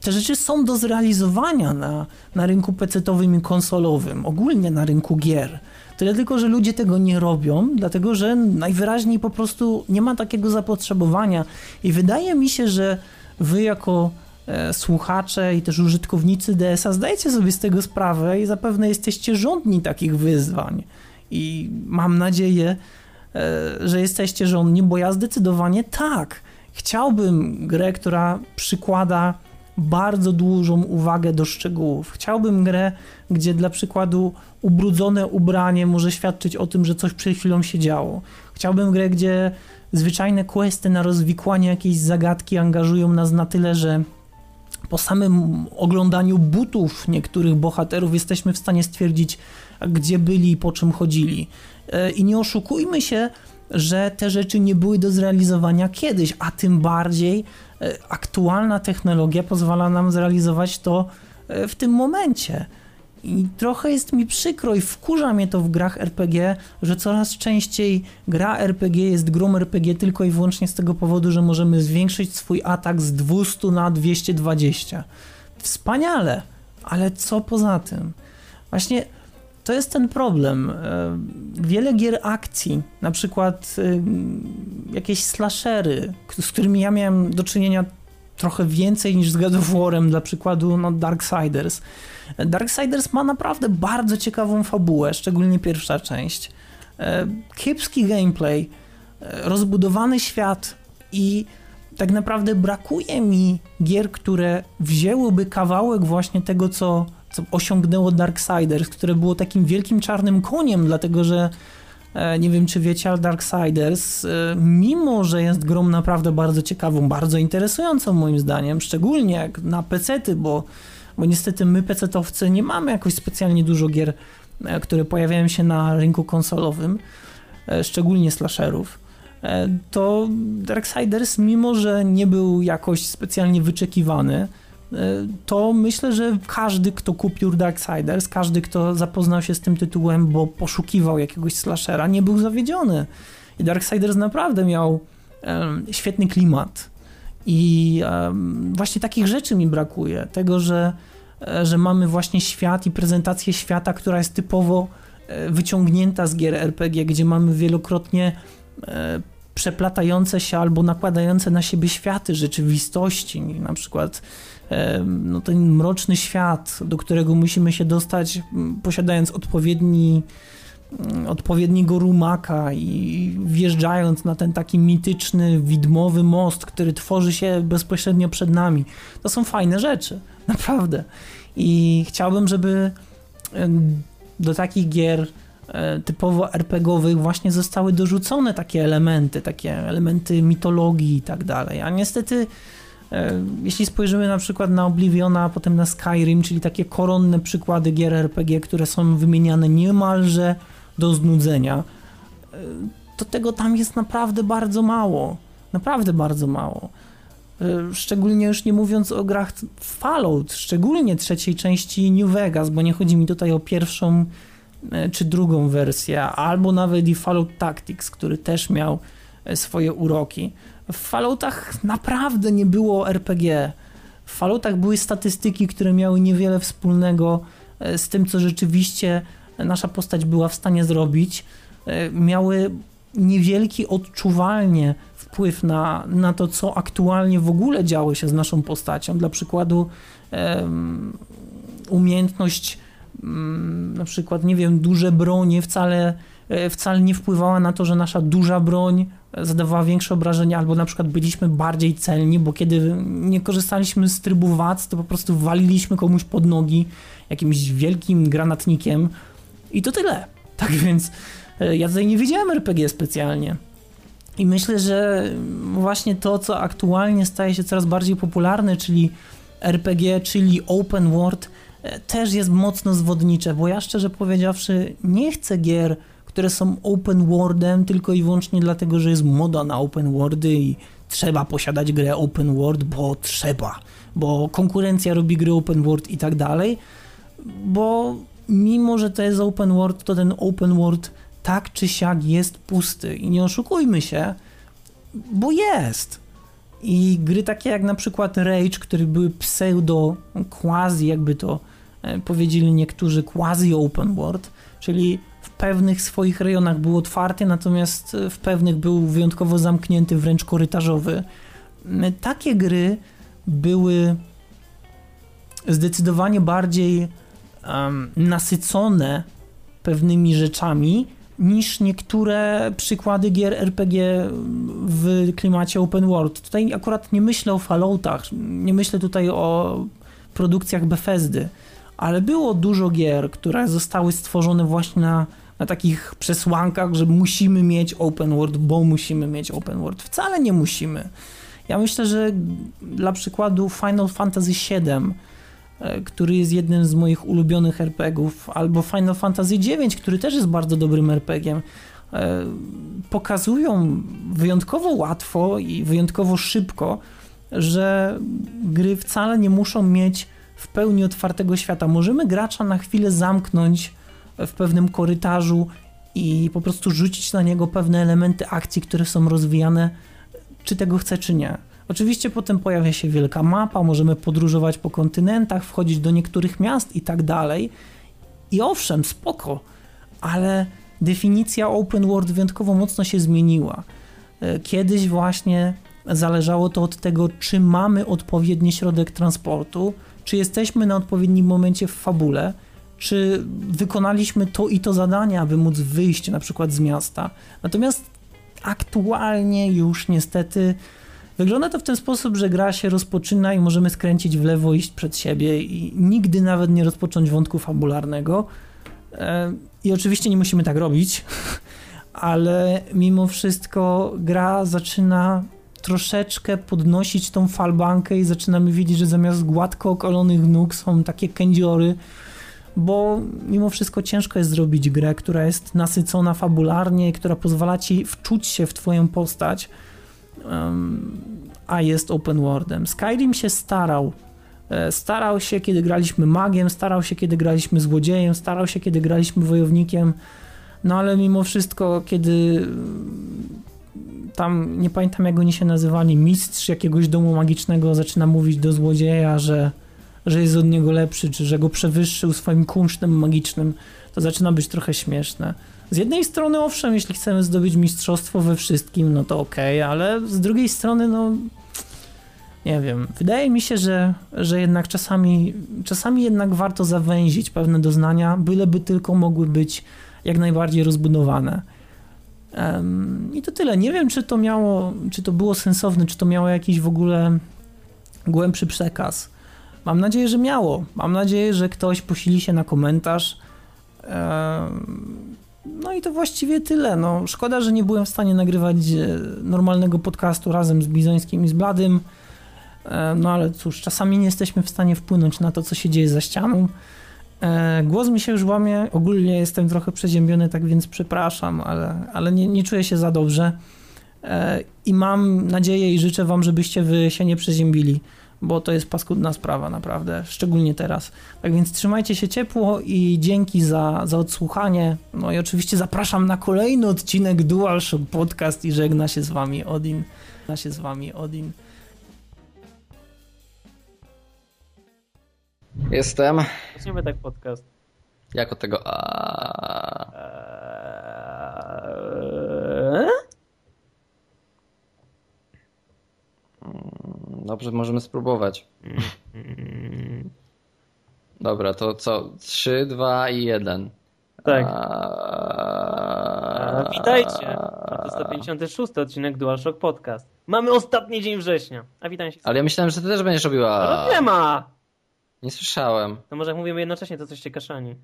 Te rzeczy są do zrealizowania na, na rynku pecetowym i konsolowym, ogólnie na rynku gier. Tyle tylko, że ludzie tego nie robią, dlatego że najwyraźniej po prostu nie ma takiego zapotrzebowania. I wydaje mi się, że wy jako słuchacze i też użytkownicy DSA zdajecie sobie z tego sprawę i zapewne jesteście żądni takich wyzwań. I mam nadzieję, e, że jesteście żądni, bo ja zdecydowanie tak. Chciałbym grę, która przykłada bardzo dużą uwagę do szczegółów. Chciałbym grę, gdzie dla przykładu ubrudzone ubranie może świadczyć o tym, że coś przed chwilą się działo. Chciałbym grę, gdzie zwyczajne questy na rozwikłanie jakiejś zagadki angażują nas na tyle, że po samym oglądaniu butów niektórych bohaterów jesteśmy w stanie stwierdzić, gdzie byli i po czym chodzili. E, I nie oszukujmy się, że te rzeczy nie były do zrealizowania kiedyś, a tym bardziej e, aktualna technologia pozwala nam zrealizować to e, w tym momencie. I trochę jest mi przykro i wkurza mnie to w grach RPG, że coraz częściej gra RPG jest grą RPG tylko i wyłącznie z tego powodu, że możemy zwiększyć swój atak z 200 na 220. Wspaniale, ale co poza tym? Właśnie to jest ten problem. E, wiele gier akcji, na przykład e, jakieś slashery, z którymi ja miałem do czynienia trochę więcej niż z God of War'em, dla przykładu no, Darksiders. Darksiders ma naprawdę bardzo ciekawą fabułę, szczególnie pierwsza część. E, kiepski gameplay, rozbudowany świat i tak naprawdę brakuje mi gier, które wzięłyby kawałek właśnie tego, co co osiągnęło Darksiders, które było takim wielkim czarnym koniem, dlatego że e, nie wiem, czy wiecie, ale Darksiders, e, mimo że jest grą naprawdę bardzo ciekawą, bardzo interesującą moim zdaniem, szczególnie jak na pecety, bo, bo niestety my pecetowcy nie mamy jakoś specjalnie dużo gier, e, które pojawiają się na rynku konsolowym, szczególnie slasherów, to Darksiders, mimo że nie był jakoś specjalnie wyczekiwany, E, to myślę, że każdy, kto kupił Darksiders, każdy, kto zapoznał się z tym tytułem, bo poszukiwał jakiegoś slashera, nie był zawiedziony. I Darksiders naprawdę miał świetny klimat. I właśnie takich rzeczy mi brakuje. Tego, że, e, że mamy właśnie świat i prezentację świata, która jest typowo e, wyciągnięta z gier RPG, gdzie mamy wielokrotnie przeplatające się albo nakładające na siebie światy rzeczywistości. Na przykład no, ten mroczny świat, do którego musimy się dostać, posiadając odpowiedni odpowiedniego rumaka i wjeżdżając na ten taki mityczny, widmowy most, który tworzy się bezpośrednio przed nami. To są fajne rzeczy, naprawdę. I chciałbym, żeby do takich gier e, typowo RPGowych właśnie zostały dorzucone takie elementy, takie elementy mitologii i tak dalej. A niestety jeśli spojrzymy na przykład na Obliviona, a potem na Skyrim, czyli takie koronne przykłady gier RPG, które są wymieniane niemalże do znudzenia, e, to tego tam jest naprawdę bardzo mało. Naprawdę bardzo mało. E, szczególnie już nie mówiąc o grach Fallout, szczególnie trzeciej części New Vegas, bo nie chodzi mi tutaj o pierwszą czy drugą wersję, albo nawet i Fallout Tactics, który też miał swoje uroki. W Falloutach naprawdę nie było RPG. W Falloutach były statystyki, które miały niewiele wspólnego e, z tym, co rzeczywiście nasza postać była w stanie zrobić. E, miały niewielki odczuwalnie wpływ na, na to, co aktualnie w ogóle działo się z naszą postacią. Dla przykładu um, umiejętność um, na przykład, nie wiem, duże bronie wcale, e, wcale nie wpływała na to, że nasza duża broń zadawała większe obrażenia, albo na przykład byliśmy bardziej celni, bo kiedy nie korzystaliśmy z trybu WAC, to po prostu waliliśmy komuś pod nogi jakimś wielkim granatnikiem i to tyle. Tak więc e, ja tutaj nie widziałem RPG specjalnie. I myślę, że właśnie to, co aktualnie staje się coraz bardziej popularne, czyli RPG, czyli open world, e, też jest mocno zwodnicze, bo ja szczerze powiedziawszy nie chcę gier, które są open worldem tylko i wyłącznie dlatego, że jest moda na open worldy i trzeba posiadać grę open world, bo trzeba, bo konkurencja robi gry open world i tak dalej, bo mimo, że to jest open world, to ten open world tak czy siak jest pusty i nie oszukujmy się, bo jest. I gry takie jak na przykład Rage, które były pseudo, quasi jakby to e, powiedzieli niektórzy, quasi open world, czyli w pewnych swoich rejonach był otwarty, natomiast w pewnych był wyjątkowo zamknięty, wręcz korytarzowy. Takie gry były zdecydowanie bardziej um, nasycone pewnymi rzeczami niż niektóre przykłady gier RPG w klimacie open world. Tutaj akurat nie myślę o Falloutach, nie myślę tutaj o produkcjach Bethesdy, ale było dużo gier, które zostały stworzone właśnie na, na takich przesłankach, że musimy mieć open world, bo musimy mieć open world. Wcale nie musimy. Ja myślę, że dla przykładu Final Fantasy VII E, który jest jednym z moich ulubionych RPGów, albo Final Fantasy IX, który też jest bardzo dobrym RPGiem, e, pokazują wyjątkowo łatwo i wyjątkowo szybko, że gry wcale nie muszą mieć w pełni otwartego świata. Możemy gracza na chwilę zamknąć w pewnym korytarzu i po prostu rzucić na niego pewne elementy akcji, które są rozwijane, czy tego chce, czy nie. Oczywiście potem pojawia się wielka mapa, możemy podróżować po kontynentach, wchodzić do niektórych miast i tak dalej. I owszem, spoko, ale definicja open world wyjątkowo mocno się zmieniła. E, kiedyś właśnie zależało to od tego, czy mamy odpowiedni środek transportu, czy jesteśmy na odpowiednim momencie w fabule, czy wykonaliśmy to i to zadanie, aby móc wyjść na przykład z miasta. Natomiast aktualnie już niestety Wygląda to w ten sposób, że gra się rozpoczyna i możemy skręcić w lewo, iść przed siebie i nigdy nawet nie rozpocząć wątku fabularnego. E, I oczywiście nie musimy tak robić, ale mimo wszystko gra zaczyna troszeczkę podnosić tą falbankę i zaczynamy widzieć, że zamiast gładko okolonych nóg są takie kędziory, bo mimo wszystko ciężko jest zrobić grę, która jest nasycona fabularnie, która pozwala ci wczuć się w twoją postać a jest open worldem. Skyrim się starał. E, starał się, kiedy graliśmy magiem, starał się, kiedy graliśmy złodziejem, starał się, kiedy graliśmy wojownikiem, no ale mimo wszystko, kiedy tam, nie pamiętam jak oni się nazywali, mistrz jakiegoś domu magicznego zaczyna mówić do złodzieja, że, że jest od niego lepszy, czy że go przewyższył swoim kunsztem magicznym, to zaczyna być trochę śmieszne. Z jednej strony, owszem, jeśli chcemy zdobyć mistrzostwo we wszystkim, no to okej, okay, ale z drugiej strony, no nie wiem, wydaje mi się, że, że jednak czasami, czasami jednak warto zawęzić pewne doznania, byleby tylko mogły być jak najbardziej rozbudowane. I to tyle. Nie wiem, czy to miało, czy to było sensowne, czy to miało jakiś w ogóle głębszy przekaz. Mam nadzieję, że miało. Mam nadzieję, że ktoś posili się na komentarz. No i to właściwie tyle. No, szkoda, że nie byłem w stanie nagrywać e, normalnego podcastu razem z Bizońskim i z Bladym. No ale cóż, czasami nie jesteśmy w stanie wpłynąć na to, co się dzieje za ścianą. E, głos mi się już łamie, ogólnie jestem trochę przeziębiony, tak więc przepraszam, ale, ale nie, nie czuję się za dobrze. I mam nadzieję i życzę Wam, żebyście Wy się nie przeziębili bo to jest paskudna sprawa naprawdę, szczególnie teraz. Tak więc trzymajcie się ciepło i dzięki za, za odsłuchanie. No i oczywiście zapraszam na kolejny odcinek DualShock Podcast i żegna się z wami Odin. Żegna się z wami Odin. Jestem. Zaczniemy tak podcast. Jako tego. Eee... Dobrze, możemy spróbować. Dobra, to co? 3, 2 i 1. Tak. A... Witajcie. To 156 odcinek DualShock Podcast. Mamy ostatni dzień września. A witam się. Ale ja myślałem, że ty też będziesz robiła. Ale nie ma! Nie słyszałem. To może jak mówimy jednocześnie, to coś cię kaszani.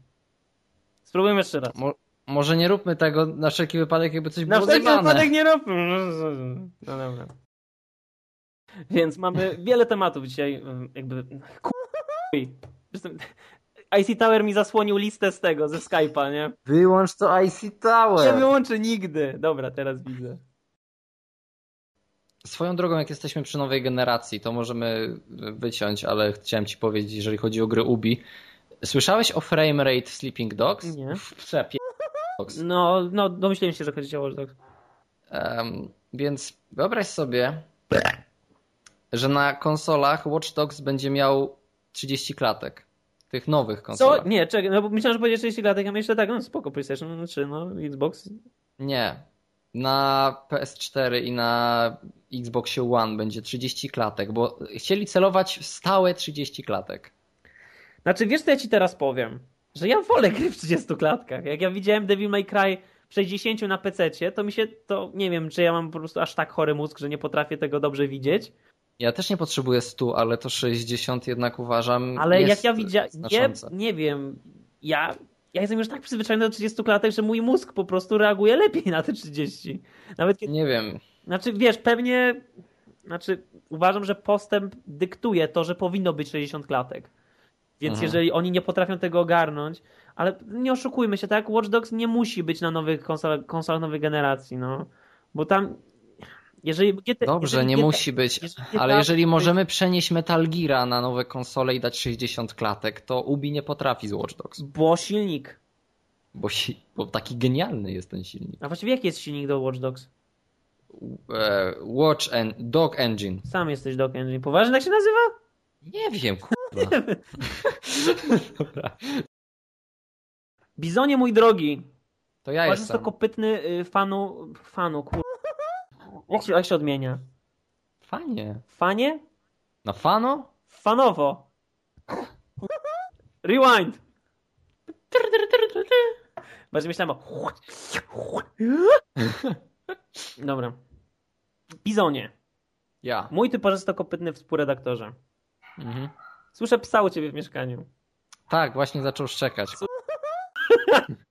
Spróbujmy jeszcze raz. Mo może nie róbmy tego na wszelki wypadek, jakby coś na było Na wszelki wypadek nie róbmy. No dobra. Więc mamy wiele tematów dzisiaj, jakby... Jestem... IC Tower mi zasłonił listę z tego, ze Skype'a, nie? Wyłącz to IC Nie Tower. wyłączę nigdy. Dobra, teraz widzę. Swoją drogą, jak jesteśmy przy nowej generacji, to możemy wyciąć, ale chciałem ci powiedzieć, jeżeli chodzi o gry Ubi. Słyszałeś o frame rate w Sleeping Dogs? Nie. Przepie... No, no, domyśliłem się, że chodzi o Watch Dogs. Em, więc wyobraź sobie, że na konsolach Watch Dogs będzie miał 30 klatek. Tych nowych Co? konsolach. Nie, czekaj, no bo myślałem, że powiedzieć 30 latek, a myślę tak, no spoko, PlayStation 3, no, Xbox. Nie. Na PS4 i na Xboxie One będzie 30 klatek, bo chcieli celować w stałe 30 klatek. Znaczy, wiesz co ja ci teraz powiem? Że ja wolę gry w 30 klatkach. Jak ja widziałem Devil May Cry w 60 na PC, to mi się, to nie wiem, czy ja mam po prostu aż tak chory mózg, że nie potrafię tego dobrze widzieć. Ja też nie potrzebuję 100, ale to 60 jednak uważam. Ale jak ja widziałem, nie, nie wiem, ja, ja jestem już tak przyzwyczajony do 30 klatek, że mój mózg po prostu reaguje lepiej na te 30. Nawet kiedy, Nie wiem. znaczy wiesz, pewnie, znaczy uważam, że postęp dyktuje to, że powinno być 60 klatek. Więc Mhm. jeżeli oni nie potrafią tego ogarnąć, ale nie oszukujmy się, tak? Watch Dogs nie musi być na nowych konsolach, konsolach nowej generacji, no. Bo tam, jeżeli... GTA Dobrze, jeżeli nie GTA musi być. jeżeli GTA Ale jeżeli możemy przenieść Metal Geara na nowe konsole i dać 60 klatek, to Ubi nie potrafi z Watch Dogs. Bo silnik. Bo, si- bo taki genialny jest ten silnik. A właściwie jaki jest silnik do Watch Dogs? E, Watch and Dog Engine. Sam jesteś Doc Engine. Poważnie tak się nazywa? Nie wiem, kurwa. Dobra. Bizonie, mój drogi. To ja Masz jestem. to kopytny y, fanu, fanu, kur... Jak się, jak się odmienia? Fajnie. Fanie? Na fano? Fanowo. Rewind. Bardzo myślałem o... Dobra. Bizonie. Ja. Mój typarzysto-kopytny współredaktorze. Mhm. Słyszę psa u ciebie w mieszkaniu. Tak, właśnie zaczął szczekać.